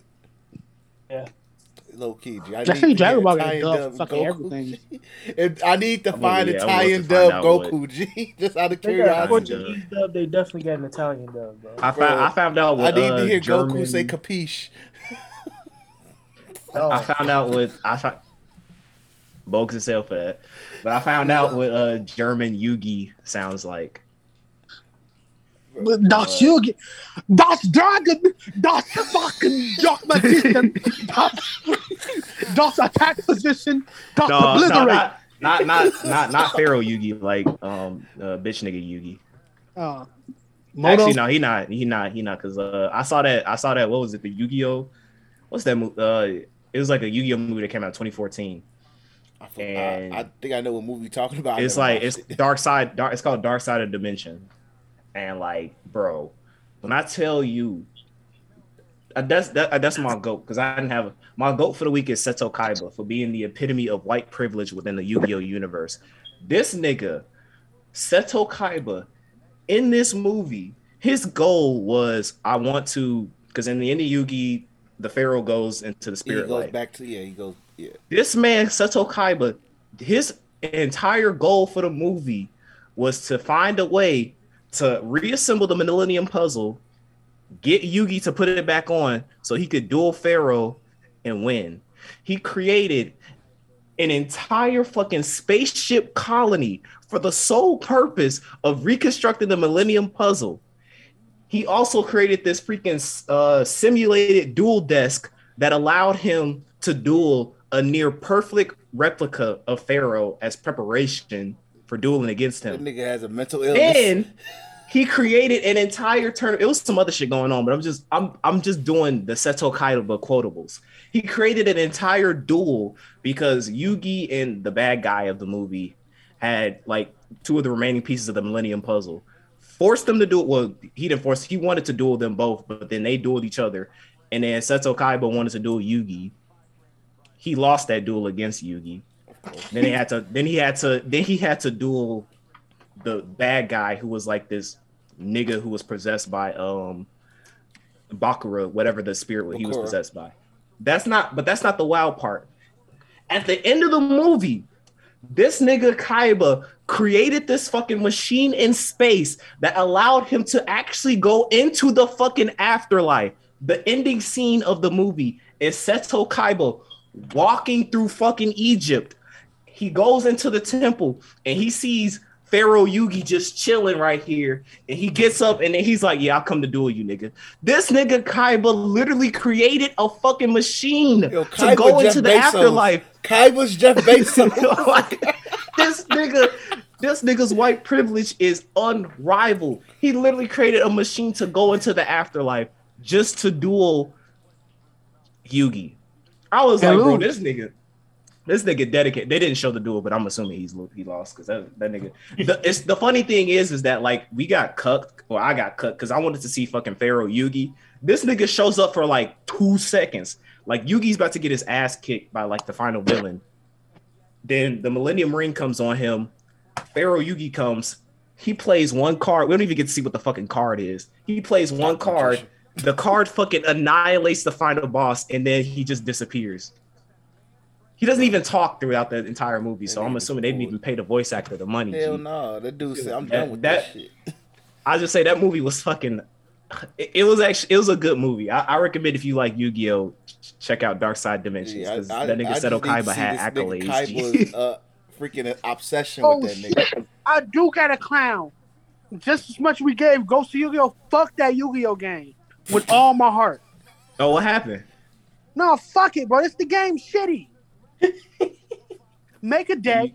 Low key, G. I, I need think to Dragon hear Ball got a Italian dub for fucking everything. And I need to I'm find gonna- yeah, Italian dub find out Goku. G. Just out of They got curiosity. Portuguese dub. They definitely got an Italian dub, bro. I found I found out. With, I need uh, to hear German, Goku say capiche. I found out with I found bogus himself for that, but I found out what uh German Yugi sounds like. Das Yugi, das Dragon, das fucking Jock Magician, das, das attack position, das No, no, obliterate. not not not not not Pharaoh Yugi, like um uh, bitch nigga Yugi. Uh, Moto, Actually, no, he not. He not. He not. Cause uh, I saw that. I saw that. What was it? The Yu Gi Oh. What's that movie? Uh, it was like a Yu Gi Oh movie that came out in 2014. I, forgot- And- I, I think I know what movie you're talking about. It's like it's it. Dark Side. Dark. It's called Dark Side of Dimension. And like, bro, when I tell you, uh, that's that, uh, that's my goat because I didn't have my goat for the week is Seto Kaiba for being the epitome of white privilege within the Yu-Gi-Oh universe. This nigga, Seto Kaiba, in this movie, his goal was I want to because in the end of Yugi, the Pharaoh goes into the he spirit goes life back to yeah. He goes yeah. this man Seto Kaiba, his entire goal for the movie was to find a way to reassemble the Millennium Puzzle, get Yugi to put it back on so he could duel Pharaoh and win. He created an entire fucking spaceship colony for the sole purpose of reconstructing the Millennium Puzzle. He also created this freaking uh, simulated duel desk that allowed him to duel a near perfect replica of Pharaoh as preparation for dueling against him. That nigga has a mental illness. Then he created an entire turn. It was some other shit going on, but I'm just I'm I'm just doing the Seto Kaiba quotables. He created an entire duel because Yugi and the bad guy of the movie had like two of the remaining pieces of the Millennium Puzzle. Forced them to do it. Well, he didn't force. He wanted to duel them both, but then they dueled each other. And then Seto Kaiba wanted to duel Yugi. He lost that duel against Yugi. Then he had to. Then he had to. Then he had to duel the bad guy who was like this nigga who was possessed by um Bakura, whatever the spirit he was possessed by. That's not, but that's not the wild part. At the end of the movie, this nigga Kaiba created this fucking machine in space that allowed him to actually go into the fucking afterlife. The ending scene of the movie is Seto Kaiba walking through fucking Egypt. He goes into the temple and he sees Pharaoh Yugi just chilling right here. And he gets up and then he's like, Yeah, I'll come to duel you, nigga. This nigga Kaiba literally created a fucking machine Yo, to go Jeff into the Bezos. afterlife. Kaiba's Jeff Bezos. Like, this nigga, this nigga's white privilege is unrivaled. He literally created a machine to go into the afterlife just to duel Yugi. I was like, bro, this nigga, this nigga dedicated. They didn't show the duel, but I'm assuming he's he lost because that, that nigga. The, it's the funny thing is, is that like we got cut, or I got cut because I wanted to see fucking Pharaoh Yugi. This nigga shows up for like two seconds. Like Yugi's about to get his ass kicked by like the final villain. Then the Millennium Ring comes on him. Pharaoh Yugi comes. He plays one card. We don't even get to see what the fucking card is. He plays one card. The card fucking annihilates the final boss, and then he just disappears. He doesn't even talk throughout the entire movie, so I'm assuming they didn't even pay the voice actor the money. Hell G. no, that dude said I'm That- done with that- that shit. I just say that movie was fucking. It, it was actually it was a good movie. I, I recommend if you like Yu Gi Oh, check out Dark Side Dimensions because I, that nigga I just Seto Kaiba had accolades. G. Kaiba's, uh, freaking obsession Oh with that nigga. shit! I do got a clown. Just as much we gave Ghost of Yu-Gi-Oh. Fuck that Yu-Gi-Oh game with all my heart. Oh, what happened? No, fuck it, bro. It's the game shitty. Make a deck.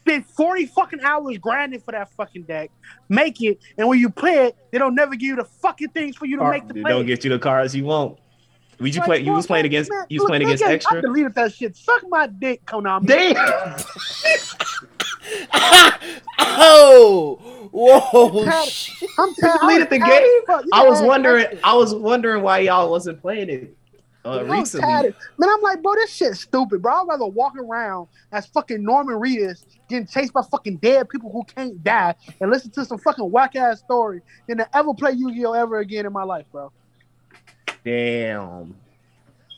Spend 40 fucking hours grinding for that fucking deck. Make it, and when you play it, they don't never give you the fucking things for you to make the They play. don't get you the cards you want. Would you Like, play? You was playing against. man, You was playing against nigga, I extra. deleted that shit. Suck my dick, Konami. Damn. Oh, whoa! I'm tired. deleted the game? as fuck. You I was wondering. I was wondering why y'all wasn't playing it uh, I'm recently. tired. Man, I'm like, bro, this shit's stupid, bro. I'd rather walk around as fucking Norman Reedus getting chased by fucking dead people who can't die and listen to some fucking whack ass story than to ever play Yu-Gi-Oh ever again in my life, bro. Damn.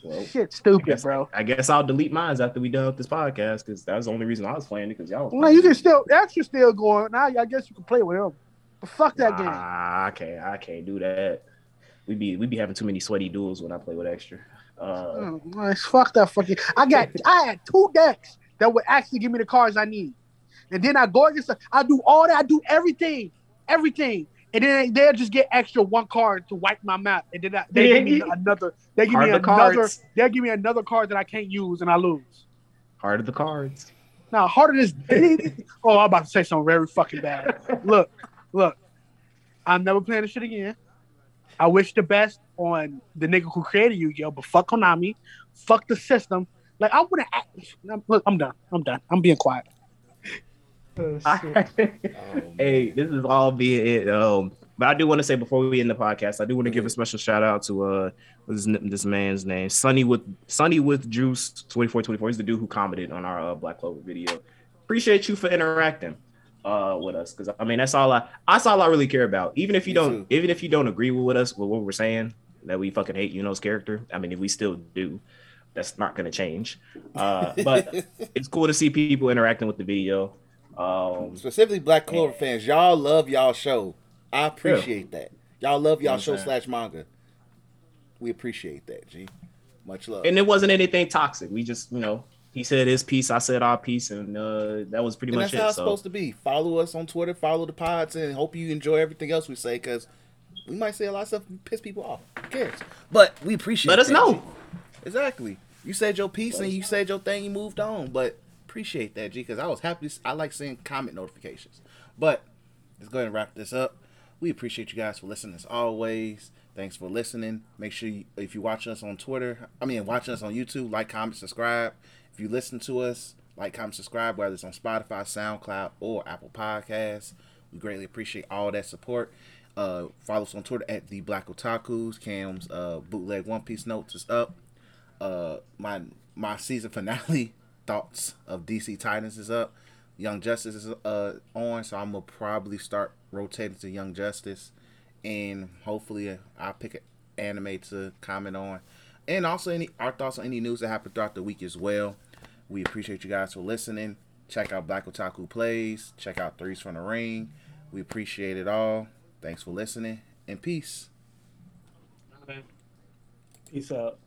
Well, Shit, I stupid, guess, bro. I guess I'll delete mine after we done with this podcast because that was the only reason I was playing it because y'all. was No, you can still extra still going. Now I guess you can play with him. But fuck that game. I can't. I can't do that. We be we be having too many sweaty duels when I play with extra. Uh, nice. Fuck that fucking. I got. I had two decks that would actually give me the cards I need, and then I go against. The, I do all that. I do everything, everything, and then they'll just get extra one card to wipe my map, and then I, they give me another. They give Heart me of the another. cards. They'll give me another card that I can't use, and I lose. heart of the cards. Now, harder this. oh, I'm about to say something very fucking bad. Look, look. I'm never playing this shit again. I wish the best on the nigga who created Yu-Gi-Oh, but fuck Konami, fuck the system. Like I would have. Look, I'm done. I'm done. I'm being quiet. Oh, shit. hey, this is all being it. Um, but I do want to say before we end the podcast, I do want to give a special shout out to uh what's his, this man's name, Sunny with Sunny with Juice twenty four twenty four. He's the dude who commented on our uh, Black Clover video. Appreciate you for interacting uh with us because I mean that's all I that's all I really care about. Even if you Me don't too. even if you don't agree with us with what we're saying that we fucking hate Yuno's character. I mean if we still do, that's not gonna change. Uh, but it's cool to see people interacting with the video. Um, Specifically, Black Clover fans, y'all love y'all show. I appreciate that. Y'all love y'all You know show slash manga. We appreciate that, G. Much love. and it wasn't anything toxic. We just, you know, he said his piece, I said our piece, and uh, that was pretty And much that's how it. it's So supposed to be. Follow us on Twitter, follow the pods, and hope you enjoy everything else we say because we might say a lot of stuff and piss people off. Who cares? But we appreciate it. let us know. G. Exactly. You said your piece and you said your thing, you moved on. But appreciate that, G, because I was happy. I like seeing comment notifications. But let's go ahead and wrap this up. We appreciate you guys for listening as always. Thanks for listening. Make sure you, if you watch us on Twitter, I mean, watching us on YouTube, like, comment, subscribe. If you listen to us, like, comment, subscribe, whether it's on Spotify, SoundCloud, or Apple Podcasts. We greatly appreciate all that support. Uh, follow us on Twitter at the Black Otakus. Cam's uh, bootleg One Piece notes is up. Uh, my my season finale thoughts of DC Titans is up. Young Justice is uh on, so I'm gonna probably start rotating to Young Justice, and hopefully uh, I'll pick an anime to comment on, and also any our thoughts on any news that happened throughout the week as well. We appreciate you guys for listening. Check out Black Otaku Plays. Check out Threes from the Ring. We appreciate it all. Thanks for listening and peace. Peace out.